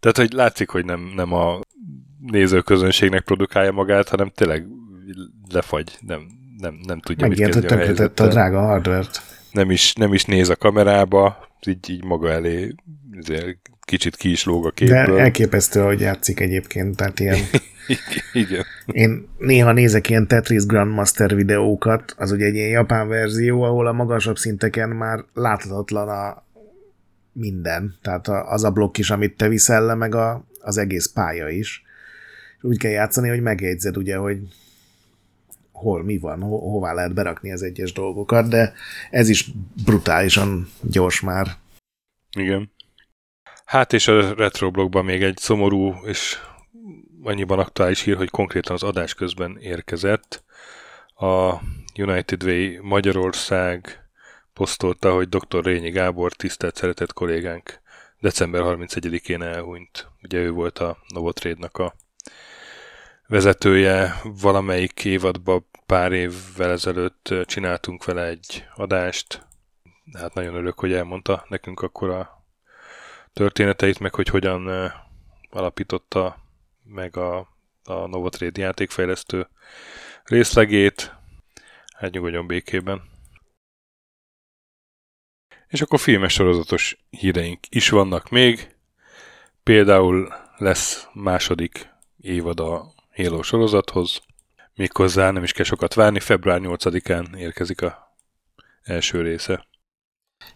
Tehát, hogy látszik, hogy nem, nem a nézőközönségnek produkálja magát, hanem tényleg lefagy, nem, nem, nem tudja,
Megijött, mit kezdeni a, a drága hardvert.
Nem is, nem is néz a kamerába, így, így maga elé kicsit ki is lóg a képből.
De elképesztő, hogy játszik egyébként, tehát ilyen...
Igen.
Én néha nézek ilyen Tetris Grandmaster videókat, az ugye egy ilyen japán verzió, ahol a magasabb szinteken már láthatatlan a minden. Tehát az a blokk is, amit te viszel le, meg a, az egész pálya is úgy kell játszani, hogy megjegyzed ugye, hogy hol mi van, ho- hová lehet berakni az egyes dolgokat, de ez is brutálisan gyors már.
Igen. Hát és a Retroblogban még egy szomorú és annyiban aktuális hír, hogy konkrétan az adás közben érkezett. A United Way Magyarország posztolta, hogy dr. Rényi Gábor, tisztelt szeretett kollégánk december 31-én elhunyt. Ugye ő volt a Novotrade-nak a vezetője valamelyik évadban pár évvel ezelőtt csináltunk vele egy adást. Hát nagyon örülök, hogy elmondta nekünk akkor a történeteit, meg hogy hogyan alapította meg a, a Novotrade játékfejlesztő részlegét. Hát nyugodjon békében. És akkor filmes sorozatos híreink is vannak még. Például lesz második évad a Halo sorozathoz. Méghozzá nem is kell sokat várni, február 8-án érkezik a első része.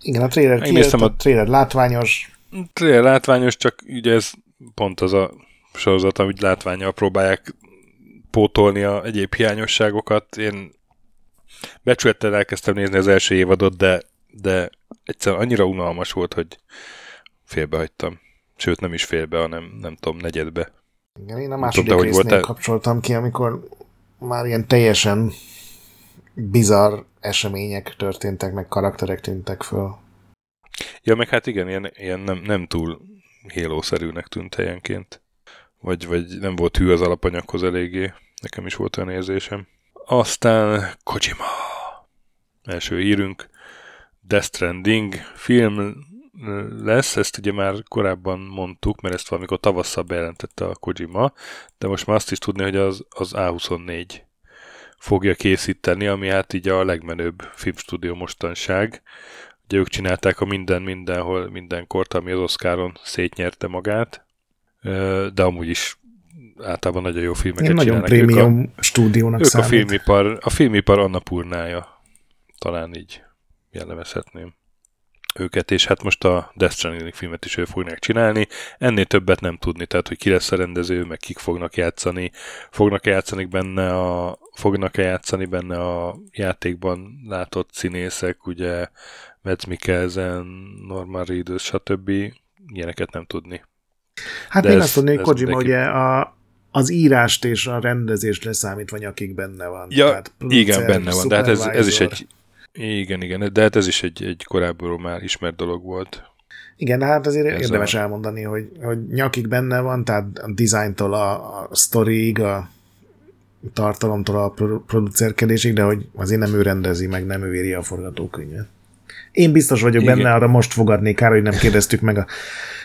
Igen, a trailer kijött, a... a trailer látványos.
A trailer látványos, csak ugye ez pont az a sorozat, amit látványjal próbálják pótolni a egyéb hiányosságokat. Én becsülettel elkezdtem nézni az első évadot, de, de egyszerűen annyira unalmas volt, hogy félbehagytam. Sőt, nem is félbe, hanem nem tudom, negyedbe.
Igen, én a második tudom, résznél volt kapcsoltam ki, amikor már ilyen teljesen bizarr események történtek, meg karakterek tűntek föl.
Ja, meg hát igen, ilyen, ilyen nem, nem túl hélószerűnek tűnt helyenként. Vagy, vagy nem volt hű az alapanyaghoz eléggé. Nekem is volt olyan érzésem. Aztán Kojima. Első hírünk. Death Stranding film lesz, ezt ugye már korábban mondtuk, mert ezt valamikor tavasszal bejelentette a Kojima, de most már azt is tudni, hogy az, az A24 fogja készíteni, ami hát így a legmenőbb filmstúdió mostanság. Ugye ők csinálták a minden mindenhol, mindenkort, ami az Oscaron szétnyerte magát, de amúgy is általában nagyon jó filmeket Én
nagyon prémium ők a, stúdiónak
ők számít. a filmipar, a filmipar annapurnája, talán így jellemezhetném őket, és hát most a Death Stranding filmet is ő fogják csinálni. Ennél többet nem tudni, tehát hogy ki lesz a rendező, meg kik fognak játszani, fognak játszani benne a, fognak játszani benne a játékban látott színészek, ugye Mads Mikkelsen, Norman Reedus, stb. Ilyeneket nem tudni.
Hát De én ez, azt tudnék, Kojima ugye a, az írást és a rendezést leszámítva nyakig benne van.
Ja, Tehát igen, benne van, de hát ez, ez is egy igen, igen, de hát ez is egy, egy korábban már ismert dolog volt.
Igen, hát azért ez érdemes a... elmondani, hogy, hogy nyakig benne van, tehát a dizájntól a, a sztoriig, a tartalomtól a producerkedésig, de hogy azért nem ő rendezi, meg nem ő írja a forgatókönyvet. Én biztos vagyok Igen. benne, arra most fogadnék, kár, hogy nem kérdeztük meg a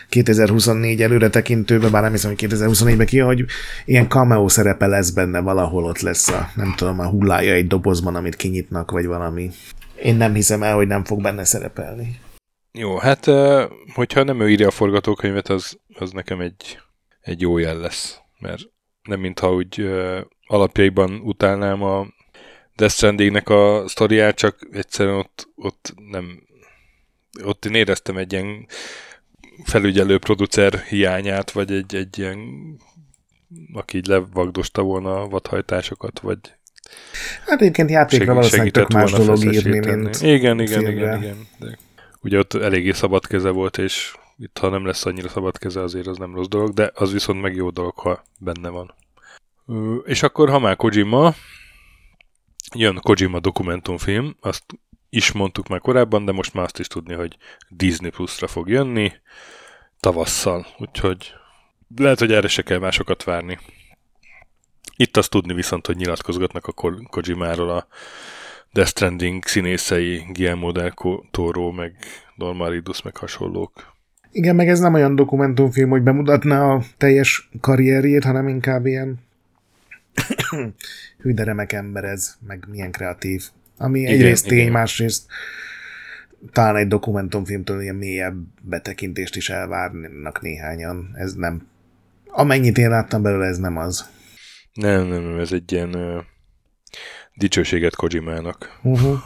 2024 előre tekintőbe, bár nem hiszem, hogy 2024-ben ki, hogy ilyen cameo szerepe lesz benne, valahol ott lesz a, nem tudom, a hullája egy dobozban, amit kinyitnak, vagy valami. Én nem hiszem el, hogy nem fog benne szerepelni.
Jó, hát hogyha nem ő írja a forgatókönyvet, az, az nekem egy, egy jó jel lesz, mert nem mintha úgy alapjaiban utálnám a Death Stranding-nek a sztoriát, csak egyszerűen ott, ott nem ott én éreztem egy ilyen felügyelő producer hiányát, vagy egy, egy ilyen aki így levagdosta volna a vadhajtásokat, vagy
Hát egyébként játékra valószínűleg tök más dolog írni, mint
Igen, igen, igen, igen. De ugye ott eléggé szabad keze volt, és itt ha nem lesz annyira szabad keze, azért az nem rossz dolog, de az viszont meg jó dolog, ha benne van. És akkor, ha már Kojima, jön Kojima dokumentumfilm, azt is mondtuk már korábban, de most már azt is tudni, hogy Disney Plus-ra fog jönni tavasszal, úgyhogy lehet, hogy erre se kell másokat várni. Itt azt tudni viszont, hogy nyilatkozgatnak a Kojimáról a Death Stranding színészei, Guillermo del Toro, meg Norman Reedus, meg hasonlók.
Igen, meg ez nem olyan dokumentumfilm, hogy bemutatná a teljes karrierjét, hanem inkább ilyen hű, de remek ember ez, meg milyen kreatív. Ami igen, egyrészt tény, igen. másrészt talán egy dokumentumfilmtől ilyen mélyebb betekintést is elvárnak néhányan. Ez nem. Amennyit én láttam belőle, ez nem az.
Nem, nem, nem ez egy ilyen uh, dicsőséget Kojimának. Uh-huh.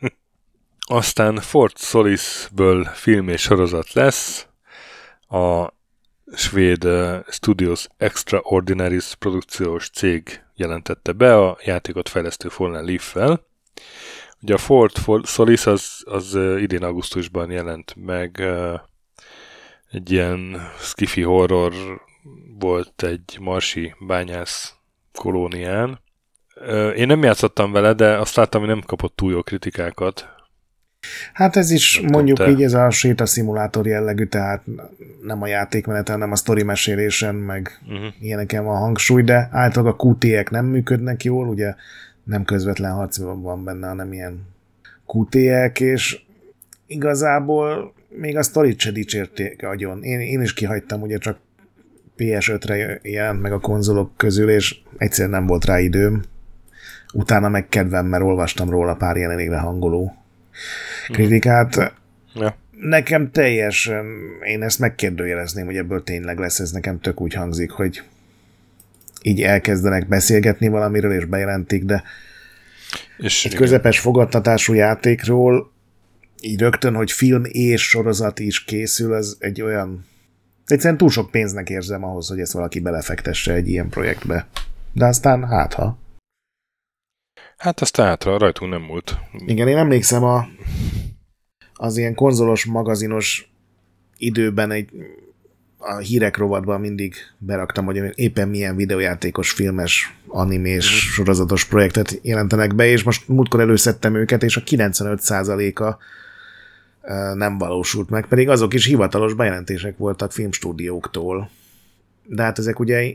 Aztán Fort Solis-ből film és sorozat lesz. A svéd uh, Studios Extraordinaries produkciós cég jelentette be a játékot fejlesztő Fallen Leaf-fel. Ugye a Fort Solis az, az idén augusztusban jelent meg egy ilyen skifi horror volt egy marsi bányász kolónián. Én nem játszottam vele, de azt láttam, hogy nem kapott túl jó kritikákat.
Hát ez is nem mondjuk te. így ez a sétaszimulátor jellegű, tehát nem a játékmeneten, hanem a sztori mesélésen, meg uh-huh. ilyeneken van hangsúly, de általában a QT-ek nem működnek jól, ugye nem közvetlen harc van benne, hanem ilyen QT-ek, és igazából még a sztorit se dicsérték agyon. Én, én is kihagytam, ugye csak PS5-re jelent meg a konzolok közül, és egyszer nem volt rá időm. Utána meg kedvem, mert olvastam róla pár ilyen elég hangoló kritikát. Ja. Nekem teljesen, én ezt megkérdőjelezném, hogy ebből tényleg lesz, ez nekem tök úgy hangzik, hogy így elkezdenek beszélgetni valamiről, és bejelentik, de és egy igen. közepes fogadtatású játékról így rögtön, hogy film és sorozat is készül, az egy olyan egyszerűen túl sok pénznek érzem ahhoz, hogy ezt valaki belefektesse egy ilyen projektbe. De aztán hát ha.
Hát aztán hátra rajtunk nem múlt.
Igen, én emlékszem a, az ilyen konzolos, magazinos időben egy a hírek rovatban mindig beraktam, hogy éppen milyen videójátékos, filmes, animés, mm. sorozatos projektet jelentenek be, és most múltkor előszedtem őket, és a 95%-a nem valósult meg, pedig azok is hivatalos bejelentések voltak filmstúdióktól. De hát ezek ugye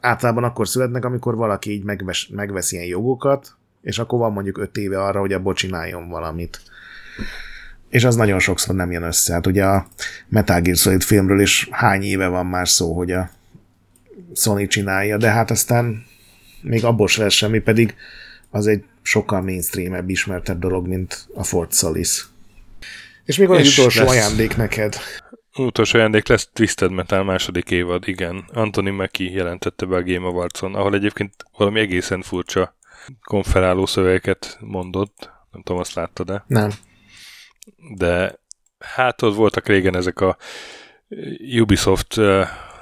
általában akkor születnek, amikor valaki így megves, megvesz ilyen jogokat, és akkor van mondjuk öt éve arra, hogy abból csináljon valamit. És az nagyon sokszor nem jön össze. Hát ugye a Metal Gear Solid filmről is hány éve van már szó, hogy a Sony csinálja, de hát aztán még abból se lesz semmi, pedig az egy sokkal mainstreamebb, ismertebb dolog, mint a Fort Solis. És még van egy utolsó lesz... ajándék neked.
Utolsó ajándék lesz Twisted Metal második évad, igen. Anthony Mackie jelentette be a Game Awards-on, ahol egyébként valami egészen furcsa konferáló szövegeket mondott. Nem tudom, azt láttad-e?
Nem.
De hát ott voltak régen ezek a Ubisoft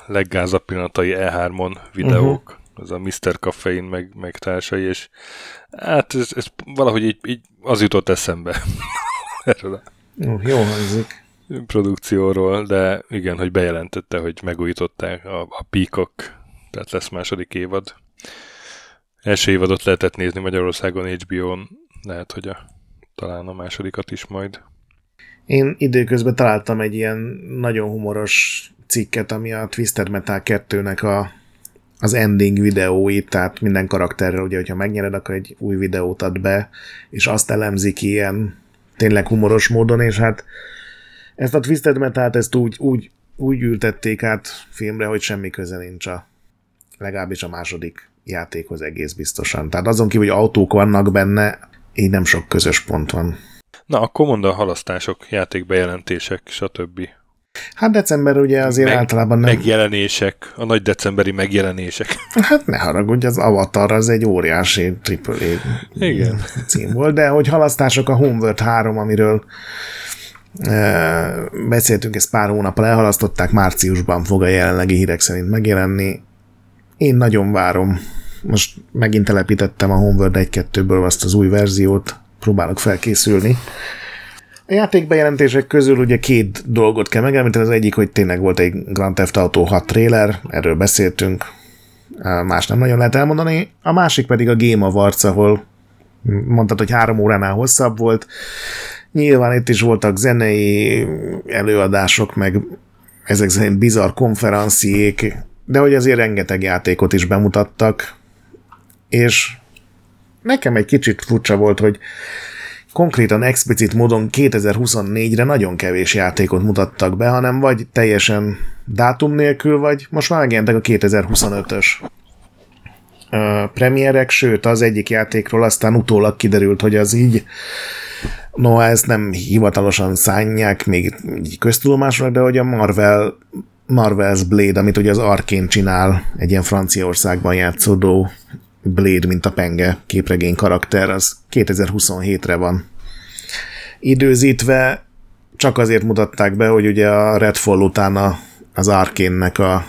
leggázabb pillanatai E3-on videók, uh-huh. az a Mr. Caffeine meg, meg társai, és hát ez, ez valahogy így, így az jutott eszembe.
Erről jó, jó hangzik.
Produkcióról, de igen, hogy bejelentette, hogy megújították a, a Peacock, tehát lesz második évad. Első évadot lehetett nézni Magyarországon HBO-n, lehet, hogy a, talán a másodikat is majd.
Én időközben találtam egy ilyen nagyon humoros cikket, ami a Twisted Metal 2-nek a, az ending videóit, tehát minden karakterrel, ugye, hogyha megnyered, akkor egy új videót ad be, és azt elemzik ilyen tényleg humoros módon, és hát ezt a Twisted metal ezt úgy, úgy, úgy ültették át filmre, hogy semmi köze nincs a legalábbis a második játékhoz egész biztosan. Tehát azon kívül, hogy autók vannak benne, így nem sok közös pont van.
Na, akkor mondd a halasztások, játékbejelentések, stb.
Hát december ugye azért Meg, általában nem...
Megjelenések, a nagy decemberi megjelenések.
Hát ne haragudj, az Avatar az egy óriási AAA Igen. cím volt, de hogy halasztások a Homeworld 3, amiről e, beszéltünk, ezt pár hónappal elhalasztották, márciusban fog a jelenlegi hírek szerint megjelenni. Én nagyon várom. Most megint telepítettem a Homeworld 1-2-ből azt az új verziót, próbálok felkészülni. A játékbejelentések közül ugye két dolgot kell megemlíteni, az egyik, hogy tényleg volt egy Grand Theft Auto 6 trailer, erről beszéltünk, más nem nagyon lehet elmondani. A másik pedig a Game Awards, ahol mondtad, hogy három óránál hosszabb volt. Nyilván itt is voltak zenei előadások, meg ezek szerint bizarr konferenciék, de hogy azért rengeteg játékot is bemutattak, és nekem egy kicsit furcsa volt, hogy konkrétan explicit módon 2024-re nagyon kevés játékot mutattak be, hanem vagy teljesen dátum nélkül, vagy most már megjelentek a 2025-ös premierek, sőt az egyik játékról aztán utólag kiderült, hogy az így noha ezt nem hivatalosan szánják még így köztudomásra, de hogy a Marvel Marvel's Blade, amit ugye az Arkane csinál, egy ilyen Franciaországban játszódó Blade, mint a penge képregény karakter, az 2027-re van időzítve, csak azért mutatták be, hogy ugye a Redfall után az Arkane-nek a,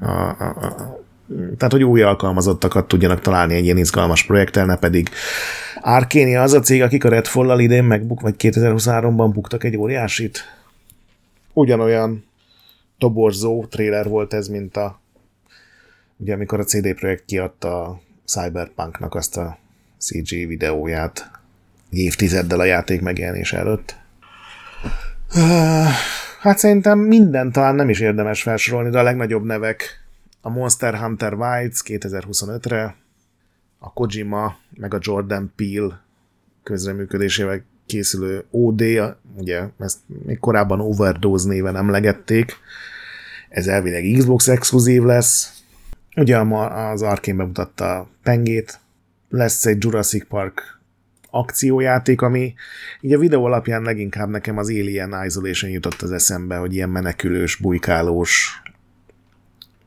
a, a, tehát, hogy új alkalmazottakat tudjanak találni egy ilyen izgalmas projekttel, ne pedig Arkénia az a cég, akik a Redfall-lal idén megbuk, vagy 2023-ban buktak egy óriásit. Ugyanolyan toborzó trailer volt ez, mint a ugye amikor a CD Projekt kiadta a Cyberpunknak azt a CG videóját évtizeddel a játék megjelenés előtt. Hát szerintem minden talán nem is érdemes felsorolni, de a legnagyobb nevek a Monster Hunter Wilds 2025-re, a Kojima, meg a Jordan Peele közreműködésével készülő OD, ugye ezt még korábban Overdose néven emlegették, ez elvileg Xbox exkluzív lesz, ugye az Arkane bemutatta pengét, lesz egy Jurassic Park akciójáték, ami így a videó alapján leginkább nekem az Alien Isolation jutott az eszembe, hogy ilyen menekülős, bujkálós,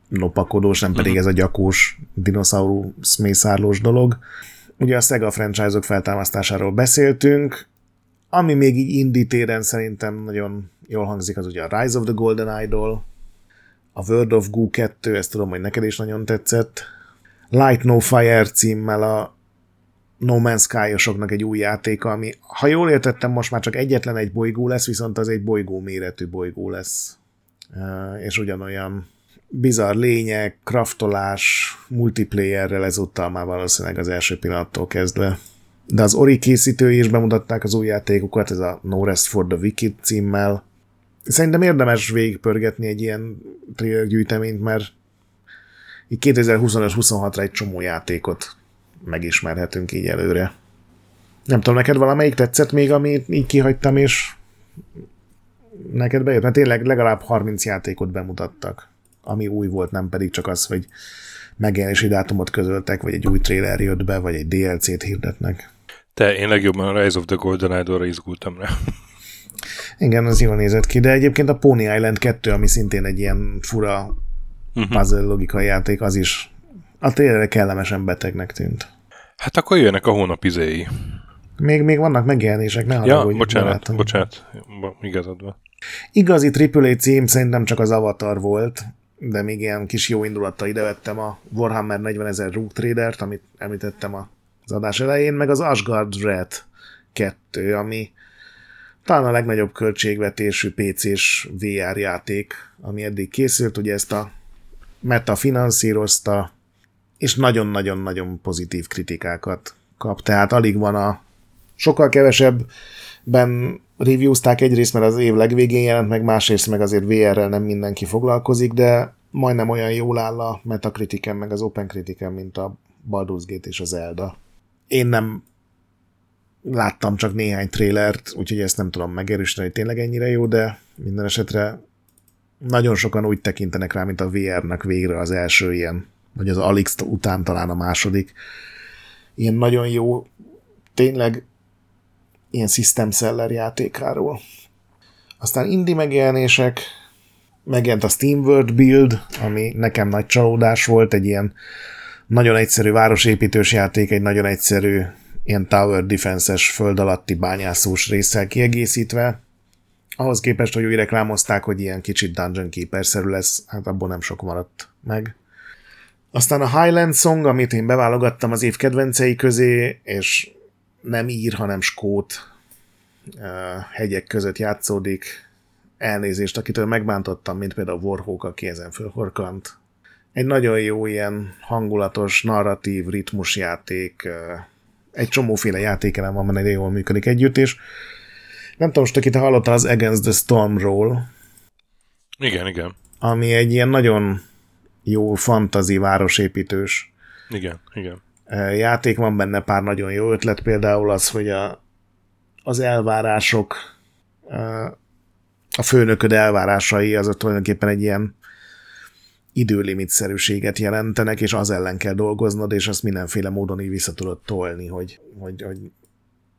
lopakodós, nem pedig ez a gyakós dinoszaurusz mészárlós dolog. Ugye a Sega franchise-ok feltámasztásáról beszéltünk, ami még így indie téren szerintem nagyon jól hangzik, az ugye a Rise of the Golden Idol, a World of Goo 2, ezt tudom, hogy neked is nagyon tetszett, Light No Fire címmel a No Man's sky egy új játéka, ami, ha jól értettem, most már csak egyetlen egy bolygó lesz, viszont az egy bolygó méretű bolygó lesz. És ugyanolyan bizarr lények, kraftolás, multiplayerrel ezúttal már valószínűleg az első pillanattól kezdve. De az Ori készítői is bemutatták az új játékokat, ez a No Rest for the Wicked címmel. Szerintem érdemes végigpörgetni egy ilyen trailer gyűjteményt, mert 2025-26-ra egy csomó játékot megismerhetünk így előre. Nem tudom, neked valamelyik tetszett még, amit így kihagytam, és neked bejött? Mert tényleg legalább 30 játékot bemutattak, ami új volt, nem pedig csak az, hogy megjelenési dátumot közöltek, vagy egy új trailer jött be, vagy egy DLC-t hirdetnek.
Te, én legjobban a Rise of the Golden Idol-ra izgultam rá.
Igen, az jól nézett ki, de egyébként a Pony Island 2, ami szintén egy ilyen fura uh-huh. puzzle logikai játék, az is a tényleg kellemesen betegnek tűnt.
Hát akkor jönnek a hónap izéi.
Még, még vannak megjelenések, ne
Ja, hogy bocsánat, bocsánat, igazad van.
Igazi AAA cím szerintem csak az Avatar volt, de még ilyen kis jó indulattal idevettem a Warhammer 40 ezer Rook Trader-t, amit említettem az adás elején, meg az Asgard Red 2, ami talán a legnagyobb költségvetésű PC-s VR játék, ami eddig készült, ugye ezt a Meta finanszírozta, és nagyon-nagyon-nagyon pozitív kritikákat kap, tehát alig van a sokkal kevesebben reviewzták egyrészt, mert az év legvégén jelent meg, másrészt meg azért VR-rel nem mindenki foglalkozik, de majdnem olyan jól áll a Metacritiken, meg az Open Criticen, mint a Baldur's Gate és az Zelda. Én nem láttam csak néhány trélert, úgyhogy ezt nem tudom megerősíteni, hogy tényleg ennyire jó, de minden esetre nagyon sokan úgy tekintenek rá, mint a VR-nak végre az első ilyen, vagy az Alix után talán a második. Ilyen nagyon jó, tényleg ilyen system seller játékáról. Aztán indie megjelenések, megjelent a Steam World Build, ami nekem nagy csalódás volt, egy ilyen nagyon egyszerű városépítős játék, egy nagyon egyszerű ilyen tower defense-es föld alatti bányászós résszel kiegészítve. Ahhoz képest, hogy úgy reklámozták, hogy ilyen kicsit Dungeon Keeper-szerű lesz, hát abból nem sok maradt meg. Aztán a Highland Song, amit én beválogattam az év kedvencei közé, és nem ír, hanem skót hegyek között játszódik. Elnézést, akitől megbántottam, mint például Warhawk, aki ezen fölhorkant. Egy nagyon jó ilyen hangulatos, narratív, ritmusjáték, egy csomóféle játékelem van, mert jól működik együtt, és nem tudom, most te hallottál az Against the Stormról.
Igen, igen.
Ami egy ilyen nagyon jó fantazi városépítős
igen, igen.
játék, van benne pár nagyon jó ötlet, például az, hogy a, az elvárások, a főnököd elvárásai, azok tulajdonképpen egy ilyen időlimitszerűséget jelentenek, és az ellen kell dolgoznod, és azt mindenféle módon így vissza tudod tolni, hogy, hogy, hogy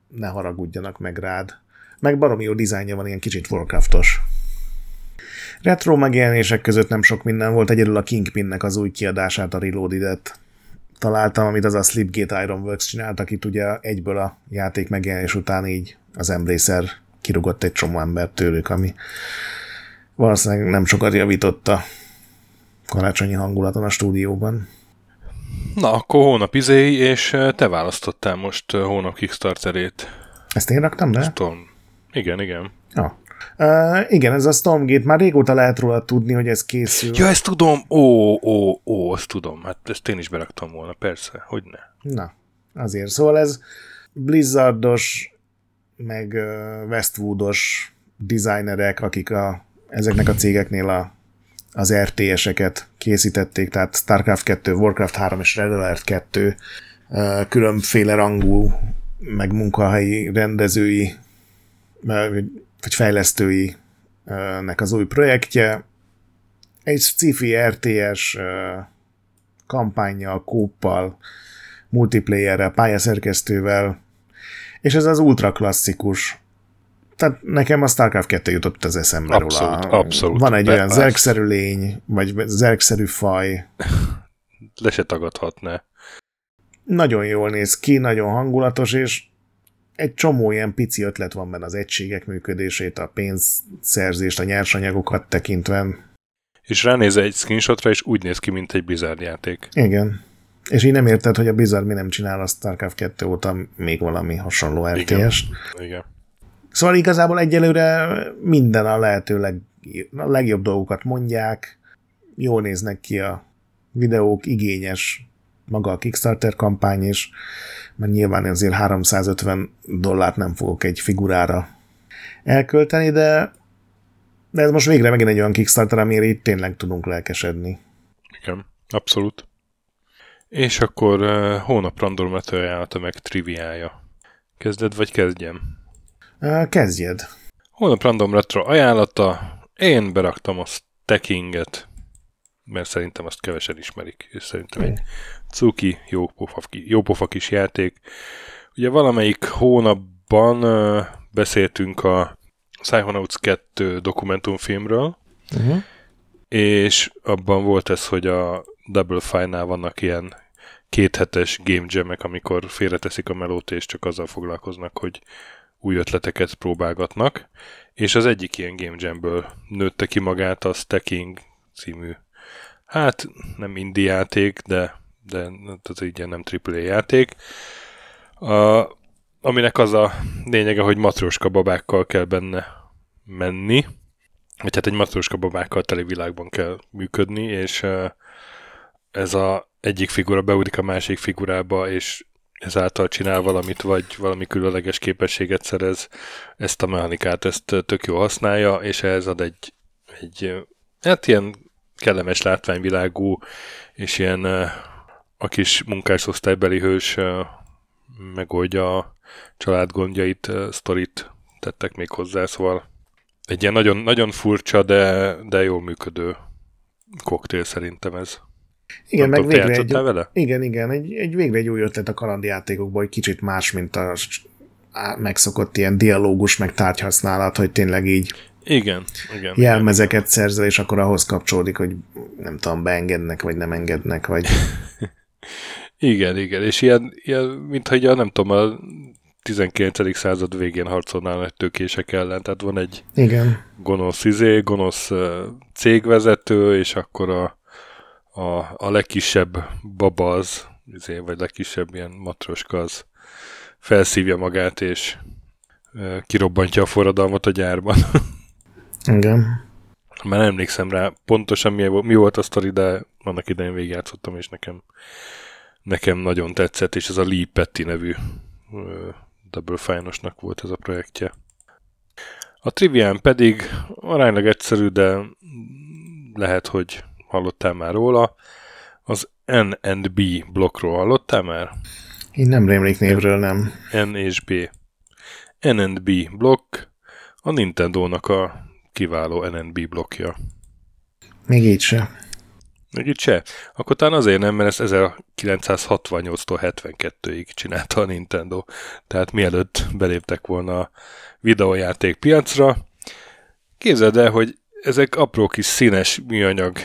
ne haragudjanak meg rád. Meg baromi jó dizájnja van, ilyen kicsit Warcraftos. Retro megjelenések között nem sok minden volt, egyedül a Kingpinnek az új kiadását, a Reloaded-et találtam, amit az a Slipgate Ironworks csinált, akit ugye egyből a játék megjelenés után így az Embracer kirugott egy csomó embert tőlük, ami valószínűleg nem sokat javította karácsonyi hangulaton a stúdióban.
Na, akkor hónap izéi, és te választottál most hónap Kickstarterét.
Ezt én raktam be?
Storm. Igen, igen.
Ah. Uh, igen, ez a Stormgate, már régóta lehet róla tudni, hogy ez készül.
Ja, ezt tudom, ó, ó, ó, azt tudom, hát ezt én is beraktam volna, persze, hogy ne.
Na, azért. Szóval ez Blizzardos, meg Westwoodos designerek, akik a, ezeknek a cégeknél a, az RTS-eket készítették, tehát StarCraft 2, Warcraft 3 és Red Alert 2 uh, különféle rangú, meg munkahelyi rendezői, vagy fejlesztői nek az új projektje. Egy sci-fi RTS kampányjal, kóppal, multiplayerrel, pályaszerkesztővel, és ez az ultra klasszikus. Tehát nekem a StarCraft 2 jutott az eszembe
abszolút,
róla.
Abszolút,
Van egy olyan zergszerű lény, vagy zergszerű faj.
Le se tagadhatná.
Nagyon jól néz ki, nagyon hangulatos, és egy csomó ilyen pici ötlet van benne az egységek működését, a pénzszerzést, a nyersanyagokat tekintve.
És ránéz egy screenshotra, és úgy néz ki, mint egy Blizzard játék.
Igen. És így nem érted, hogy a Blizzard mi nem csinál a StarCraft 2 óta még valami hasonló RTS-t.
Igen. Igen.
Szóval igazából egyelőre minden a lehető leg, a legjobb dolgokat mondják, jól néznek ki a videók, igényes maga a Kickstarter kampány is, mert nyilván azért 350 dollárt nem fogok egy figurára elkölteni, de, de ez most végre megint egy olyan Kickstarter, amire itt tényleg tudunk lelkesedni.
Igen, abszolút. És akkor uh, hónap random ajánlata meg triviája. Kezded, vagy kezdjem?
Kezdjed.
Hónap random retro ajánlata. Én beraktam a stackinget, mert szerintem azt kevesen ismerik, és szerintem egy cuki, jópofa, jópofa kis játék. Ugye valamelyik hónapban uh, beszéltünk a Psychonauts 2 dokumentumfilmről, uh-huh. és abban volt ez, hogy a Double Fine-nál vannak ilyen kéthetes game jamek, amikor félreteszik a melót, és csak azzal foglalkoznak, hogy új ötleteket próbálgatnak, és az egyik ilyen game jamből nőtte ki magát a Stacking című, hát nem indie játék, de de ez így nem AAA játék. A, aminek az a lényege, hogy matroska babákkal kell benne menni, vagy hát egy matroska babákkal teli világban kell működni, és ez a egyik figura beugrik a másik figurába, és ezáltal csinál valamit, vagy valami különleges képességet szerez, ezt a mechanikát, ezt tök jó használja, és ehhez ad egy, egy hát ilyen kellemes látványvilágú, és ilyen a kis munkásosztálybeli hős megoldja a család gondjait, sztorit tettek még hozzá, szóval egy ilyen nagyon, nagyon furcsa, de, de jól működő koktél szerintem ez.
Igen, meg végre egy, vele? Igen, igen, egy, egy végre egy új ötlet a kalandjátékokból, hogy kicsit más, mint a megszokott ilyen dialógus, meg tárgyhasználat, hogy tényleg így
igen, igen.
Jelmezeket igen. szerzel, és akkor ahhoz kapcsolódik, hogy nem tudom, beengednek, vagy nem engednek, vagy...
Igen, igen, és ilyen, ilyen mintha ugye, nem tudom, a 19. század végén harcolnál egy tőkések ellen, tehát van egy
igen.
gonosz izé, gonosz cégvezető, és akkor a, a, a legkisebb baba az, izé, vagy legkisebb ilyen matroska az felszívja magát, és kirobbantja a forradalmat a gyárban.
Igen.
Már nem emlékszem rá pontosan mi, mi volt a sztori, de annak idején végigjátszottam, és nekem nekem nagyon tetszett, és ez a Lee Petty nevű Double fine volt ez a projektje. A Trivian pedig aránylag egyszerű, de lehet, hogy hallottál már róla. Az N&B blokkról hallottál már?
Én nem rémlik névről, nem.
N és B. N&B blokk a Nintendo-nak a kiváló N&B blokkja.
Még így se.
Még itt se? Akkor talán azért nem, mert ezt 1968-tól 72-ig csinálta a Nintendo. Tehát mielőtt beléptek volna a videójáték piacra. Képzeld el, hogy ezek apró kis színes műanyag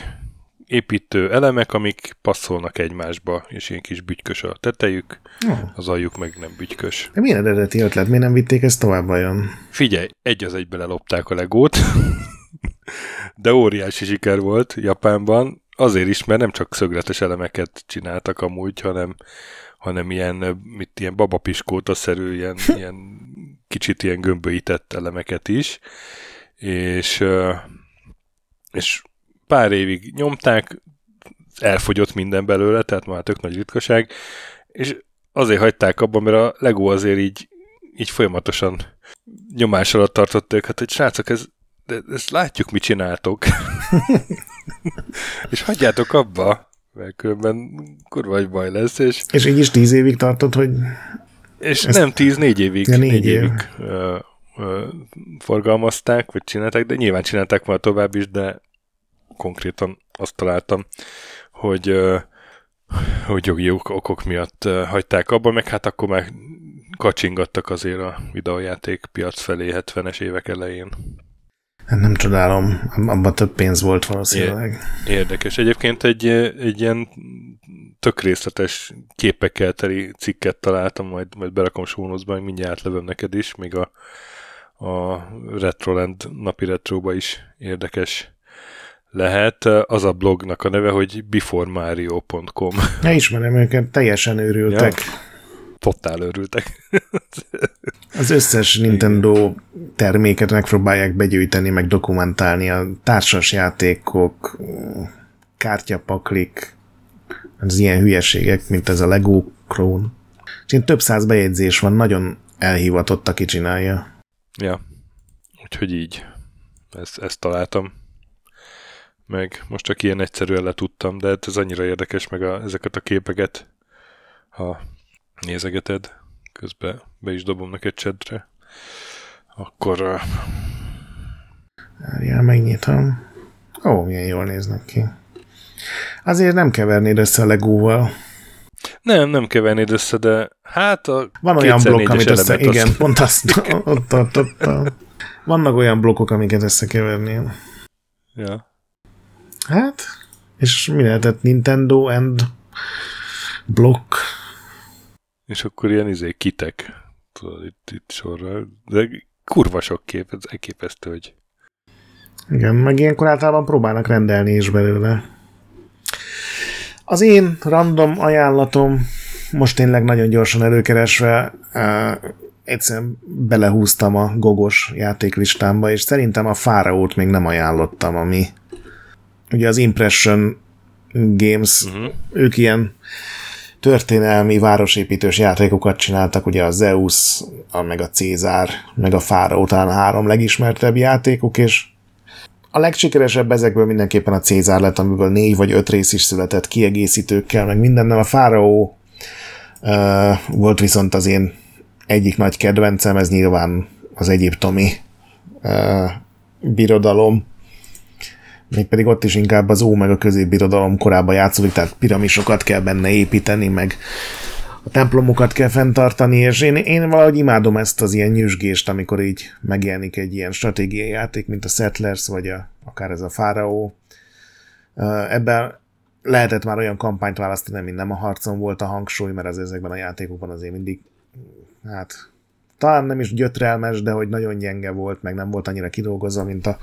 építő elemek, amik passzolnak egymásba, és ilyen kis bütykös a tetejük, oh. az aljuk meg nem bütykös.
De milyen eredeti ötlet? Miért nem vitték ezt tovább vajon?
Figyelj, egy az egybe lelopták a legót, de óriási siker volt Japánban, azért is, mert nem csak szögletes elemeket csináltak amúgy, hanem, hanem ilyen, mit, ilyen babapiskóta-szerű, ilyen, ilyen kicsit ilyen gömböített elemeket is, és, és pár évig nyomták, elfogyott minden belőle, tehát már tök nagy ritkaság, és azért hagyták abban, mert a Lego azért így, így folyamatosan nyomás alatt tartott őket, hogy srácok, ez, ezt látjuk, mit csináltok. és hagyjátok abba, mert különben kurva egy baj lesz. És,
és így is tíz évig tartott, hogy...
És ezt... nem tíz, négy évig. Ja, négy, négy év. évig ö, ö, forgalmazták, vagy csinálták, de nyilván csinálták már tovább is, de konkrétan azt találtam, hogy hogy jogi okok miatt hagyták abba, meg hát akkor már kacsingattak azért a videójáték piac felé 70-es évek elején.
Hát nem csodálom, abban több pénz volt valószínűleg.
Érdekes. Egyébként egy, egy ilyen tök részletes képekkel teli cikket találtam, majd, majd berakom sónuszba, mindjárt levem neked is, még a, a Retroland napi retróba is érdekes lehet. Az a blognak a neve, hogy beforemario.com.
Ne ismerem őket, teljesen őrültek. Ja,
totál őrültek.
Az összes Nintendo terméket megpróbálják begyűjteni, meg dokumentálni a társas játékok, kártyapaklik, az ilyen hülyeségek, mint ez a Lego Clone. És ilyen több száz bejegyzés van, nagyon elhivatott, aki csinálja.
Ja, úgyhogy így. Ezt, ezt találtam meg most csak ilyen egyszerűen letudtam, de hát ez annyira érdekes, meg a, ezeket a képeket, ha nézegeted, közben be is dobom neked csedre, akkor... Uh...
Várjál, megnyitom. Ó, milyen jól néznek ki. Azért nem kevernéd össze a legóval.
Nem, nem kevernéd össze, de hát a
Van olyan blokk, amit össze... Igen, azt... pont azt ott, ott, ott, ott. Vannak olyan blokkok, amiket összekevernél.
Ja.
Hát, és mi lehetett Nintendo and Block?
És akkor ilyen izé kitek, tudod, itt, itt sorra. De kurva sok kép, ez elképesztő, hogy...
Igen, meg ilyenkor általában próbálnak rendelni is belőle. Az én random ajánlatom, most tényleg nagyon gyorsan előkeresve, uh, egyszerűen belehúztam a gogos játéklistámba, és szerintem a Fáraót még nem ajánlottam, ami ugye az Impression Games, uh-huh. ők ilyen történelmi városépítős játékokat csináltak, ugye a Zeus, a, meg a Cézár, meg a Fára után három legismertebb játékok, és a legsikeresebb ezekből mindenképpen a Cézár lett, amiből négy vagy öt rész is született kiegészítőkkel, meg mindennel. A Fáraó uh, volt viszont az én egyik nagy kedvencem, ez nyilván az egyiptomi uh, birodalom, pedig ott is inkább az ó meg a középbirodalom korábban játszódik, tehát piramisokat kell benne építeni, meg a templomokat kell fenntartani, és én, én valahogy imádom ezt az ilyen nyüzsgést, amikor így megjelenik egy ilyen stratégiai játék, mint a Settlers, vagy a, akár ez a Fáraó. Ebben lehetett már olyan kampányt választani, mint nem a harcon volt a hangsúly, mert az ezekben a játékokban azért mindig, hát talán nem is gyötrelmes, de hogy nagyon gyenge volt, meg nem volt annyira kidolgozva, mint a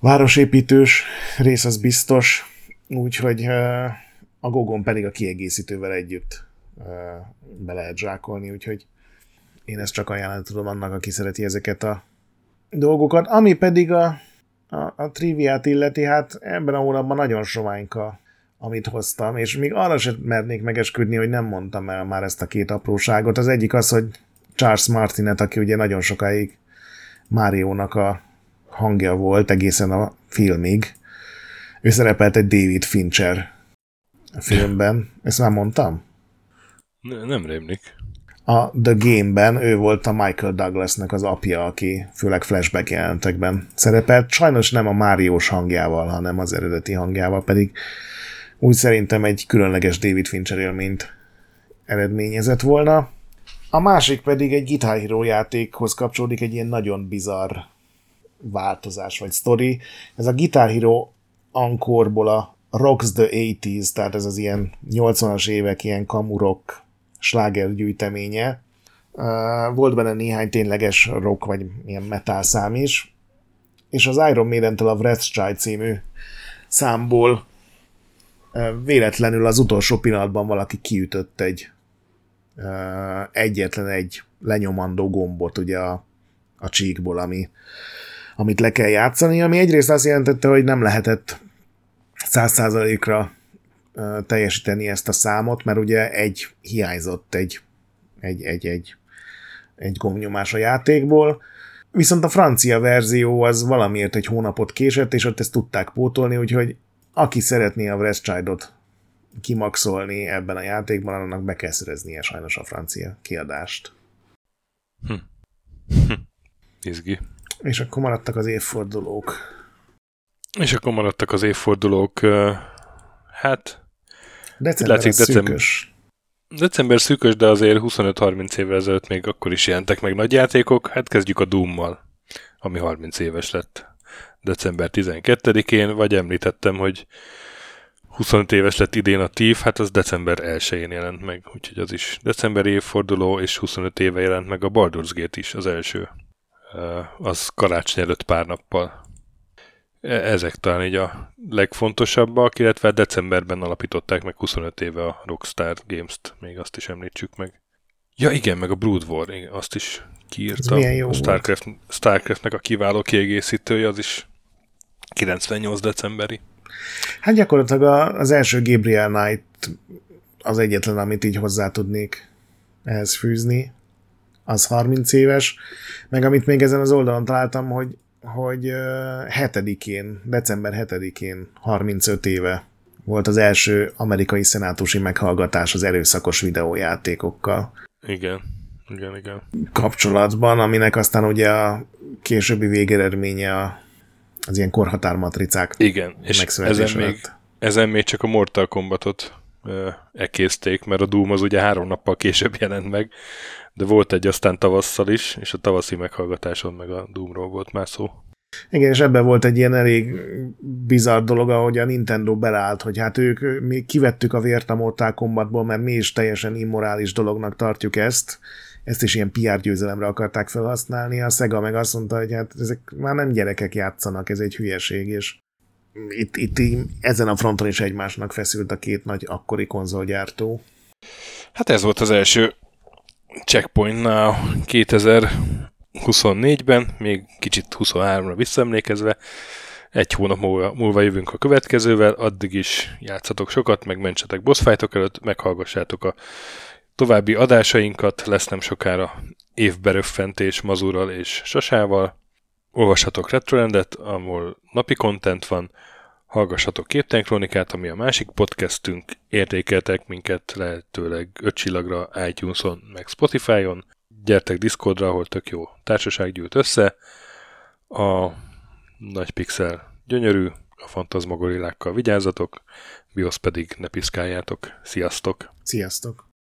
városépítős rész az biztos, úgyhogy a Gogon pedig a kiegészítővel együtt be lehet zsákolni, úgyhogy én ezt csak ajánlani tudom annak, aki szereti ezeket a dolgokat. Ami pedig a, a, a triviát illeti, hát ebben a hónapban nagyon soványka, amit hoztam, és még arra sem mernék megesküdni, hogy nem mondtam el már ezt a két apróságot. Az egyik az, hogy Charles Martinet, aki ugye nagyon sokáig Máriónak a hangja volt egészen a filmig. Ő szerepelt egy David Fincher filmben. Ezt már mondtam?
Ne, nem rémlik.
A The Game-ben ő volt a Michael Douglasnek az apja, aki főleg flashback jelentekben szerepelt. Sajnos nem a Máriós hangjával, hanem az eredeti hangjával, pedig úgy szerintem egy különleges David Fincher élményt eredményezett volna. A másik pedig egy Guitar Hero játékhoz kapcsolódik, egy ilyen nagyon bizarr változás vagy sztori. Ez a Guitar Hero Ankorból a Rocks the 80s, tehát ez az ilyen 80-as évek ilyen kamurok sláger gyűjteménye. Volt benne néhány tényleges rock vagy ilyen metal szám is, és az Iron Maiden-től a Wrathchild című számból véletlenül az utolsó pillanatban valaki kiütött egy egyetlen egy lenyomandó gombot ugye a, a csíkból, ami, amit le kell játszani, ami egyrészt azt jelentette, hogy nem lehetett száz százalékra teljesíteni ezt a számot, mert ugye egy hiányzott egy, egy, egy, egy, egy gombnyomás a játékból, viszont a francia verzió az valamiért egy hónapot késett, és ott ezt tudták pótolni, úgyhogy aki szeretné a Westchildot kimaxolni ebben a játékban, annak be kell szereznie sajnos a francia kiadást. Hm.
Hm. Izgi.
És akkor maradtak az évfordulók.
És akkor maradtak az évfordulók. Hát...
December látszik, december, szűkös.
December szűkös, de azért 25-30 évvel ezelőtt még akkor is jelentek meg nagy játékok. Hát kezdjük a Doom-mal, ami 30 éves lett december 12-én, vagy említettem, hogy 25 éves lett idén a TIF, hát az december 1-én jelent meg, úgyhogy az is december évforduló, és 25 éve jelent meg a Baldur's Gate is, az első. Az karácsony előtt pár nappal. E, ezek talán így a legfontosabbak, illetve decemberben alapították meg 25 éve a Rockstar Games-t, még azt is említsük meg. Ja igen, meg a Brood War, igen, azt is kiírta.
a
Starcraft, Starcraftnek a kiváló kiegészítője, az is 98 decemberi.
Hát gyakorlatilag az első Gabriel Knight az egyetlen, amit így hozzá tudnék ehhez fűzni. Az 30 éves, meg amit még ezen az oldalon találtam, hogy, hogy 7-én, december 7-én 35 éve volt az első amerikai szenátusi meghallgatás az erőszakos videójátékokkal.
Igen, igen, igen.
Kapcsolatban, aminek aztán ugye a későbbi végeredménye a az ilyen korhatármatricák
Igen, és ezen még, ezen még csak a Mortal Kombatot ekészték, mert a Doom az ugye három nappal később jelent meg, de volt egy aztán tavasszal is, és a tavaszi meghallgatáson meg a Doomról volt már szó.
Igen, és ebben volt egy ilyen elég bizarr dolog, ahogy a Nintendo beleállt, hogy hát ők, mi kivettük a vért a Mortal Kombatból, mert mi is teljesen immorális dolognak tartjuk ezt, ezt is ilyen PR győzelemre akarták felhasználni, a Sega meg azt mondta, hogy hát ezek már nem gyerekek játszanak, ez egy hülyeség, és itt, itt ezen a fronton is egymásnak feszült a két nagy akkori konzolgyártó.
Hát ez volt az első Checkpoint 2024-ben, még kicsit 23-ra visszaemlékezve, egy hónap múlva, múlva jövünk a következővel, addig is játszatok sokat, meg mentsetek előtt, meghallgassátok a További adásainkat lesz nem sokára évberöffentés Mazurral és Sasával. Olvashatok Retrorendet, ahol napi content van, hallgassatok Képten Krónikát, ami a másik podcastünk, értékeltek minket lehetőleg 5 csillagra iTunes-on, meg Spotify-on, gyertek Discordra, ahol tök jó társaság gyűlt össze, a nagy pixel gyönyörű, a fantazmagorillákkal vigyázzatok, BIOS pedig ne piszkáljátok. Sziasztok!
Sziasztok!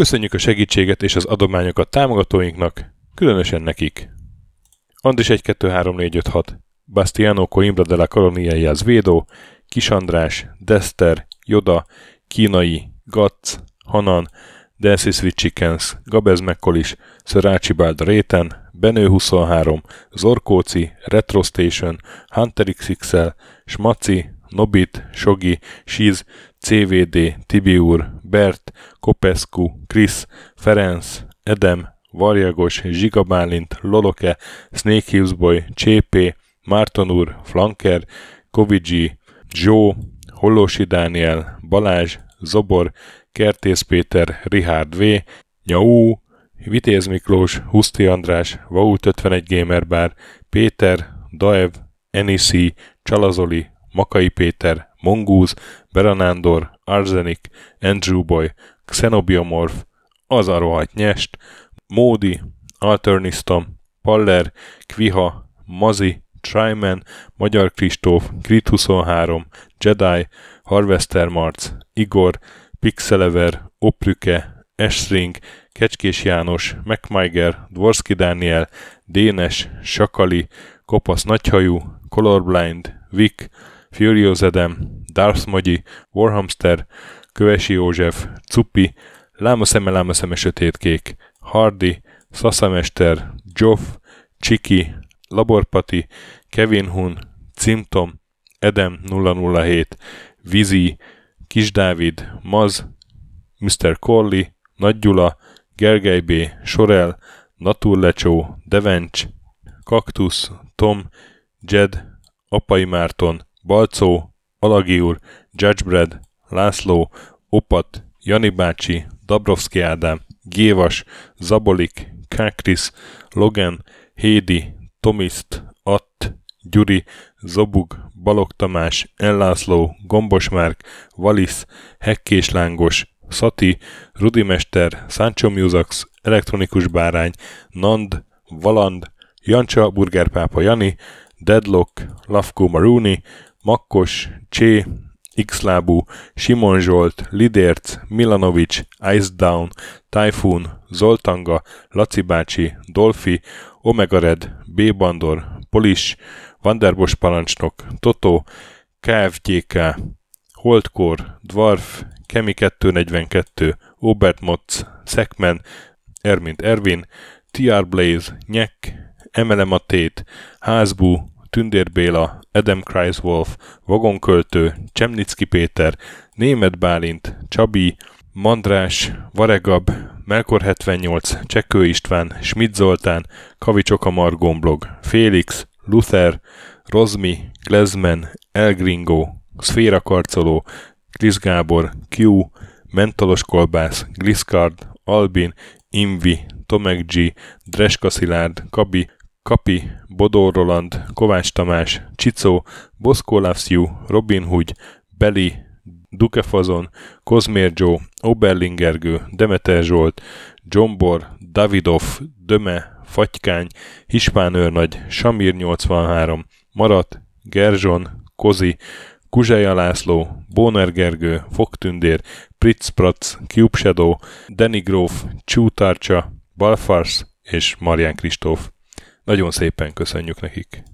Köszönjük a segítséget és az adományokat támogatóinknak, különösen nekik. Andis 1 2 3 4 5 6 Bastiano Coimbra de la Colonia Védó, Kis András, Dester, Joda, Kínai, Gatz, Hanan, Dancy Sweet Chickens, Gabez Mekkolis, Archibald Réten, Benő 23, Zorkóci, Retro Station, Hunter XXL, Smaci, Nobit, Sogi, Siz, CVD, Tibiur, Bert, Kopescu, Chris, Ferenc, Edem, Varjagos, Zsigabálint, Loloke, Snake Hills Boy, Csépé, Márton úr, Flanker, Kovicsi, Zsó, Hollósi Dániel, Balázs, Zobor, Kertész Péter, Richard V, Nyau, Vitéz Miklós, Huszti András, Vault 51 Gamer Bar, Péter, Daev, Enisi, Csalazoli, Makai Péter, Mongúz, Beranándor, Arzenik, Andrew Boy, Xenobiomorph, az a rohadt nyest, Módi, Alternistom, Paller, Kviha, Mazi, Tryman, Magyar Kristóf, Grit 23, Jedi, Harvester Marc, Igor, Pixelever, Oprüke, Esring, Kecskés János, MacMiger, Dvorski Dániel, Dénes, Sakali, Kopasz Nagyhajú, Colorblind, Vic, Furious Edem, Darth Magyi, Warhamster, Kövesi József, Cupi, Lámaszeme, Lámaszeme Sötétkék, Hardy, Szaszamester, Joff, Csiki, Laborpati, Kevin Hun, Cimtom, Edem 007, Vizi, Kis Dávid, Maz, Mr. Corley, Nagy Gyula, Gergely B., Sorel, Naturlecsó, Devencs, Kaktusz, Tom, Jed, Apai Márton, Balcó, Alagi úr, Judgebred, László, Opat, Jani bácsi, Dabrowski Ádám, Gévas, Zabolik, Kákris, Logan, Hédi, Tomiszt, Att, Gyuri, Zobug, Balog Tamás, Ellászló, Gombos Márk, Valisz, Hekkés Lángos, Szati, Rudimester, Sancho Musax, Elektronikus Bárány, Nand, Valand, Jancsa, Burgerpápa Jani, Deadlock, Lavko Maruni, Makkos, Csé, Xlábú, Simon Zsolt, Lidérc, Milanovic, Ice Down, Typhoon, Zoltanga, Laci bácsi, Dolfi, Omega Red, B. Bandor, Polis, Vanderbos parancsnok, Toto, KFGK, Holdkor, Dwarf, Kemi 242, Obert Motz, Szekmen, Ermint Ervin, TR Blaze, Nyek, Emelem a Tét, Házbú, Tündér Béla, Adam Kreiswolf, Vagonköltő, Csemnicki Péter, Német Bálint, Csabi, Mandrás, Varegab, Melkor 78, Csekő István, Schmidt Zoltán, a blog, Félix, Luther, Rozmi, Glezmen, Elgringo, Szféra Karcoló, Chris Gábor, Q, Mentolos Kolbász, Gliscard, Albin, Invi, Tomek G, Dreska Szilárd, Kabi, Kapi, Bodó Roland, Kovács Tamás, Csicó, Boszkó Loves Robin Hood, Beli, Dukefazon, Kozmér Joe, Oberlingergő, Demeter Zsolt, Jombor, Davidov, Döme, Fatykány, Hispán őrnagy, Samir 83, Marat, Gerzson, Kozi, Kuzseja László, Bóner Gergő, Fogtündér, Pritz Prac, Cube Shadow, Danny Gróf, Csútárcsa, Balfars és Marian Kristóf. Nagyon szépen köszönjük nekik!